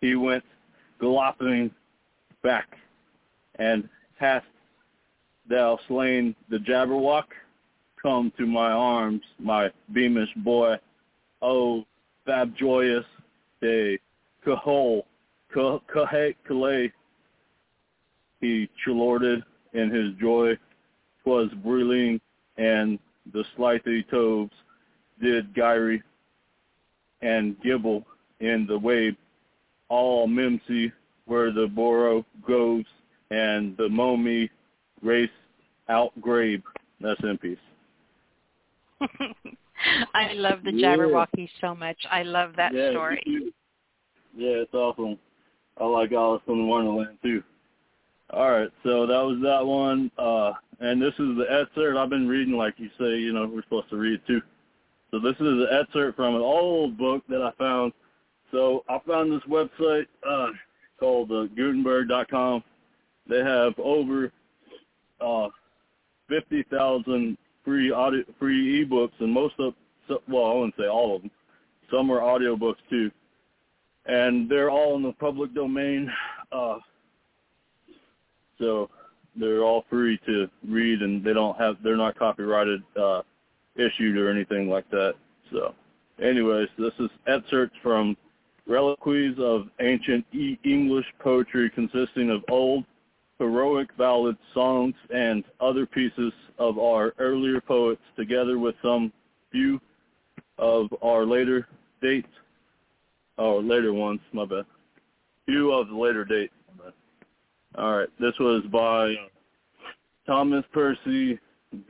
he went galloping back. And hast thou slain the Jabberwock? Come to my arms, my beamish boy. Oh, frabjous day, kahol, kahe, kaleh. He chilorded in his joy. Twas and the slithy toves did gyre and gimble in the wave, all mimsy where the borough goes, and the momi race out grave. That's in peace. *laughs* *laughs* I love the Yeah. Jabberwocky so much. I love that yeah, story. Yeah, it's awesome. I like Alice in Wonderland too. All right, so that was that one. Uh, and this is the excerpt I've been reading, like you say, you know, we're supposed to read too. So this is the excerpt from an old book that I found. So I found this website uh, called uh, Gutenberg.com. They have over uh, 50,000 free audio, free ebooks, and most of, well, I wouldn't say all of them. Some are audiobooks too, and they're all in the public domain. Uh, so they're all free to read, and they don't have they're not copyrighted, uh, issued or anything like that. So, anyways, this is excerpts from Reliques of Ancient e- English Poetry consisting of old heroic ballads, songs, and other pieces of our earlier poets, together with some few of our later dates, or later ones, my bad. Few of the later dates. All right, this was by Thomas Percy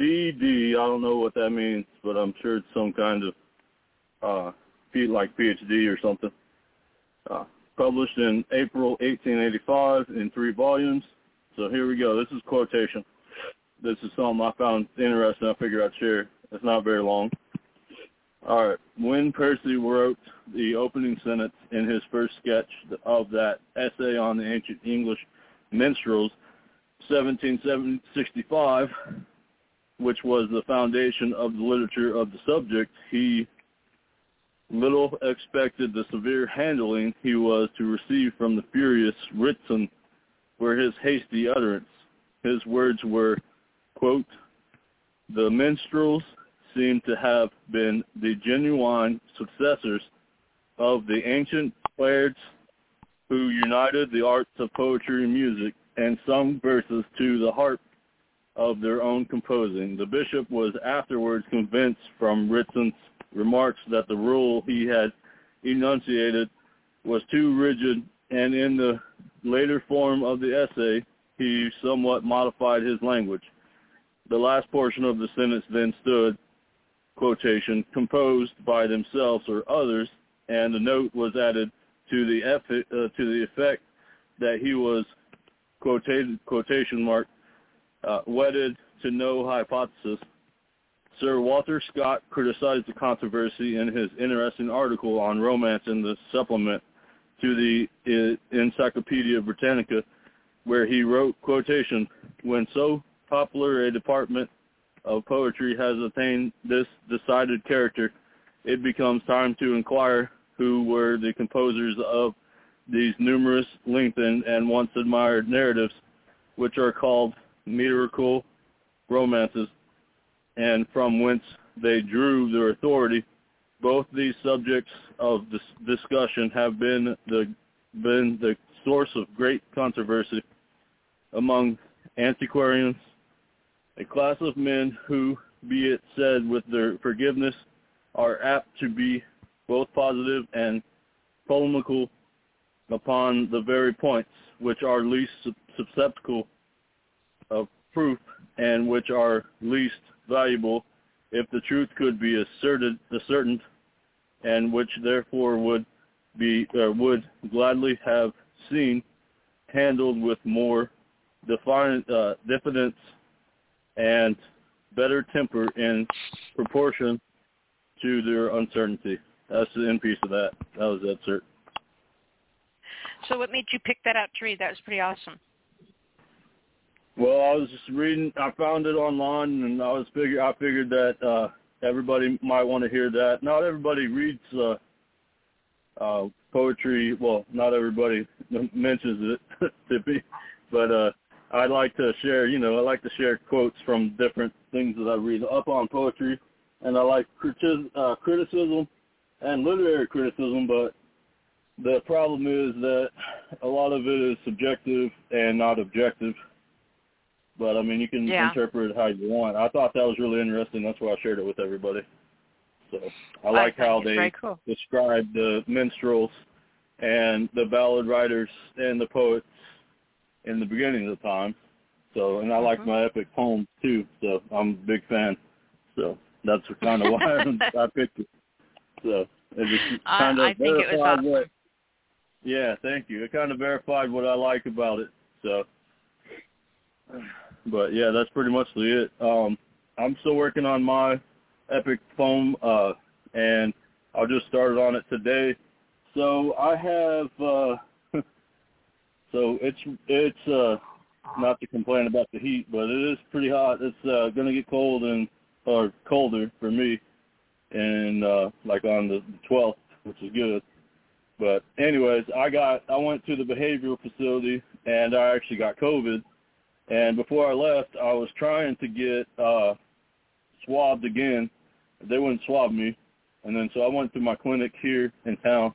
BD. I don't know what that means, but I'm sure it's some kind of uh, like PhD or something. Uh, published in April 1885 in three volumes. So here we go. This is quotation. This is something I found interesting. I figured I'd share. It's not very long. All right. When Percy wrote the opening sentence in his first sketch of that essay on the ancient English minstrels, 1765, which was the foundation of the literature of the subject, he little expected the severe handling he was to receive from the furious Ritson for his hasty utterance. His words were, quote, the minstrels seem to have been the genuine successors of the ancient bards who united the arts of poetry and music and sung verses to the harp of their own composing. The bishop was afterwards convinced from Ritson's remarks that the rule he had enunciated was too rigid, and in the later form of the essay, he somewhat modified his language. The last portion of the sentence then stood, quotation, composed by themselves or others, and a note was added to the, uh, to the effect that he was, quotation mark, uh, wedded to no hypothesis. Sir Walter Scott criticized the controversy in his interesting article on romance in the supplement to the uh, Encyclopedia Britannica, where he wrote, quotation, when so popular a department of poetry has attained this decided character, it becomes time to inquire who were the composers of these numerous lengthened and once admired narratives, which are called metrical romances, and from whence they drew their authority. Both these subjects of this discussion have been the been the source of great controversy among antiquarians, a class of men who, be it said with their forgiveness, are apt to be both positive and polemical upon the very points which are least susceptible of proof and which are least valuable if the truth could be asserted ascertained and which therefore would be uh, would gladly have seen handled with more defiant, uh, diffidence and better temper in proportion to their uncertainty. That's the end piece of that. That was that, sir. So what made you pick that out to read? That was pretty awesome. Well, I was just reading. I found it online, and I was figure. I figured that uh, everybody might want to hear that. Not everybody reads uh, uh, poetry. Well, not everybody *laughs* mentions it *laughs* to me, but uh, I like to share. You know, I like to share quotes from different things that I read up on poetry, and I like criti- uh, criticism and literary criticism. But the problem is that a lot of it is subjective and not objective but I mean, you can yeah. interpret it how you want. I thought that was really interesting. That's why I shared it with everybody. So I I like think how they cool. describe the minstrels and the ballad writers and the poets in the beginning of the time. So, and I like Mhm. my epic poems too. So I'm a big fan. So that's kind of why *laughs* *laughs* I picked it. So it just I- kind of I think it was verified awesome. what. Yeah, thank you. It kind of verified what I like about it. So, but yeah, that's pretty much it. Um, I'm still working on my epic foam, uh, and I just started on it today. So I have, uh, *laughs* so it's it's uh, not to complain about the heat, but it is pretty hot. It's uh, gonna get cold and or colder for me, and uh, like on the 12th, which is good. But anyways, I got I went to the behavioral facility and I actually got COVID. And before I left, I was trying to get uh swabbed again. They wouldn't swab me. And then so I went to my clinic here in town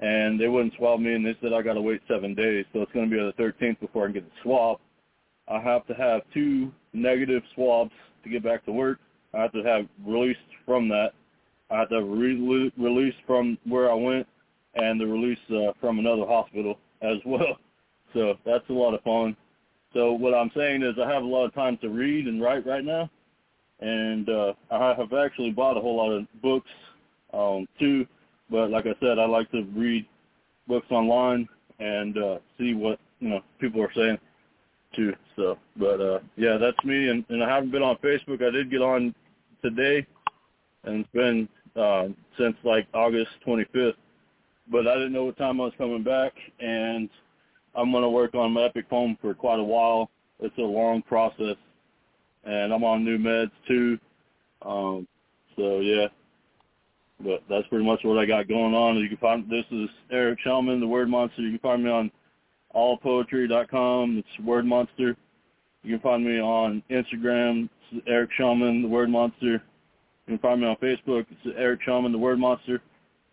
and they wouldn't swab me and they said I gotta wait seven days. So it's gonna be on the thirteenth before I can get the swab. I have to have two negative swabs to get back to work. I have to have released from that. I have to re- release from where I went and the release uh, from another hospital as *laughs* well. So that's a lot of fun. So what I'm saying is I have a lot of time to read and write right now, and uh, I have actually bought a whole lot of books um, too. But like I said, I like to read books online and uh, see what you know people are saying too. So, but uh, yeah, that's me, and, and I haven't been on Facebook. I did get on today, and it's been uh, since like August 25th but I didn't know what time I was coming back, and I'm going to work on my epic poem for quite a while. It's a long process, and I'm on new meds too. Um, so yeah, but that's pretty much what I got going on. You can find this is Eric Shellman, the Word Monster. You can find me on allpoetry.com. It's Word Monster. You can find me on Instagram. It's Eric Shellman, the Word Monster. You can find me on Facebook. It's Eric Shellman, the Word Monster.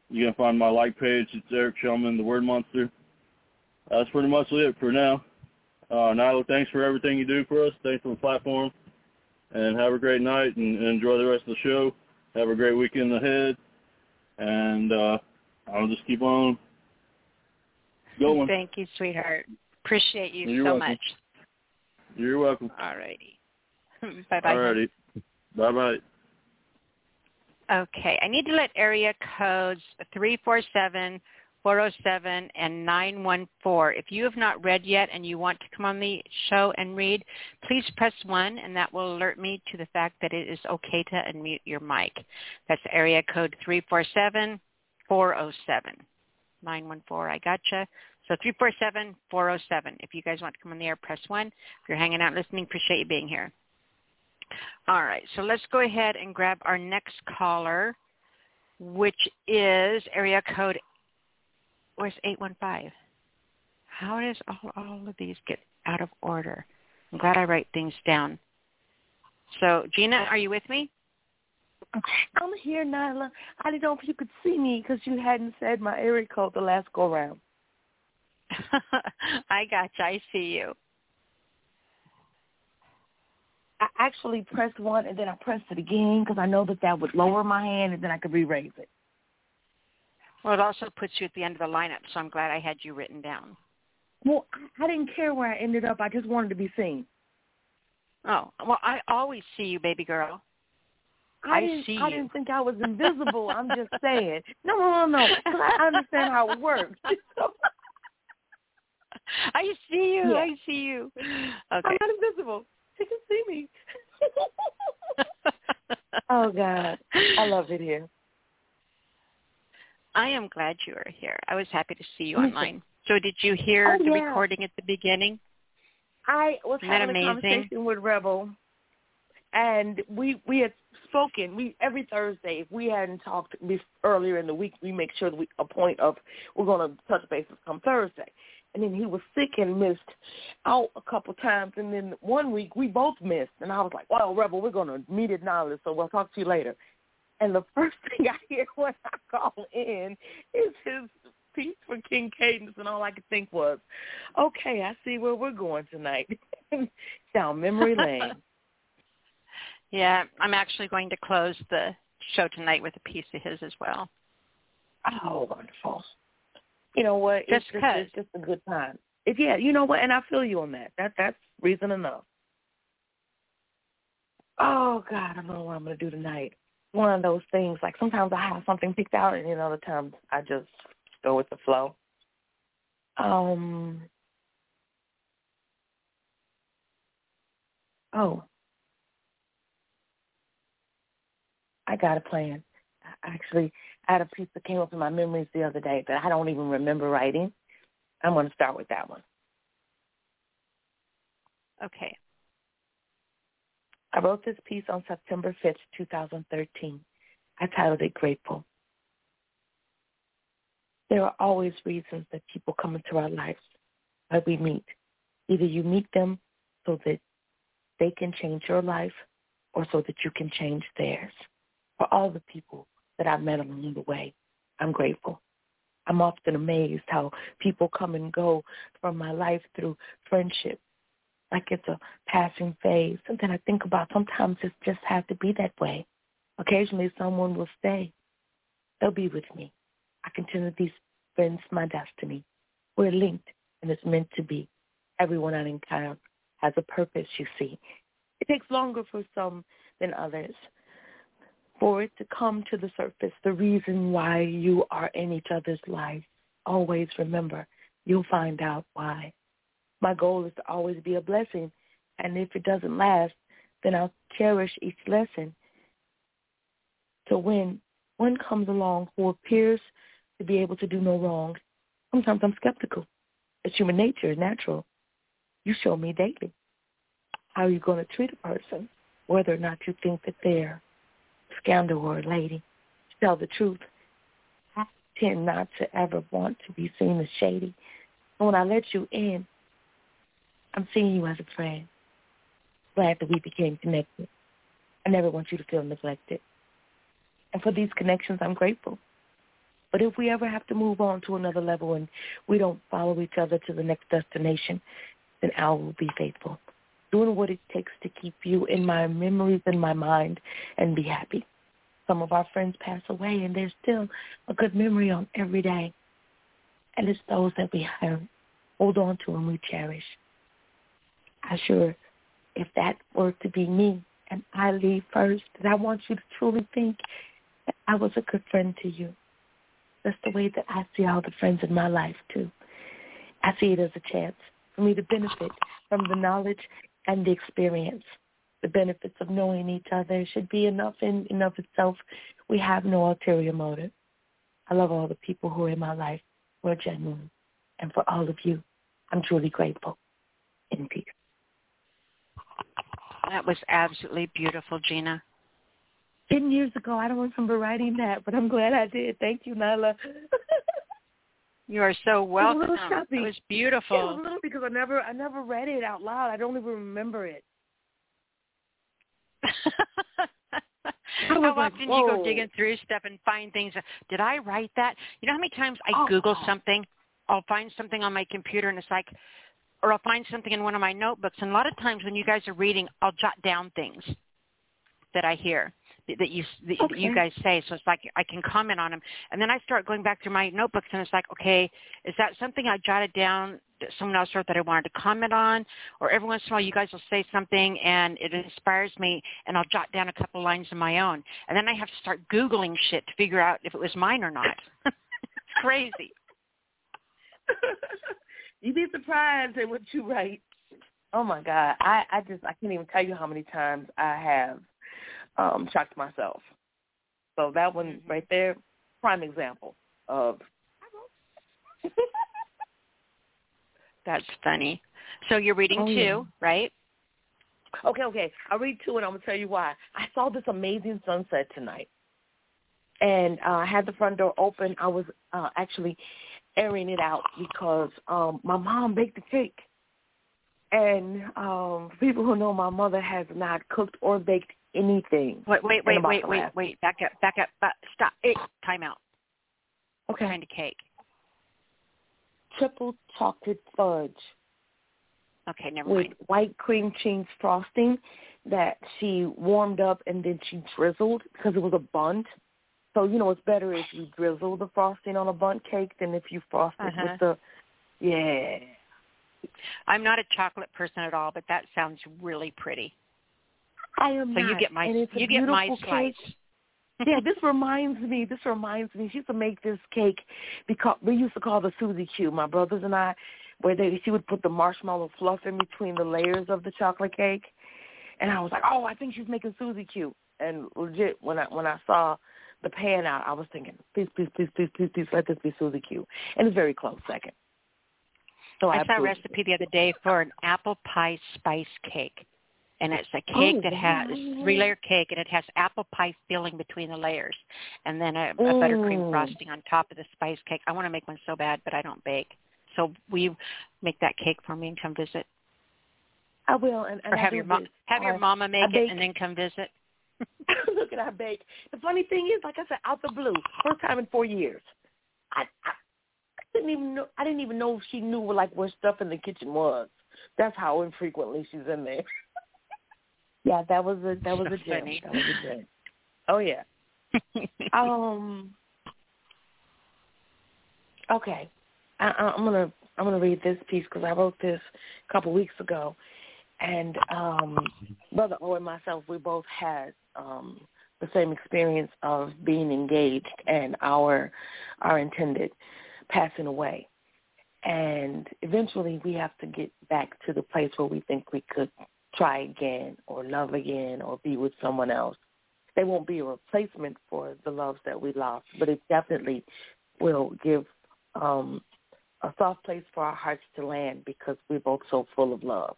You can find my like page. It's Eric Shellman, the Word Monster. That's pretty much it for now. Uh, Nyla, thanks for everything you do for us. Thanks for the platform. And have a great night and, and enjoy the rest of the show. Have a great weekend ahead. And uh, I'll just keep on going. Thank you, sweetheart. Appreciate you You're so welcome. much. You're welcome. All righty. *laughs* Bye-bye. All righty. Bye-bye. Okay. I need to let area codes 347, 407, and 914. If you have not read yet and you want to come on the show and read, please press 1 and that will alert me to the fact that it is okay to unmute your mic. That's area code 347, 407. 914, I gotcha. So 347, 407. If you guys want to come on the air, press 1. If you're hanging out listening, appreciate you being here. All right, so let's go ahead and grab our next caller, which is area code, where's 815? How does all, all of these get out of order? I'm glad I write things down. So, Gina, are you with me? I'm here, Nyla. I didn't know if you could see me because you hadn't said my area code the last go round. *laughs* I gotcha. I see you. I actually pressed one and then I pressed it again because I know that that would lower my hand and then I could re-raise it. Well, it also puts you at the end of the lineup, so I'm glad I had you written down. Well, I, didn't care where I ended up. I just wanted to be seen. Oh, well, I always see you, baby girl. I, I didn't, see I you. didn't think I was invisible. I'm just saying. No, no, no, no. I understand how it works. *laughs* I see you. Yeah. I see you. I'm not invisible. She can see me. *laughs* oh God, I love it here. I am glad you are here. I was happy to see you online. So did you hear Oh, the yeah. recording at the beginning? I was Isn't having a conversation with Rebel, and we we had spoken. We every Thursday, if we hadn't talked earlier in the week, we make sure that we a point of we're going to touch bases come Thursday. And then he was sick and missed out a couple times, and then one week we both missed. And I was like, "Well, Rebel, we're going to meet at Knowledge, so we'll talk to you later." And the first *laughs* thing I hear when I call in is his piece for King Cadence, and all I could think was, okay, I see where we're going tonight. *laughs* Down memory *laughs* lane. Yeah, I'm actually going to close the show tonight with a piece of his as well. Oh, wonderful. You know what? Just it's, just, it's just a good time. If, yeah, you know what? And I feel you on that. That that's reason enough. Oh God, I don't know what I'm gonna do tonight. One of those things. Like sometimes I have something picked out, and know, other times I just go with the flow. Um. Oh. I got a plan. Actually, I had a piece that came up in my memories the other day that I don't even remember writing. I'm going to start with that one. Okay. I wrote this piece on September 5th, 2013. I titled it Grateful. There are always reasons that people come into our lives that we meet. Either you meet them so that they can change your life or so that you can change theirs. For all the people that I've met along the way, I'm grateful. I'm often amazed how people come and go from my life through friendship, like it's a passing phase. Then I think about sometimes it just has to be that way. Occasionally someone will stay. They'll be with me. I consider these friends my destiny. We're linked and it's meant to be. Everyone I encounter has a purpose, you see. It takes longer for some than others for it to come to the surface, the reason why you are in each other's life. Always remember, you'll find out why. My goal is to always be a blessing, and if it doesn't last, then I'll cherish each lesson. So when one comes along who appears to be able to do no wrong, sometimes I'm skeptical. It's human nature, it's natural. You show me daily how you're going to treat a person whether or not you think that they're a scandal or a lady. Tell the truth, I tend not to ever want to be seen as shady. And when I let you in, I'm seeing you as a friend. Glad that we became connected. I never want you to feel neglected. And for these connections, I'm grateful. But if we ever have to move on to another level and we don't follow each other to the next destination, then Al will be faithful, doing what it takes to keep you in my memories in my mind and be happy. Some of our friends pass away, and there's still a good memory on every day. And it's those that we hold on to and we cherish. I sure, if that were to be me and I leave first, that I want you to truly think that I was a good friend to you. That's the way that I see all the friends in my life too. I see it as a chance for me to benefit from the knowledge and the experience. The benefits of knowing each other should be enough in and of itself. We have no ulterior motive. I love all the people who are in my life who are genuine. And for all of you, I'm truly grateful. In peace. That was absolutely beautiful, Gina. Ten years ago, I don't remember writing that, but I'm glad I did. Thank you, Nyla. you are so welcome. It was, it was beautiful. It was a little because I never, I never read it out loud. I don't even remember it. *laughs* how like, often do you go digging through stuff and find things? Did I write that? You know how many times I oh. Google oh. something, I'll find something on my computer and it's like, or I'll find something in one of my notebooks. And a lot of times when you guys are reading, I'll jot down things that I hear that you that okay. you guys say. So it's like I can comment on them, and then I start going back through my notebooks, and it's like, okay, is that something I jotted down that someone else wrote that I wanted to comment on? Or every once in a while, you guys will say something, and it inspires me, and I'll jot down a couple lines of my own, and then I have to start googling shit to figure out if it was mine or not. *laughs* it's crazy. *laughs* You'd be surprised at what you write. Oh my God, I I just I can't even tell you how many times I have um, shocked myself. So that one Mm-hmm. right there, prime example of. *laughs* That's funny. So you're reading Oh, two, yeah. right? Okay, okay. I'll read two, and I'm gonna tell you why. I saw this amazing sunset tonight, and uh, I had the front door open. I was uh, actually airing it out because um, my mom baked a cake, and um, people who know my mother has not cooked or baked anything. Wait, wait, wait, wait, wait, last- wait. Back up, back up. But stop. It, time out. What Okay. kind of cake? Triple chocolate fudge. Okay, never with mind. white cream cheese frosting that she warmed up and then she drizzled because it was a bunt. So, you know, it's better if you drizzle the frosting on a bunt cake than if you frost it Uh-huh. with the, yeah. I'm not a chocolate person at all, but that sounds really pretty. I am So you get my and it's a you get my slice. cake. yeah, this reminds me. This reminds me. She used to make this cake because we used to call the Susie Q. My brothers and I, where they she would put the marshmallow fluff in between the layers of the chocolate cake, and I was like, oh, I think she's making Susie Q. And legit, when I when I saw the pan out, I was thinking, please, please, please, please, please, please, let this be Susie Q. And it's very close second. So I saw a recipe the other day for an apple pie spice cake. And it's a cake Oh, that has wow. three layer cake and it has apple pie filling between the layers and then a, a buttercream Mm. frosting on top of the spice cake. I want to make one so bad but I don't bake. So will you make that cake for me and come visit? I will, and, and or have your mom have your mama make I it bake- and then come visit? *laughs* Look at I bake. The funny thing is, like I said, out the blue, first time in four years. I, I, I didn't even know. I didn't even know if she knew like what stuff in the kitchen was. That's how infrequently she's in there. *laughs* yeah, that was a that was So a gem. funny. That was a gem. Oh yeah. *laughs* Um. Okay, I, I- I'm gonna I'm gonna read this piece because I wrote this a couple weeks ago, and um, Brother O and myself, we both had um, the same experience of being engaged and our our intended passing away, and eventually we have to get back to the place where we think we could try again or love again or be with someone else. They won't be a replacement for the loves that we lost, but it definitely will give um, a soft place for our hearts to land because we're both so full of love.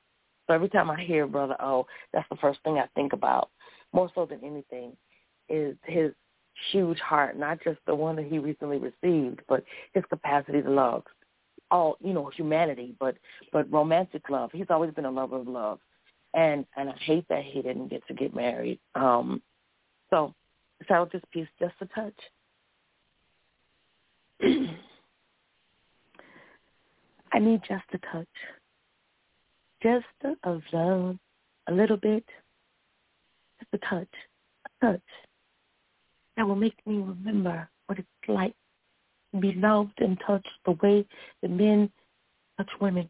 So every time I hear Brother O, that's the first thing I think about, more so than anything, is his huge heart, not just the one that he recently received, but his capacity to love all, you know, humanity, but but romantic love. He's always been a lover of love. And and I hate that he didn't get to get married. Um so so this piece just a touch. *clears throat* I need just a touch. Just of love, a little bit. Just a touch. A touch that will make me remember what it's like to be loved and touched the way the men touch women.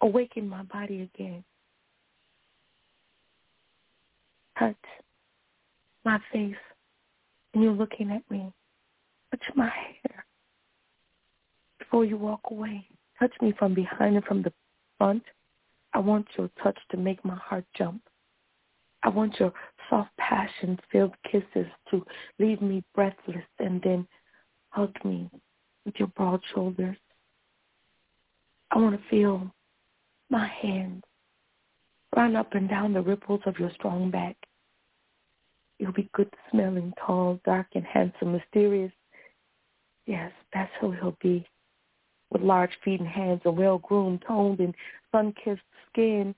Awaken my body again. Touch my face and you're looking at me. Touch my hair before you walk away. Touch me from behind and from the front. I want your touch to make my heart jump. I want your soft passion-filled kisses to leave me breathless and then hug me with your broad shoulders. I want to feel my hands run up and down the ripples of your strong back. You'll be good smelling, tall, dark, and handsome, mysterious. Yes, that's who he'll be. With large feet and hands, a well-groomed, toned, and sun-kissed skin,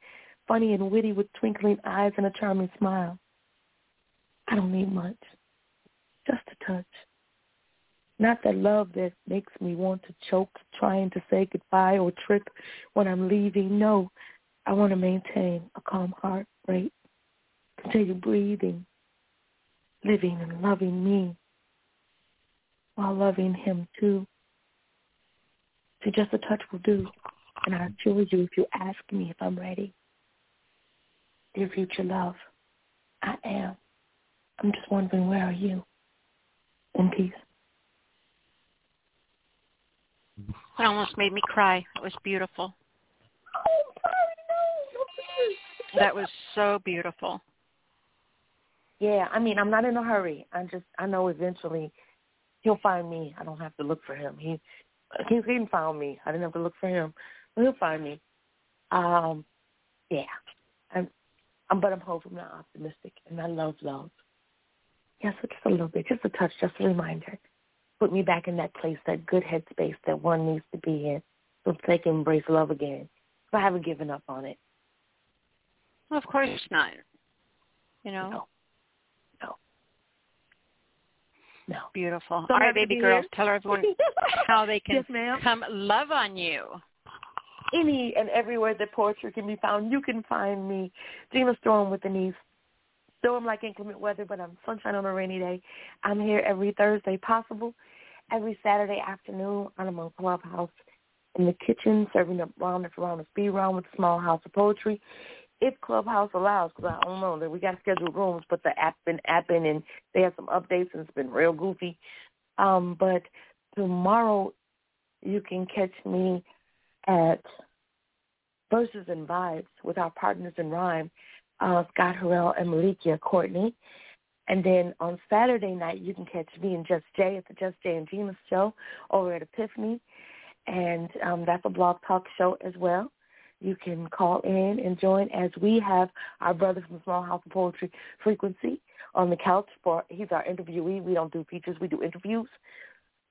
funny and witty with twinkling eyes and a charming smile. I don't need much. Just a touch. Not that love that makes me want to choke trying to say goodbye or trip when I'm leaving. No, I want to maintain a calm heart rate. Continue breathing, living and loving me while loving him too. See, just a touch will do. And I assure you if you ask me if I'm ready. Dear future love, I am. I'm just wondering, where are you? In peace. It almost made me cry. It was beautiful. Oh no. That was so beautiful. Yeah, I mean, I'm not in a hurry. I just, I know eventually he'll find me. I don't have to look for him. He, he, he find me. I didn't have to look for him. He'll find me. Um, yeah, I'm, but I'm hopeful, I'm not optimistic, and I love love. Yes, yeah, so just a little bit, just a touch, just a reminder. Put me back in that place, that good headspace that one needs to be in, so they can embrace love again. I haven't given up on it. Well, of course not. You know. No. No. No. Beautiful. So All right, baby girls, tell everyone *laughs* how they can yes, come love on you any and everywhere that poetry can be found. You can find me, Gina Storm with Denise. Storm like inclement weather, but I'm sunshine on a rainy day. I'm here every Thursday possible, every Saturday afternoon on a clubhouse in the kitchen, serving up round after round of speed round with a small house of poetry. If Clubhouse allows, because I don't know that we got scheduled rooms, but the app been apping and they have some updates and it's been real goofy. Um, but tomorrow you can catch me at Verses and Vibes with our partners in rhyme, uh, Scott Harrell and Malikia Courtney. And then on Saturday night, you can catch me and Just Jay at the Just Jay and Gina show over at Epiphany. And um, that's a blog talk show as well. You can call in and join as we have our brother from Small House of Poetry Frequency on the couch for he's our interviewee. We don't do features, we do interviews.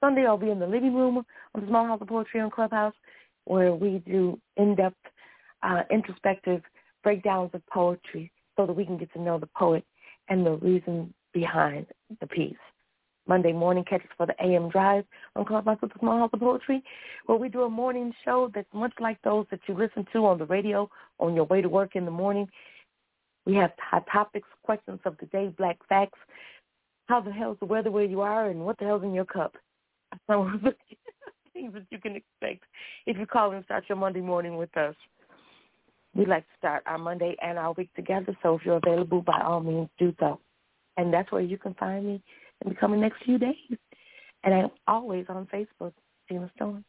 Sunday I'll be in the living room on the Small House of Poetry on Clubhouse where we do in-depth, uh, introspective breakdowns of poetry so that we can get to know the poet and the reason behind the piece. Monday morning catches for the AM Drive on Clubhouse with the Small House of Poetry, where we do a morning show that's much like those that you listen to on the radio on your way to work in the morning. We have hot topics, questions of the day, black facts, how the hell's the weather where you are, and what the hell's in your cup. *laughs* Things that you can expect if you call and start your Monday morning with us. We like to start our Monday and our week together, so if you're available, by all means, do so. And that's where you can find me in the coming next few days. And I'm always on Facebook, Gina Storm.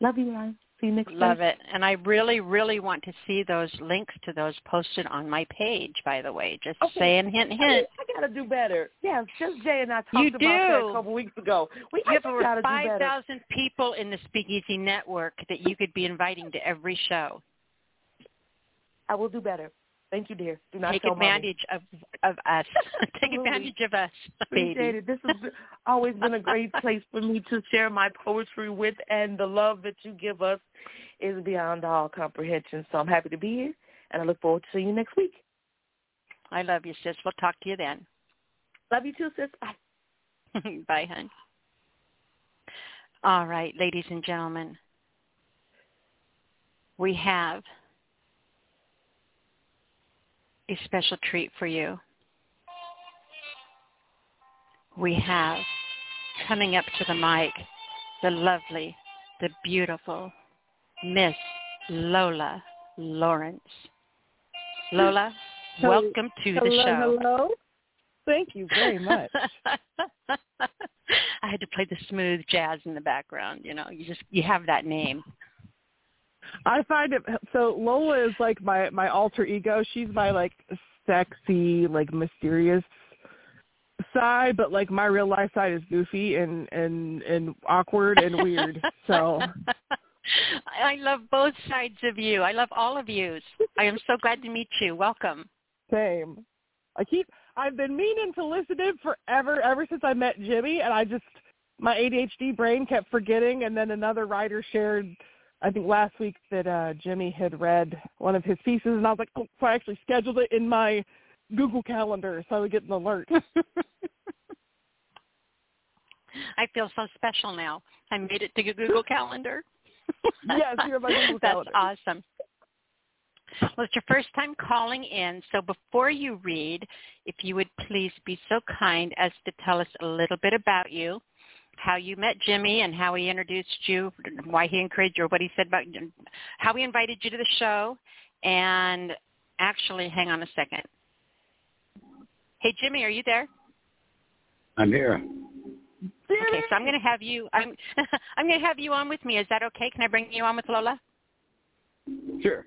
Love you guys. See you next Love it. And I really, really want to see those links to those posted on my page, by the way. Just Okay. saying, hint, I, hint. I gotta do better. Yeah, just Jay and I talked You about that a couple weeks ago. We have over gotta do better. 5,000 people in the Speakeasy Network that you could be inviting to every show. I will do better. Thank you, dear. Do not take advantage of of us. *laughs* take advantage of us, Appreciate baby. it. This has always been a great *laughs* place for me to share my poetry with, and the love that you give us is beyond all comprehension. So I'm happy to be here, and I look forward to seeing you next week. I love you, sis. We'll talk to you then. Love you too, sis. Bye. *laughs* Bye, hon. All right, ladies and gentlemen, we have a special treat for you. We have coming up to the mic the lovely, the beautiful Miss Lola Lawrence. Lola, *laughs* welcome to hello, the show. Hello. Thank you very much. *laughs* I had to play the smooth jazz in the background. You know, you just you have that name. I find it so Lola is like my my alter ego. She's my like sexy, like mysterious side, but like my real life side is goofy and and and awkward and weird. So *laughs* I love both sides of you. I love all of you. I am so glad to meet you. Welcome. same. I keep I've been meaning to listen in forever ever since I met Jimmy and I just my ADHD brain kept forgetting and then another writer shared I think last week that uh Jimmy had read one of his pieces and I was like, oh, so I actually scheduled it in my Google Calendar so I would get an alert. *laughs* I feel so special now. I made it to your Google Calendar. *laughs* yes, you're my Google *laughs* That's Calendar. That's awesome. Well, it's your first time calling in, so before you read, if you would please be so kind as to tell us a little bit about you, how you met Jimmy and how he introduced you, why he encouraged you, or what he said about you, how he invited you to the show, and actually, hang on a second. Hey, Jimmy, are you there? I'm here. Okay, so I'm going to have you. I'm *laughs* I'm going to have you on with me. Is that okay? Can I bring you on with Lola? Sure.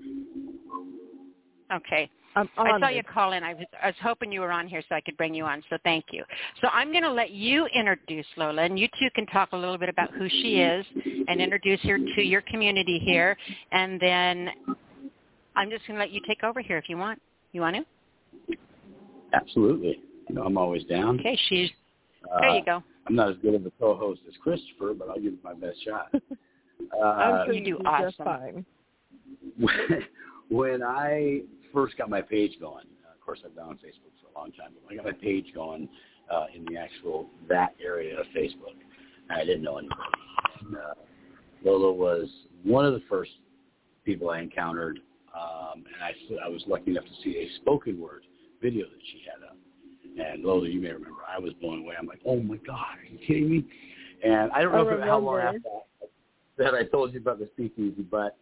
Okay. I'm I saw honored. you call in. I was I was hoping you were on here so I could bring you on. So thank you. So I'm going to let you introduce Lola, and you two can talk a little bit about who she is and introduce her to your community here, and then I'm just going to let you take over here if you want. You want to? Absolutely. You know, I'm always down. Okay. She's Uh, there. You go. I'm not as good of a co-host as Christopher, but I'll give it my best shot. *laughs* Uh, I'm sure you do just awesome. fine. when, *laughs* when I first got my page going, uh, of course I've been on Facebook for a long time, but when I got my page going uh, in the actual that area of Facebook, I didn't know anybody. And, uh, Lola was one of the first people I encountered, um, and I, I was lucky enough to see a spoken word video that she had up. And Lola, you may remember, I was blown away. I'm like, oh my God, are you kidding me? And I don't know I if- how long after that I told you about the speakeasy, but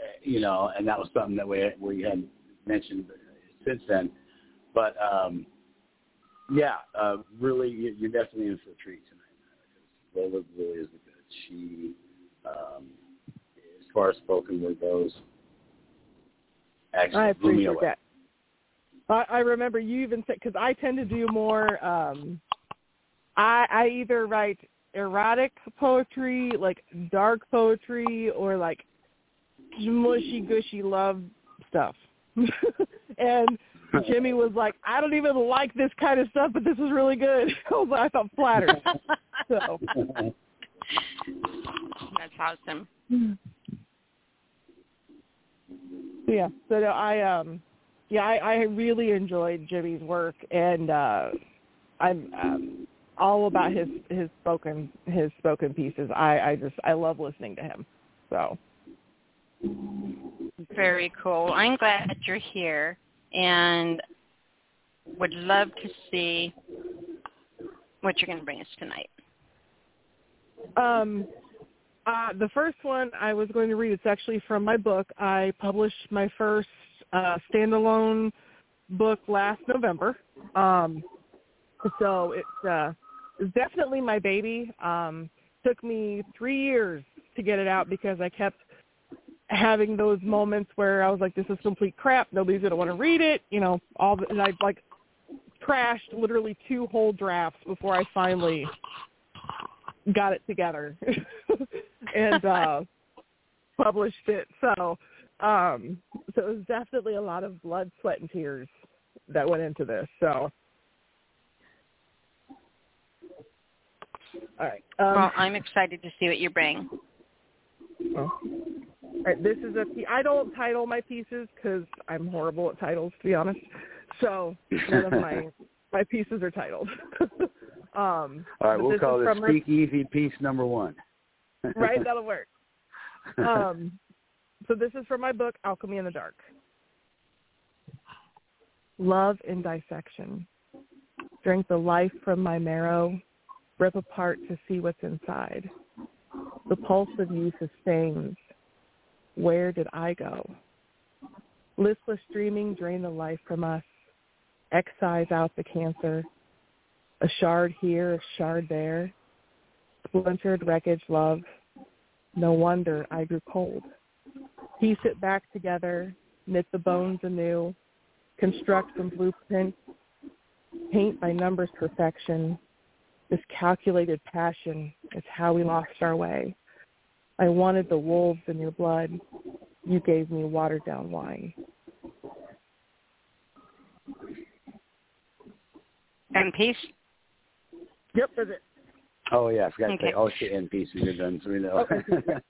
uh, you know, and that was something that we we had mentioned since then. But um, yeah, uh, really, you- you're definitely in for a treat tonight. Lola really is good. She, um, as far as spoken word goes, actually I blew me away. that. I, I remember you even said because I tend to do more. um I I either write erotic poetry, like dark poetry, or like mushy gushy love stuff. *laughs* and Jimmy was like, I don't even like this kind of stuff, but this is really good. *laughs* I was like, I felt flattered. so That's awesome. yeah, so no, I um yeah, I, I really enjoyed Jimmy's work and uh I'm um all about his his spoken his spoken pieces. I I just I love listening to him. So Very cool. I'm glad that you're here and would love to see what you're going to bring us tonight. um uh the first one I was going to read it's actually from my book. I published my first uh standalone book last November. Um so it's uh it's definitely my baby. Um took me 3 years to get it out because I kept having those moments where I was like, this is complete crap. Nobody's going to want to read it. You know, all the, and I like trashed literally two whole drafts before I finally got it together *laughs* and uh *laughs* published it. So Um, so it was definitely a lot of blood, sweat, and tears that went into this. So, all right. Um, well, I'm excited to see what you bring. Well, right, this is a. I don't title my pieces because I'm horrible at titles, to be honest. So none of my *laughs* my pieces are titled. *laughs* um, All right, we'll call this Speakeasy piece number one. *laughs* right, that'll work. Um, so this is from my book, Alchemy in the Dark. Love in dissection. Drink the life from my marrow, rip apart to see what's inside. The pulse of you sustains. Where did I go? Listless dreaming drain the life from us. Excise out the cancer. A shard here, a shard there. Splintered wreckage love. No wonder I grew cold. Piece it back together, knit the bones anew, construct from blueprints, paint by numbers perfection. This calculated passion is how we lost our way. I wanted the wolves in your blood. You gave me watered down wine. And peace? Yep, that's it. Oh yeah, I forgot Okay. to say. Oh, shit, the end pieces are done, so we know. *laughs*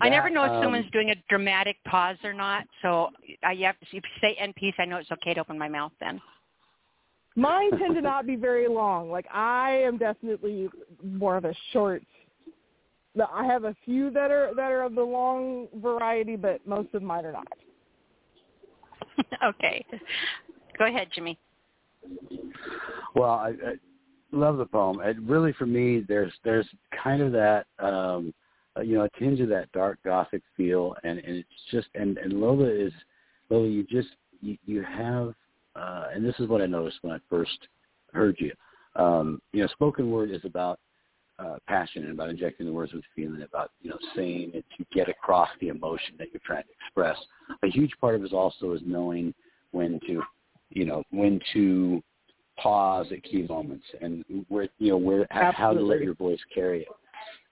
I never know if um, someone's doing a dramatic pause or not. So I you have to, if you say end piece, I know it's okay to open my mouth then. Mine tend to not be very long. Like I am definitely more of a short. No, I have a few that are that are of the long variety, but most of mine are not. *laughs* okay. Go ahead, Jimmy. Well, I, I love the poem. It really, for me, there's there's kind of that um, uh, you know a tinge of that dark gothic feel, and and it's just and and Lola is Lola. You just you, you have, uh, and this is what I noticed when I first heard you. Um, you know, spoken word is about uh, passion about injecting the words with feeling, about you know saying it to get across the emotion that you're trying to express. A huge part of it is also is knowing when to, you know, when to pause at key moments and where you know where how to let your voice carry it.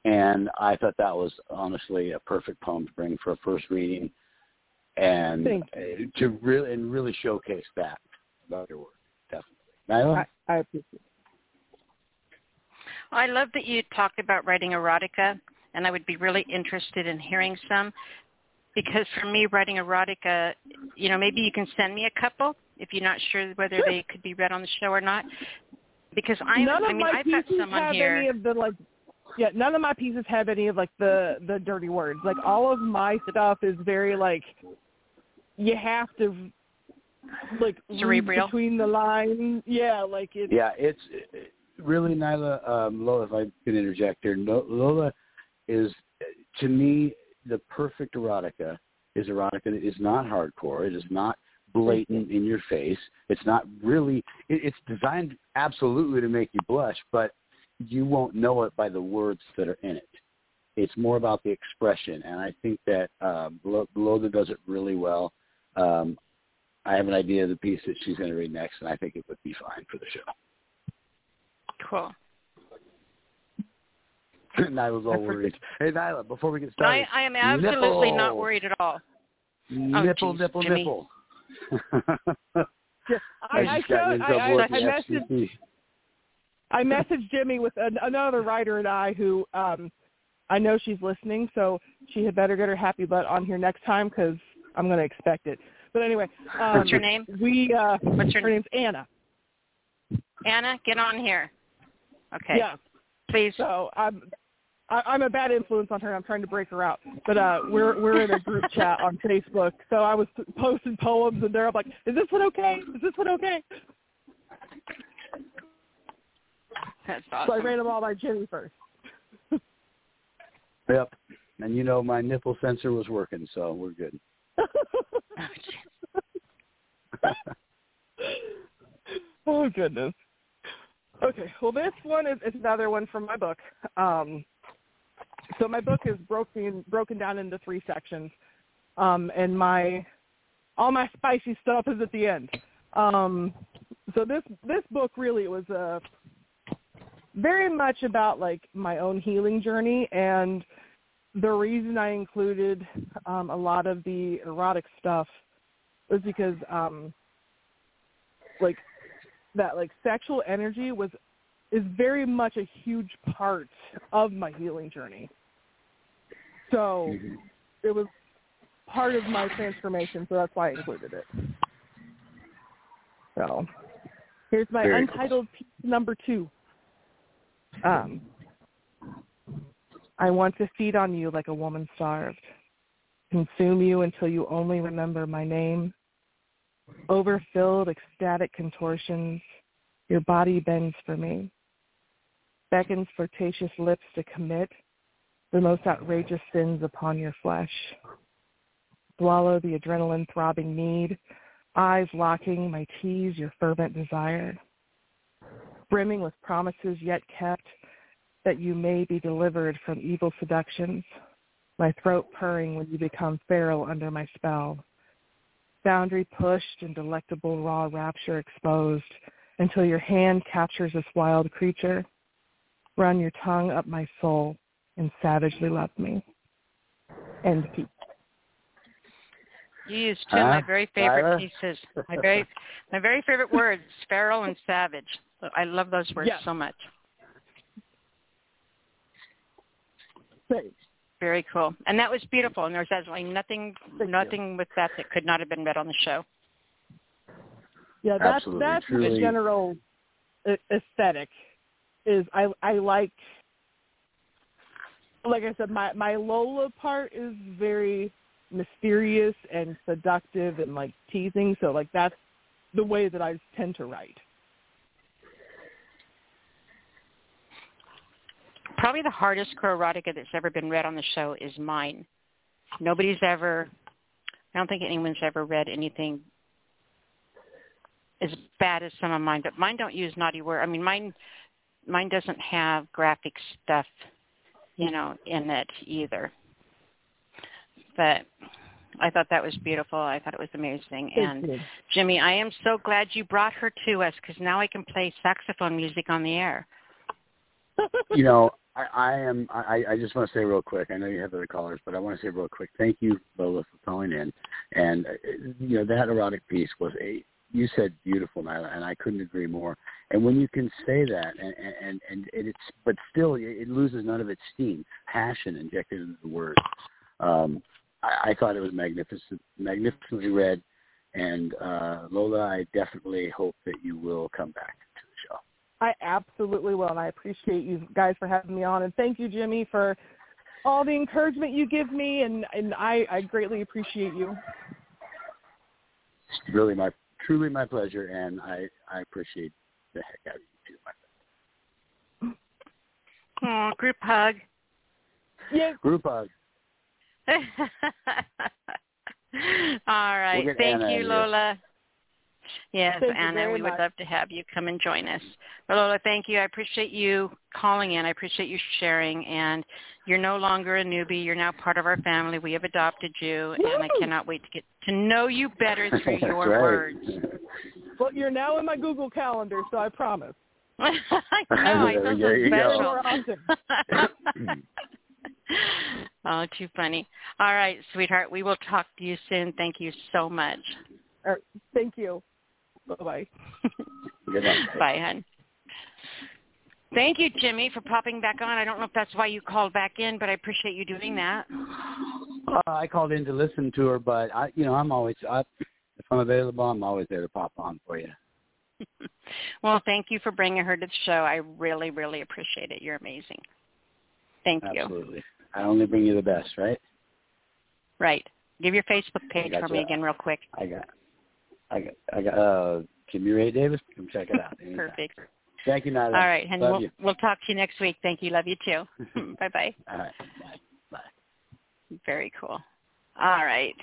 And I thought that was honestly a perfect poem to bring for a first reading, and uh, to really and really showcase that about your work. Definitely, Nyla. I, I appreciate. It. I love that you talked about writing erotica, and I would be really interested in hearing some. Because for me, writing erotica, you know, maybe you can send me a couple if you're not sure whether they could be read on the show or not. Because I'm, none of I mean, my I've got pieces some on have here. any of the like. Yeah, none of my pieces have any of like the the dirty words. Like all of my stuff is very like you have to like read Cerebral. between the lines. Yeah, like it. Yeah, it's it- really Nyla. Um, Lola, if I can interject here, no, Lola is to me the perfect erotica. Is erotica that is not hardcore. It is not blatant in your face. It's not really. It, it's designed absolutely to make you blush, but you won't know it by the words that are in it. It's more about the expression, and I think that um, Lola does it really well. Um, I have an idea of the piece that she's going to read next, and I think it would be fine for the show. Cool. *laughs* Nyla's all worried. Hey, Nyla, before we get started, I, I am absolutely not worried at all. Nipple, geez, nipple, Jimmy. nipple. Yeah, *laughs* I, I, just showed, I, I, I messaged I messaged Jimmy with an, another writer and I who um I know she's listening, so she had better get her happy butt on here next time because I'm going to expect it. But anyway, um, What's your name? We uh, What's your her name's Anna. Anna, get on here. Okay. Yeah. Please. So I'm I, I'm a bad influence on her. I'm trying to break her out. But uh, we're we're in a group *laughs* chat on Facebook. So I was posting poems, and they're like, "Is this one okay? Is this one okay?" That's awesome. So I awesome. ran them all by Jimmy first. *laughs* Yep. And you know my nipple sensor was working, so we're good. *laughs* oh goodness. Okay, well this one is, is another one from my book. Um, so my book is broken broken down into three sections, um, and my all my spicy stuff is at the end. Um, so this this book really was uh, very much about like my own healing journey and the reason I included um, a lot of the erotic stuff was because um, like that like sexual energy was is very much a huge part of my healing journey. So Mm-hmm. it was part of my transformation, so that's why I included it. So here's my Very cool. untitled piece number two. Um, I want to feed on you like a woman starved, consume you until you only remember my name. Overfilled, ecstatic contortions, your body bends for me, beckons flirtatious lips to commit the most outrageous sins upon your flesh. Swallow the adrenaline throbbing need, eyes locking my tease your fervent desire. Brimming with promises yet kept, that you may be delivered from evil seductions, my throat purring when you become feral under my spell. Boundary pushed and delectable raw rapture exposed until your hand captures this wild creature. Run your tongue up my soul and savagely love me. End piece. You used two of my very favorite Tyler? pieces. My very my very favorite words, *laughs* feral and savage. I love those words Yes. so much. Great. Very cool. And that was beautiful. And there's absolutely nothing Thank you. nothing with that that could not have been read on the show. Yeah, that's Absolutely, that's truly. the general aesthetic. Is I I like like I said, my my Lola part is very mysterious and seductive and like teasing. So like that's the way that I tend to write. Probably the hardest erotica that's ever been read on the show is mine. Nobody's ever I don't think anyone's ever read anything as bad as some of mine, but mine don't use naughty word. I mean mine mine doesn't have graphic stuff, you know, in it either. But I thought that was beautiful. I thought it was amazing. Thank and you. Jimmy, I am so glad you brought her to us because now I can play saxophone music on the air. you know, I, I am. I, I just want to say real quick. I know you have other callers, but I want to say real quick. Thank you, Lola, for calling in. And uh, you know that erotic piece was a. You said beautiful, Nyla, and I couldn't agree more. And when you can say that, and and and it's, but still, it, loses none of its steam, passion injected into the word. Um, I, I thought it was magnificent, magnificently read. And uh, Lola, I definitely hope that you will come back. I absolutely will, and I appreciate you guys for having me on. And thank you, Jimmy, for all the encouragement you give me, and and I I greatly appreciate you. It's really my truly my pleasure, and I I appreciate the heck out of you too. My Oh, group hug. Yeah, group hug. *laughs* All right. get Thank Anna you, in here. Lola. Yes, Thank Anna, we would much. love to have you come and join us. But Lola, thank you. I appreciate you calling in. I appreciate you sharing. And you're no longer a newbie. You're now part of our family. We have adopted you, and I cannot wait to get to know you better *laughs* through your right. words. well, you're now in my Google Calendar, so I promise. *laughs* I know. I *laughs* feel so special. oh, too funny. All right, sweetheart. We will talk to you soon. Thank you so much. Right, thank you. Bye bye. Good night. *laughs* Bye, hon. Thank you, Jimmy, for popping back on. I don't know if that's why you called back in, but I appreciate you doing that. Uh, I called in to listen to her, but I, you know, I'm always I, if I'm available, I'm always there to pop on for you. *laughs* well, thank you for bringing her to the show. I really, really appreciate it. You're amazing. Thank you. Absolutely. I only bring you the best, right? Right. Give your Facebook page I for me again real quick. I got, I got, I got. Uh, Jimmy Ray Davis. Come check it out. *laughs* Perfect. Thank you, Nyla. All right. Love We'll, we'll talk to you next week. Thank you. Love you too. *laughs* *laughs* Bye-bye. All right. Bye. Bye. Very cool. All right.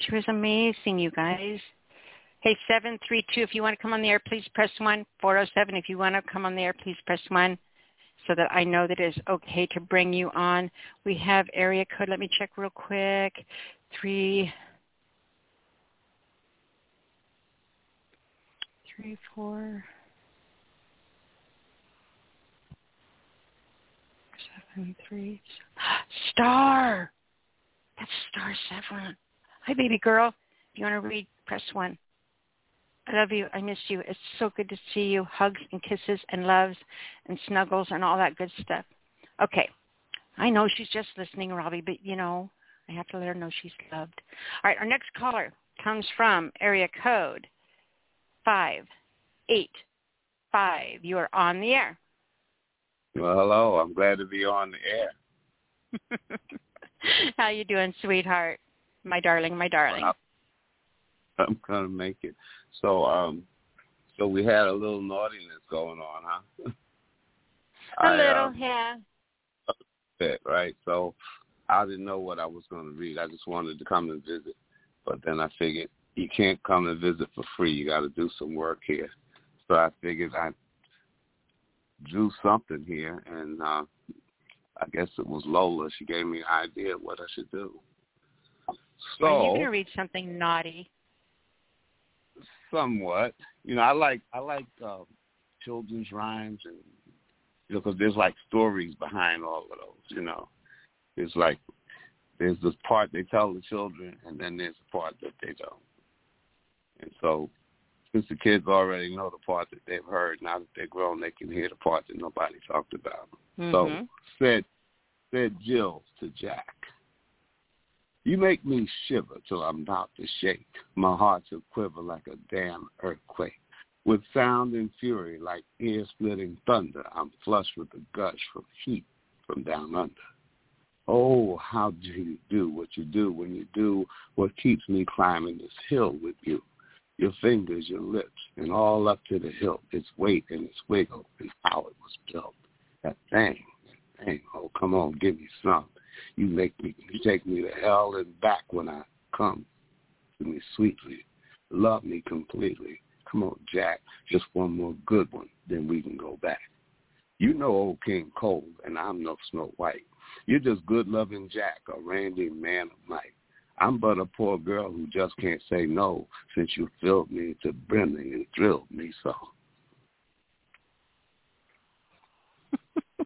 She was amazing, you guys. Hey, 732, if you want to come on the air, please press 1. 407, if you want to come on the air, please press 1 so that I know that it's okay to bring you on. We have area code. Let me check real quick. 3... Three, four, seven. three. Star. That's star seven. Hi, baby girl. If you want to read, press one. I love you. I miss you. It's so good to see you. Hugs and kisses and loves and snuggles and all that good stuff. Okay. I know she's just listening, Robbie, but you know, I have to let her know she's loved. All right, our next caller comes from area code five eight five. You are on the air. Well, hello. I'm glad to be on the air. *laughs* How you doing, sweetheart? My darling, my darling. I'm gonna make it. So, um, so we had a little naughtiness going on, huh? *laughs* A I, little, um, yeah. Bit, right. So, I didn't know what I was going to read. I just wanted to come and visit, but then I figured you can't come and visit for free. You got to do some work here. So I figured I drew something here, and uh, I guess it was Lola. She gave me an idea of what I should do. So are you going to read something naughty? Somewhat. You know, I like I like uh, children's rhymes, and you know, because there's like stories behind all of those. You know, it's like there's this part they tell the children, and then there's the part that they don't. And so since the kids already know the part that they've heard, now that they're grown, they can hear the part that nobody talked about. Mm-hmm. So said said Jill to Jack, "You make me shiver till I'm about to shake. My heart's a quiver like a damn earthquake." With sound and fury like ear-splitting thunder, I'm flushed with a gush from heat from down under. Oh, how do you do what you do when you do what keeps me climbing this hill with you? Your fingers, your lips, and all up to the hilt, its weight and its wiggle, and how it was built. That thing, that thing. Oh, come on, give me some. You make me, you take me to hell and back when I come to me sweetly. Love me completely. Come on, Jack, just one more good one, then we can go back. You know old King Cole, and I'm no Snow White. You're just good loving Jack, a randy man of might. I'm but a poor girl who just can't say no since you filled me to brimming and thrilled me so. *laughs*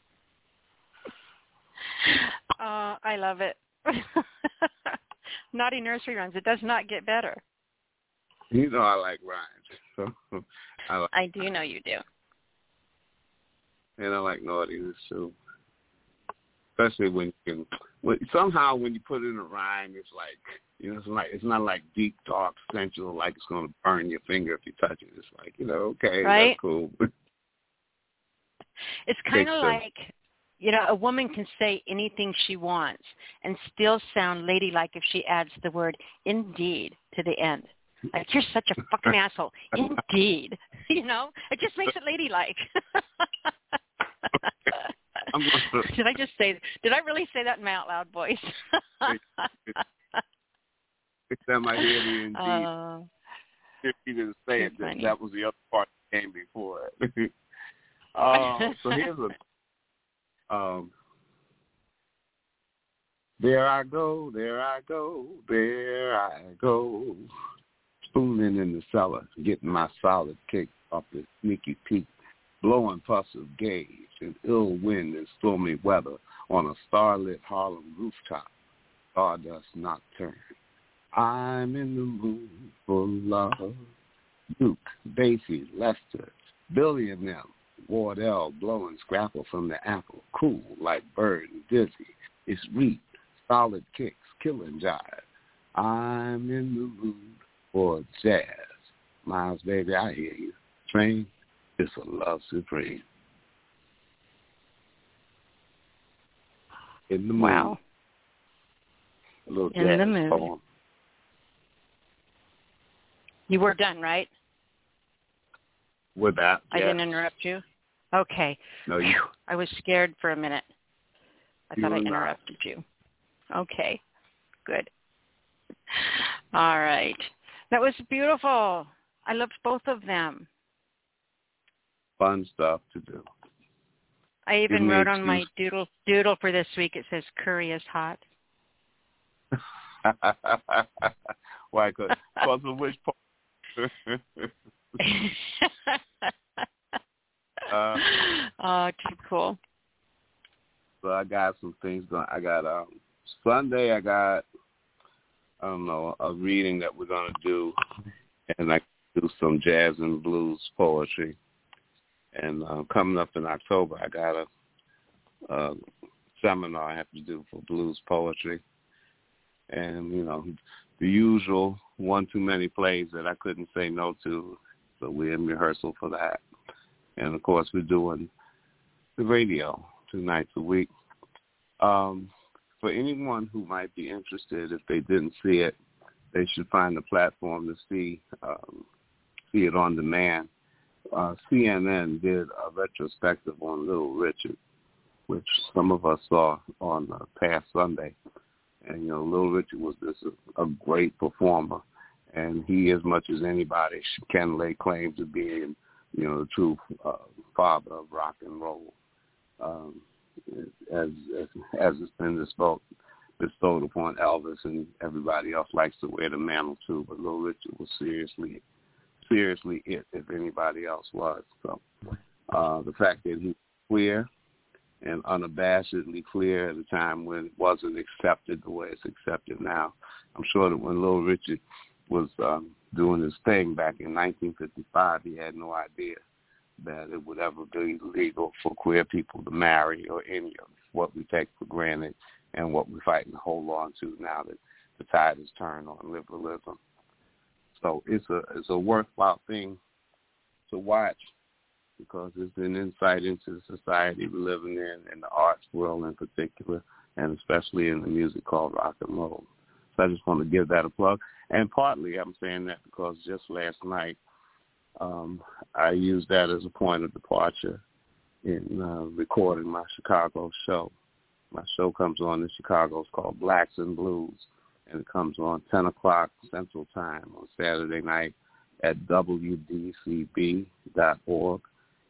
uh, I love it. *laughs* Naughty nursery rhymes. It does not get better. You know I like rhymes. *laughs* So I, like, I do know you do. And I like naughtiness too especially when you can. When, somehow, when you put it in a rhyme, it's like you know, it's like it's not like deep, dark, sensual, like it's going to burn your finger if you touch it. It's like you know, okay, right? that's cool. *laughs* it's kind of like you know, a woman can say anything she wants and still sound ladylike if she adds the word indeed to the end. Like you're such a fucking *laughs* asshole. Indeed. *laughs* You know? It just makes it ladylike. *laughs* did I just say? Did I really say that in my out loud voice? that might hear me indeed. Uh, if you didn't say it, that, that was the other part that came before it. *laughs* *laughs* uh, so here's a. Um, there I go, there I go, there I go. Spooning in the cellar, getting my solid kick off the sneaky peek blowing puffs of gauge and ill wind and stormy weather on a starlit Harlem rooftop, stardust nocturne. I'm in the mood for love. Duke, Basie, Lester, Billy and them, Wardell blowing scrapple from the apple, cool like bird and dizzy. It's reap, solid kicks, killing jive. I'm in the mood for jazz. Miles, baby, I hear you. Train, it's a love supreme. In the mood. Wow. A little In the mood. Poem. You were done, right? With that, I didn't interrupt you. Okay. No, you. I was scared for a minute. I you thought I not. interrupted you. Okay. Good. All right. That was beautiful. I loved both of them fun stuff to do. I even wrote on my doodle doodle for this week. It says curry is hot. *laughs* Why? Because of which part? *laughs* uh, oh, too cool. So I got some things going. I got um Sunday. I got I don't know a reading that we're gonna do, and I do some jazz and blues poetry. And uh, coming up in October, I got a, a seminar I have to do for blues poetry, and you know the usual one too many plays that I couldn't say no to. So we're in rehearsal for that, and of course we're doing the radio two nights a week. Um, for anyone who might be interested, if they didn't see it, they should find a platform to see um, see it on demand. Uh, CNN did a retrospective on Little Richard, which some of us saw on uh, past Sunday. And you know, Little Richard was this a, a great performer, and he, as much as anybody, can lay claim to being, you know, the true uh, father of rock and roll. Um, as as as it's been bestowed, bestowed upon Elvis and everybody else likes to wear the mantle too, but Little Richard was seriously seriously it if anybody else was. So uh the fact that he queer and unabashedly clear at a time when it wasn't accepted the way it's accepted now. I'm sure that when Little Richard was um doing his thing back in 1955, he had no idea that it would ever be legal for queer people to marry or any of what we take for granted and what we're fighting to hold on to now that the tide has turned on liberalism. So it's a it's a worthwhile thing to watch because it's an insight into the society we're living in and the arts world in particular, and especially in the music called rock and roll. So I just want to give that a plug. And partly I'm saying that because just last night um, I used that as a point of departure in uh, recording my Chicago show. My show comes on in Chicago. It's called Blacks and Blues, and it comes on 10 o'clock Central Time on Saturday night at wdcb.org.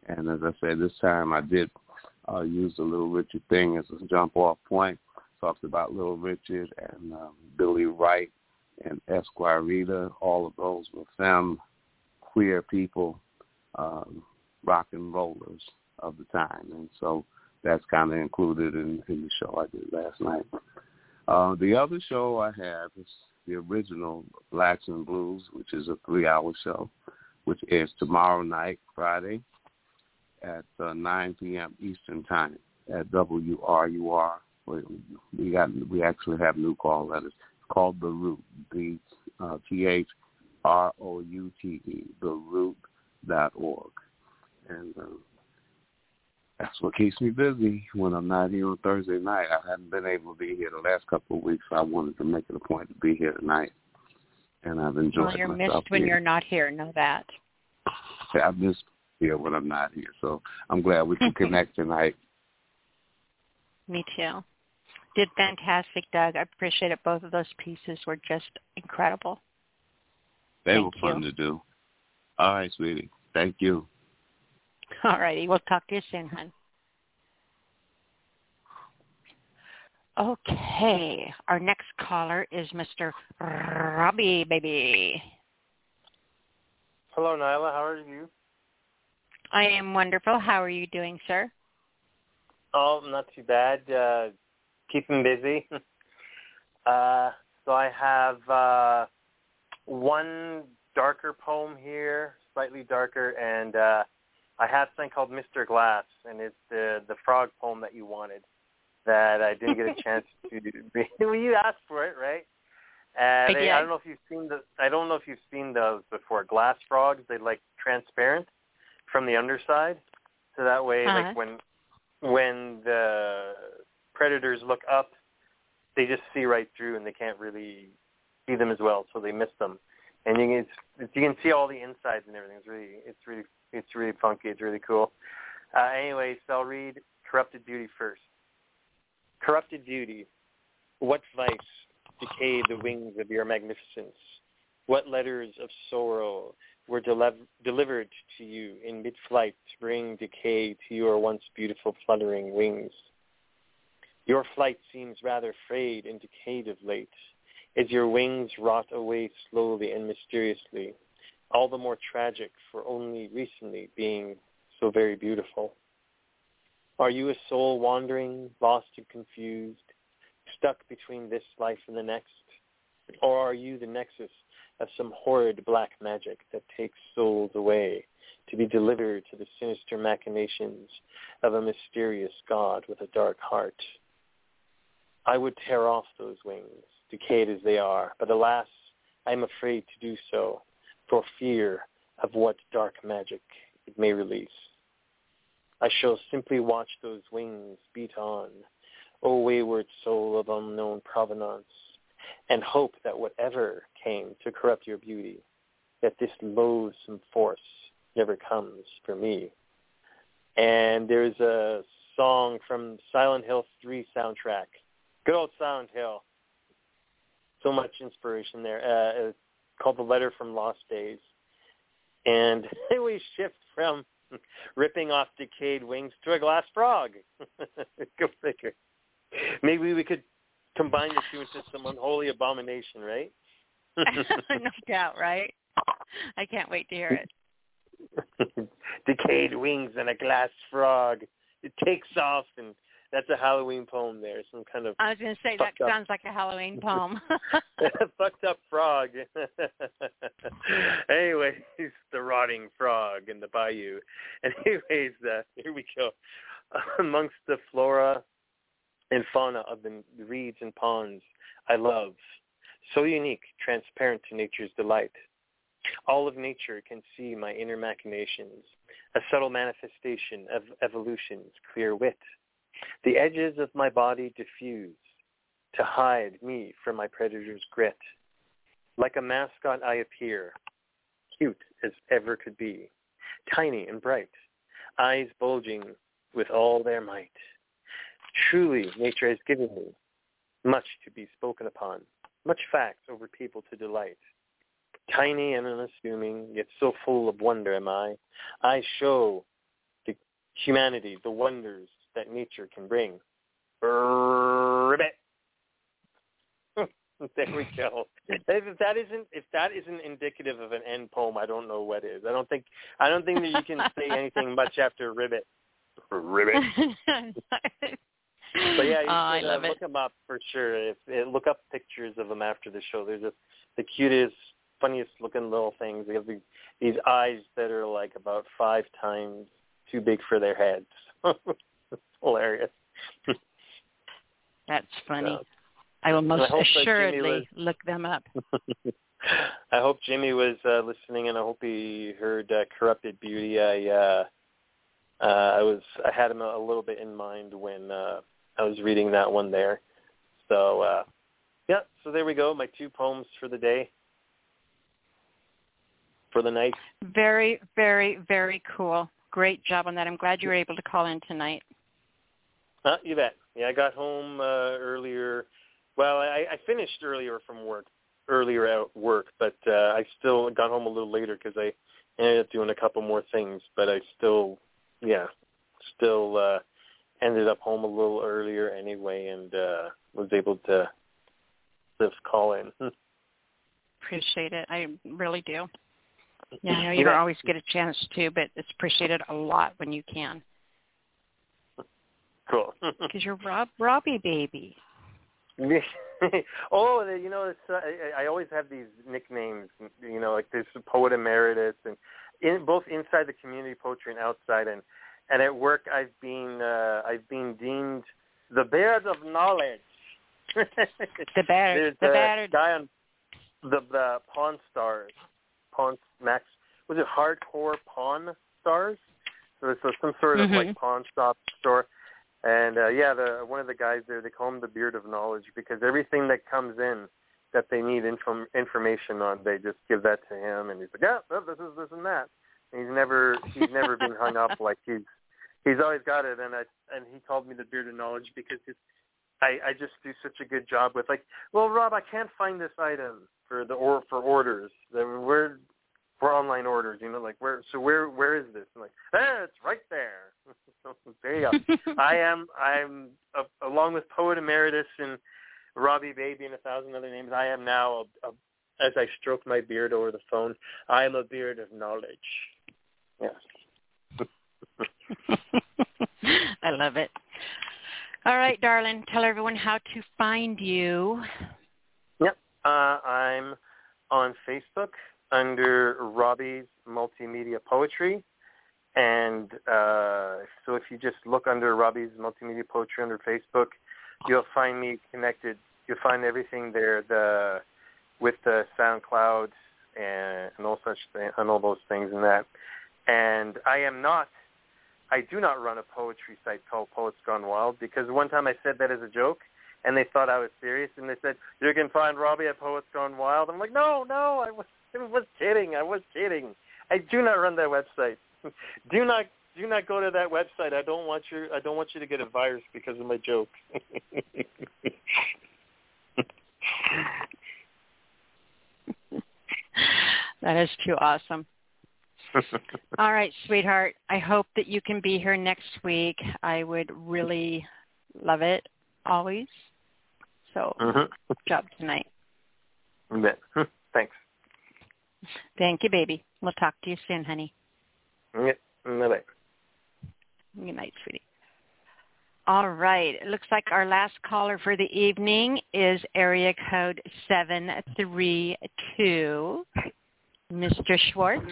And as I said, this time I did uh, use the Little Richard thing as a jump-off point. Talks about Little Richard and um, Billy Wright and Esquerita. All of those were them queer people, um, rock and rollers of the time, and so that's kind of included in, in the show I did last night. Uh, the other show I have is the original Blacks and Blues, which is a three-hour show, which airs tomorrow night, Friday, at uh, 9 p.m. Eastern Time at WRUR. We got we actually have new call letters. It's called The Root, B uh, T H R O U T E, the root dot org. And uh, that's what keeps me busy when I'm not here on Thursday night. I haven't been able to be here the last couple of weeks, so I wanted to make it a point to be here tonight. And I've enjoyed it. well, you're myself missed when here. you're not here. Know that. I miss here when I'm not here, so I'm glad we can *laughs* connect tonight. Me too. Did fantastic, Doug. I appreciate it. Both of those pieces were just incredible. They Thank were fun you. to do. All right, sweetie. Thank you. *laughs* All righty. We'll talk to you soon, hon. Okay. Our next caller is Mr. Robbie, baby. Hello, Nyla. How are you? I am wonderful. How are you doing, sir? Oh, not too bad. Uh, keeping busy. *laughs* uh, so I have uh, one darker poem here, slightly darker, and uh, I have something called Mr. Glass, and it's the the frog poem that you wanted that I didn't get a *laughs* chance to read. *laughs* well, you asked for it, right? And I they- I don't know if you've seen the. I don't know if you've seen those before. Glass frogs, they like transparent from the underside, so that way, Uh-huh. like when when the predators look up, they just see right through, and they can't really see them as well, so they miss them. And you can it's, you can see all the insides and everything. It's really it's really it's really funky. It's really cool. Uh, anyway, so I'll read Corrupted Beauty first. Corrupted Beauty, what vice decayed the wings of your magnificence? What letters of sorrow were deliv- delivered to you in mid-flight to bring decay to your once beautiful fluttering wings? Your flight seems rather frayed and decayed of late, as your wings rot away slowly and mysteriously, all the more tragic for only recently being so very beautiful. Are you a soul wandering, lost and confused, stuck between this life and the next? Or are you the nexus of some horrid black magic that takes souls away to be delivered to the sinister machinations of a mysterious God with a dark heart? I would tear off those wings, decayed as they are, but alas, I am afraid to do so for fear of what dark magic it may release. I shall simply watch those wings beat on, O wayward soul of unknown provenance, and hope that whatever came to corrupt your beauty, that this loathsome force never comes for me. And there's a song from Silent Hill 3 soundtrack. Good old Silent Hill. So much inspiration there. Uh, it's called The Letter from Lost Days. And *laughs* we shift from *laughs* ripping off decayed wings to a glass frog. *laughs* Go figure. Maybe we could combine the two into some unholy abomination, right? no doubt, right? I can't wait to hear it. Decayed wings and a glass frog. It takes off, and that's a Halloween poem there. Some kind of. I was going to say that up. sounds like a Halloween *laughs* poem. *laughs* fucked up frog. *laughs* Anyways, the rotting frog in the bayou. Anyways, uh, here we go. Amongst the flora and fauna of the reeds and ponds I love, so unique, transparent to nature's delight. All of nature can see my inner machinations, a subtle manifestation of evolution's clear wit. The edges of my body diffuse to hide me from my predator's grit. Like a mascot I appear, cute as ever could be, tiny and bright, eyes bulging with all their might. Truly, nature has given me much to be spoken upon, much facts over people to delight. Tiny and unassuming, yet so full of wonder am I. I show the humanity the wonders that nature can bring. Ribbit. there we go. If that isn't if that isn't indicative of an end poem, I don't know what is. I don't think I don't think that you can say anything much after ribbit. Ribbit. But yeah, you oh, should uh, look it. them up for sure. If, if look up pictures of them after the show. They're just the cutest, funniest looking little things. They have the, these eyes that are like about five times too big for their heads. It's hilarious. *laughs* That's funny. So, I will most I assuredly was- look them up. *laughs* I hope Jimmy was uh, listening, and I hope he heard uh, "Corrupted Beauty." I uh, uh, I was I had him a, a little bit in mind when uh, I was reading that one there. So uh, yeah, so there we go. My two poems for the day, for the night. Very, very, very cool. Great job on that. I'm glad you were able to call in tonight. Huh, you bet. Yeah, I got home uh, earlier. Well, I, I finished earlier from work, earlier at work, but uh, I still got home a little later because I ended up doing a couple more things. But I still, yeah, still uh, ended up home a little earlier anyway, and uh, was able to just call in. *laughs* Appreciate it. I really do. *laughs* Yeah, I know you don't always get a chance to, but it's appreciated a lot when you can. Cool. *laughs* Because you're Rob Robbie baby. *laughs* oh, you know, it's, uh, I, I always have these nicknames. You know, like there's poet emeritus, and in both inside the community poetry and outside, and and at work I've been uh, I've been deemed the beard of knowledge. *laughs* The bear, the bear. guy on the the Pawn Stars, Pawn Max. Was it Hardcore Pawn Stars? So a- some sort of Mhm. like pawn shop store. And uh, yeah, the one of the guys there, they call him the Beard of Knowledge because everything that comes in that they need info, information on, they just give that to him, and he's like, yeah, well, this is this and that. And he's never he's never been hung up *laughs* like he's he's always got it. And I and he called me the Beard of Knowledge because his, I I just do such a good job with like, well, Rob, I can't find this item for the or for orders. Where for online orders, you know, like where so where where is this? I'm like, eh, it's right there. *laughs* so there you go. *laughs* I am I'm uh, along with poet emeritus and Robbie Baby and a thousand other names. I am now a, a, as I stroke my beard over the phone. I am a beard of knowledge. Yes. *laughs* I love it. All right, darling, tell everyone how to find you. Yep. Uh, I'm on Facebook under Robbie's Multimedia Poetry. And uh, so if you just look under Robbie's Multimedia Poetry under Facebook, you'll find me connected. You'll find everything there the with the SoundCloud and, and all such th- and all those things and that. And I am not I do not run a poetry site called Poets Gone Wild because one time I said that as a joke and they thought I was serious and they said, You can find Robbie at Poets Gone Wild. I'm like, No, no, I was *laughs* I was kidding. I was kidding. I do not run that website. *laughs* do not do not go to that website. I don't want you I don't want you to get a virus because of my joke. *laughs* that is too awesome. All right, sweetheart. I hope that you can be here next week. I would really love it always. So, mm-hmm. good job tonight. Thanks. Thank you, baby. We'll talk to you soon, honey. Yep. Bye-bye. Good night, sweetie. All right. It looks like our last caller for the evening is area code 732. Mr. Schwartz.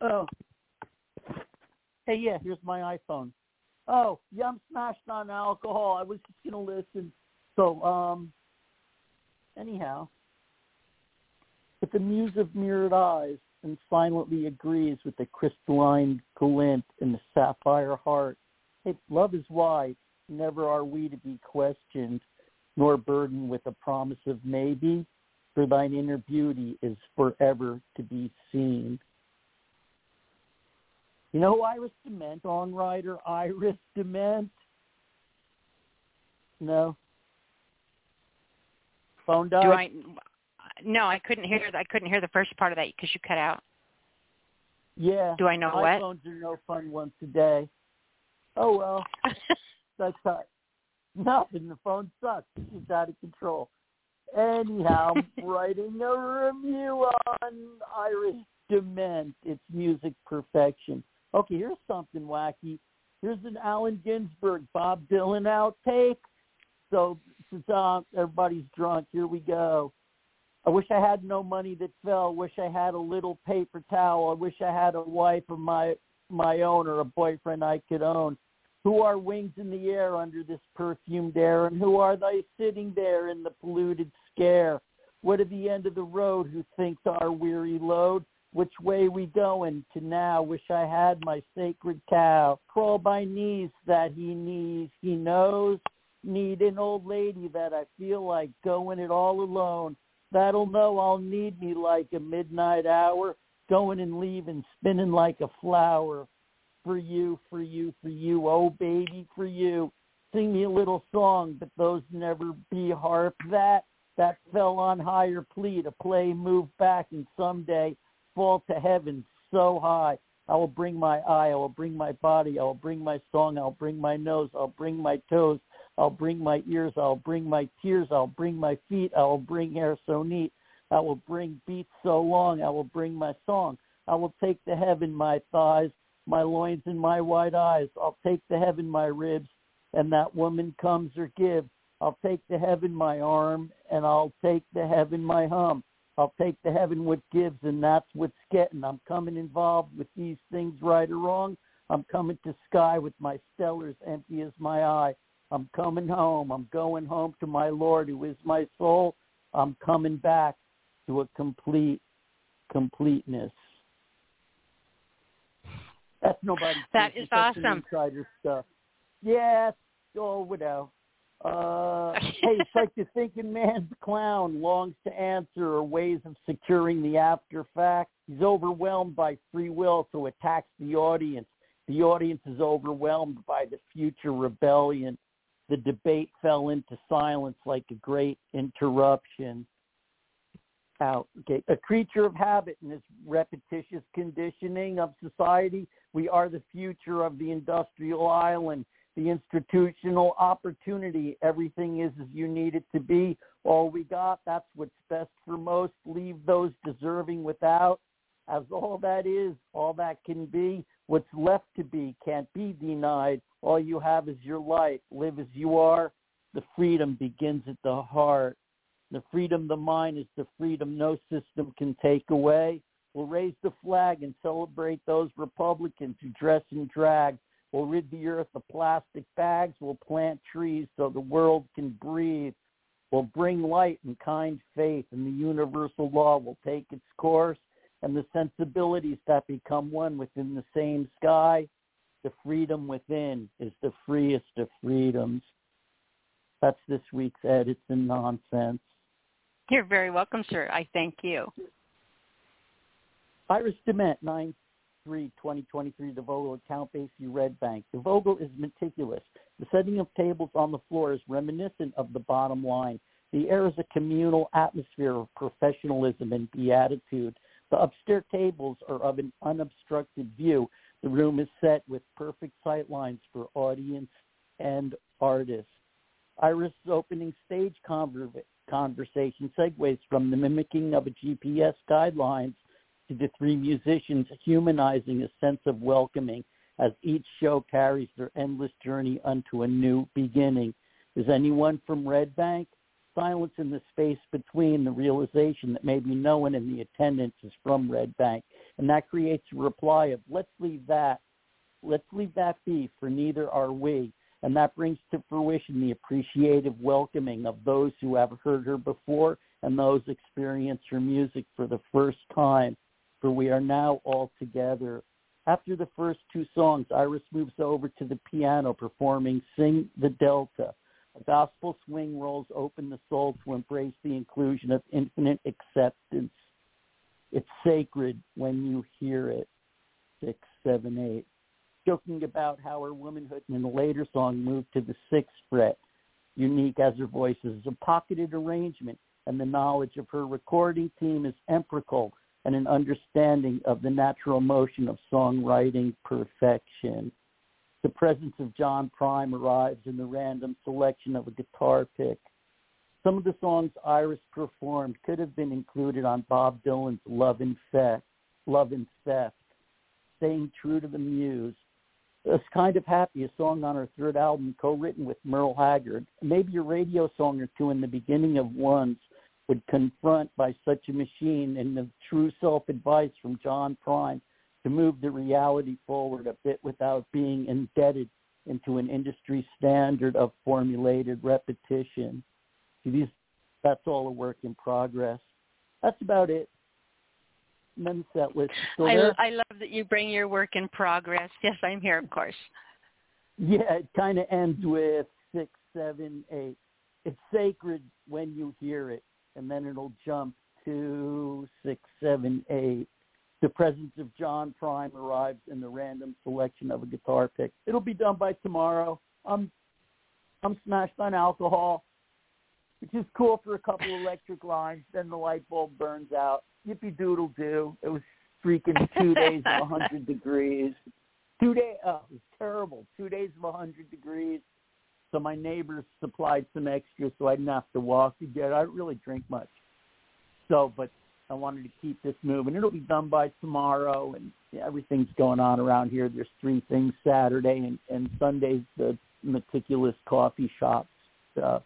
Oh. Hey, yeah, here's my iPhone. Oh, yeah, I'm smashed on alcohol. I was just going to listen. So, um, anyhow, but the muse of mirrored eyes and silently agrees with the crystalline glint in the sapphire heart. Hey, love is white. Never are we to be questioned, nor burdened with a promise of maybe, for thine inner beauty is forever to be seen. You know Iris DeMent on writer Iris DeMent? No. Phone died. Do I? No, I couldn't hear. I couldn't hear the first part of that because you cut out. Yeah. Do I know iPhones what? Phones are no fun once a day. Oh well. *laughs* That's uh, nothing. The phone sucks. It's out of control. Anyhow, I'm *laughs* writing a review on Iris DeMent. It's music perfection. Okay, here's something wacky. Here's an Allen Ginsberg, Bob Dylan outtake. So since uh, everybody's drunk, here we go. I wish I had no money that fell. I Wish I had a little paper towel. I wish I had a wife of my my own or a boyfriend I could own. Who are wings in the air under this perfumed air, and who are they sitting there in the polluted scare? What at the end of the road who thinks our weary load? Which way we going to now? Wish I had my sacred cow. Crawl by knees that he knees, he knows. Need an old lady that I feel like going it all alone. That'll know I'll need me like a midnight hour, going and leaving, spinning like a flower. For you, for you, for you, oh baby, for you. Sing me a little song, but those never be harp. That that fell on higher plea to play, move back, and someday fall to heaven so high. I will bring my eye, I will bring my body, I will bring my song, I'll bring my nose, I'll bring my toes, I'll bring my ears, I'll bring my tears, I'll bring my feet, I will bring hair so neat, I will bring beats so long, I will bring my song. I will take the heaven my thighs, my loins and my wide eyes. I'll take the heaven my ribs, and that woman comes or gives. I'll take the heaven my arm, and I'll take the heaven my hum. I'll take the heaven what gives, and that's what's getting. I'm coming involved with these things, right or wrong. I'm coming to sky with my stellars empty as my eye. I'm coming home. I'm going home to my Lord, who is my soul. I'm coming back to a complete completeness. That's nobody. That is awesome. Insider stuff. Yeah. Oh, whatever. Uh, *laughs* hey, it's like the thinking man's clown longs to answer or ways of securing the after fact. He's overwhelmed by free will, so attacks the audience. The audience is overwhelmed by the future rebellion. The debate fell into silence like a great interruption. Out. Okay. A creature of habit in this repetitious conditioning of society, we are the future of the industrial island the institutional opportunity. Everything is as you need it to be. All we got, that's what's best for most. Leave those deserving without. As all that is, all that can be, What's left to be can't be denied. All you have is your life. Live as you are. The freedom begins at the heart. The freedom of the mind is the freedom no system can take away. We'll raise the flag and celebrate those Republicans who dress in drag. We'll rid the earth of plastic bags. We'll plant trees so the world can breathe. We'll bring light and kind faith, and the universal law will take its course. And the sensibilities that become one within the same sky, the freedom within is the freest of freedoms. That's this week's Edits and Nonsense. You're very welcome, sir. I thank you. Iris DeMent, 9 3 2023, the Vogel at Count Basie Red Bank. The Vogel is meticulous. The setting of tables on the floor is reminiscent of the bottom line. The air is a communal atmosphere of professionalism and beatitude. The upstairs tables are of an unobstructed view. The room is set with perfect sight lines for audience and artists. Iris' opening stage conver- conversation segues from the mimicking of a GPS guidelines to the three musicians humanizing a sense of welcoming as each show carries their endless journey unto a new beginning. Is anyone from Red Bank? Silence in the space between the realization that maybe no one in the attendance is from Red Bank. And that creates a reply of, let's leave that. Let's leave that be, for neither are we. And that brings to fruition the appreciative welcoming of those who have heard her before and those experience her music for the first time for we are now all together. After the first two songs, Iris moves over to the piano performing Sing the Delta. A gospel swing rolls open the soul to embrace the inclusion of infinite acceptance. It's sacred when you hear it. Six, seven, eight. Joking about how her womanhood in a later song moved to the sixth fret. Unique as her voice is a pocketed arrangement, and the knowledge of her recording team is empirical and an understanding of the natural motion of songwriting perfection. The presence of John Prine arrives in the random selection of a guitar pick. Some of the songs Iris performed could have been included on Bob Dylan's Love and Theft, Love and Theft, Staying True to the Muse. It's Kind of Happy, a song on her third album, co-written with Merle Haggard. Maybe a radio song or two in the beginning of one's would confront by such a machine and the true self-advice from John Prine to move the reality forward a bit without being indebted into an industry standard of formulated repetition. See, these, that's all a work in progress. That's about it. The set list. I, I love that you bring your work in progress. Yes, I'm here, of course. Yeah, it kind of ends with six, seven, eight. It's sacred when you hear it and then it'll jump to six, seven, eight. The presence of John Prine arrives in the random selection of a guitar pick. It'll be done by tomorrow. I'm I'm smashed on alcohol, which is cool for a couple electric lines. Then the light bulb burns out. Yippee doodle do. It was freaking two *laughs* days of 100 degrees. Two day, oh, it was terrible. Two days of 100 degrees. So my neighbors supplied some extra so I didn't have to walk again. I don't really drink much. So, but I wanted to keep this moving. It'll be done by tomorrow, and yeah, everything's going on around here. There's three things Saturday and, and Sunday's the meticulous coffee shop stuff.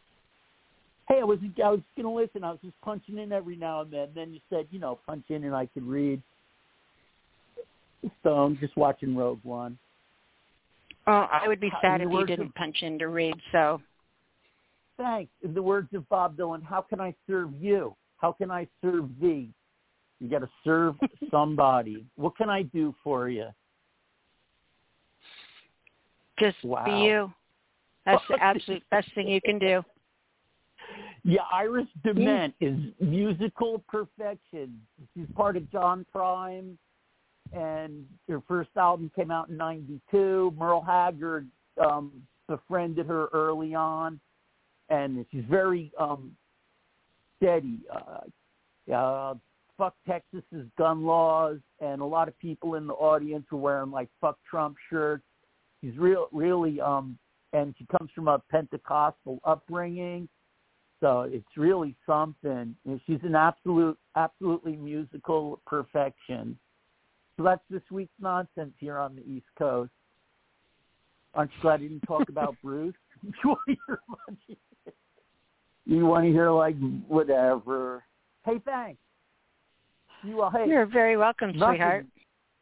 Hey, I was I was gonna listen. I was just punching in every now and then. And then you said, you know, punch in and I could read. So I'm just watching Rogue One. Oh, I would be sad if you didn't of, punch in to read. So, thanks. In the words of Bob Dylan, how can I serve you? How can I serve thee? You got to serve *laughs* somebody. what can I do for you? Just wow. be you. That's the *laughs* absolute best thing you can do. Yeah, Iris DeMent is musical perfection. She's part of John Prine and their first album came out in '92. Merle Haggard um, befriended her early on, and she's very um, steady. Uh, uh, fuck Texas's gun laws, and a lot of people in the audience were wearing like "fuck Trump" shirts. She's real, really, um, and she comes from a Pentecostal upbringing, so it's really something. She's an absolute, absolutely musical perfection So that's this week's nonsense here on the East Coast. Aren't you glad I didn't talk about *laughs* Bruce? *laughs* you want to hear You want to hear like whatever? Hey, thanks. You uh, hey, You're very welcome, nothing. sweetheart.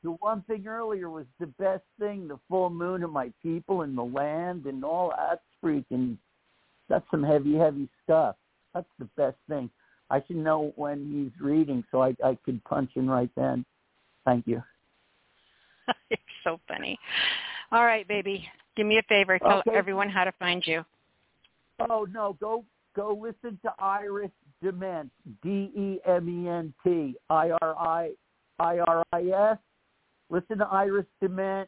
The one thing earlier was the best thing, the full moon and my people and the land and all that's freaking that's some heavy, heavy stuff. That's the best thing. I should know when he's reading so I I could punch in right then. Thank you. *laughs* You're so funny. All right, baby. Do me a favor. Tell Okay. everyone how to find you. Oh no, go go listen to Iris DeMent, D E M E N T, I R I I R I S. Listen to Iris DeMent.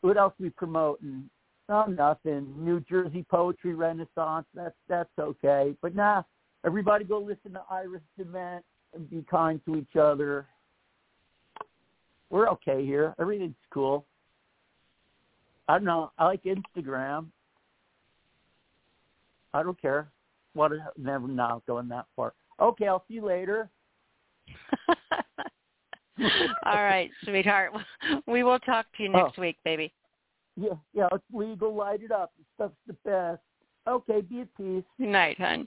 What else we promoting? Oh, nothing. New Jersey Poetry Renaissance. That's that's okay. But nah, everybody go listen to Iris DeMent and be kind to each other. We're okay here. Everything's cool. I don't know. I like Instagram. I don't care. What? Never not going that far. Okay, I'll see you later. *laughs* All right, sweetheart. We will talk to you oh. next week, baby. Yeah, yeah. It's legal. Light it up. This stuff's the best. Okay, be at peace. Good night, hon.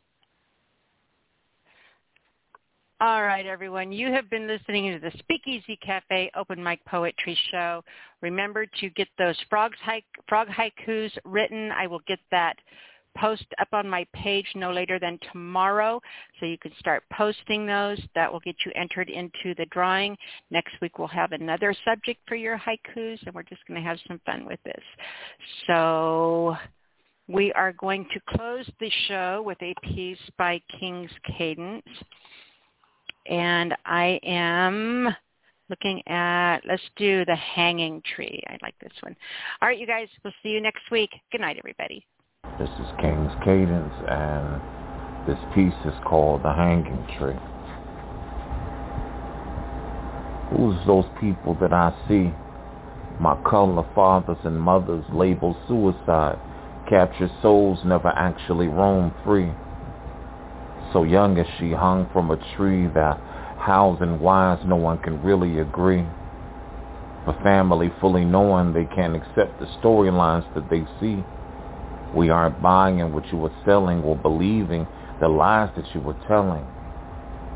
All right, everyone. You have been listening to the Speakeasy Cafe Open Mic Poetry Show. Remember to get those frogs frog haikus written. I will get that post up on my page no later than tomorrow, so you can start posting those. That will get you entered into the drawing. Next week we'll have another subject for your haikus, and we're just going to have some fun with this. So we are going to close the show with a piece by King's Cadence. And I am looking at, let's do the hanging tree. I like this one. All right, you guys, we'll see you next week. Good night, everybody. This is King's Cadence, and this piece is called The Hanging Tree. Who's those people that I see? My color fathers and mothers labeled suicide, captured souls never actually roam free. So young as she hung from a tree that hows and wise no one can really agree. For family fully knowing they can't accept the storylines that they see. We aren't buying what you were selling or believing the lies that you were telling.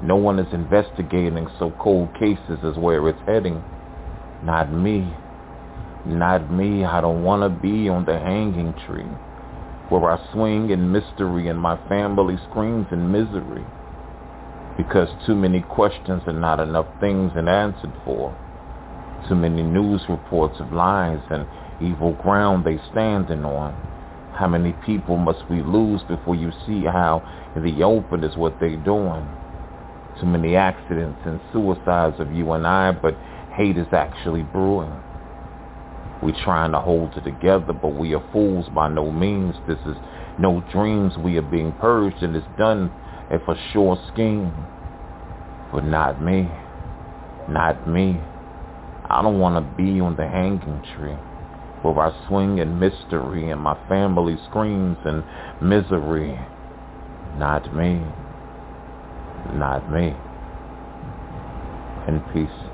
No one is investigating, so cold cases is where it's heading. Not me. Not me. I don't want to be on the hanging tree where I swing in mystery and my family screams in misery because too many questions and not enough things are answered for. Too many news reports of lies and evil ground they standing on. How many people must we lose before you see how the open is what they're doing? Too many accidents and suicides of you and I, but hate is actually brewing. We're trying to hold it together, but we are fools by no means. This is no dreams. We are being purged, and it's done a for sure scheme. But not me. Not me. I don't want to be on the hanging tree where I swing in mystery and my family screams and misery. Not me. Not me. In peace.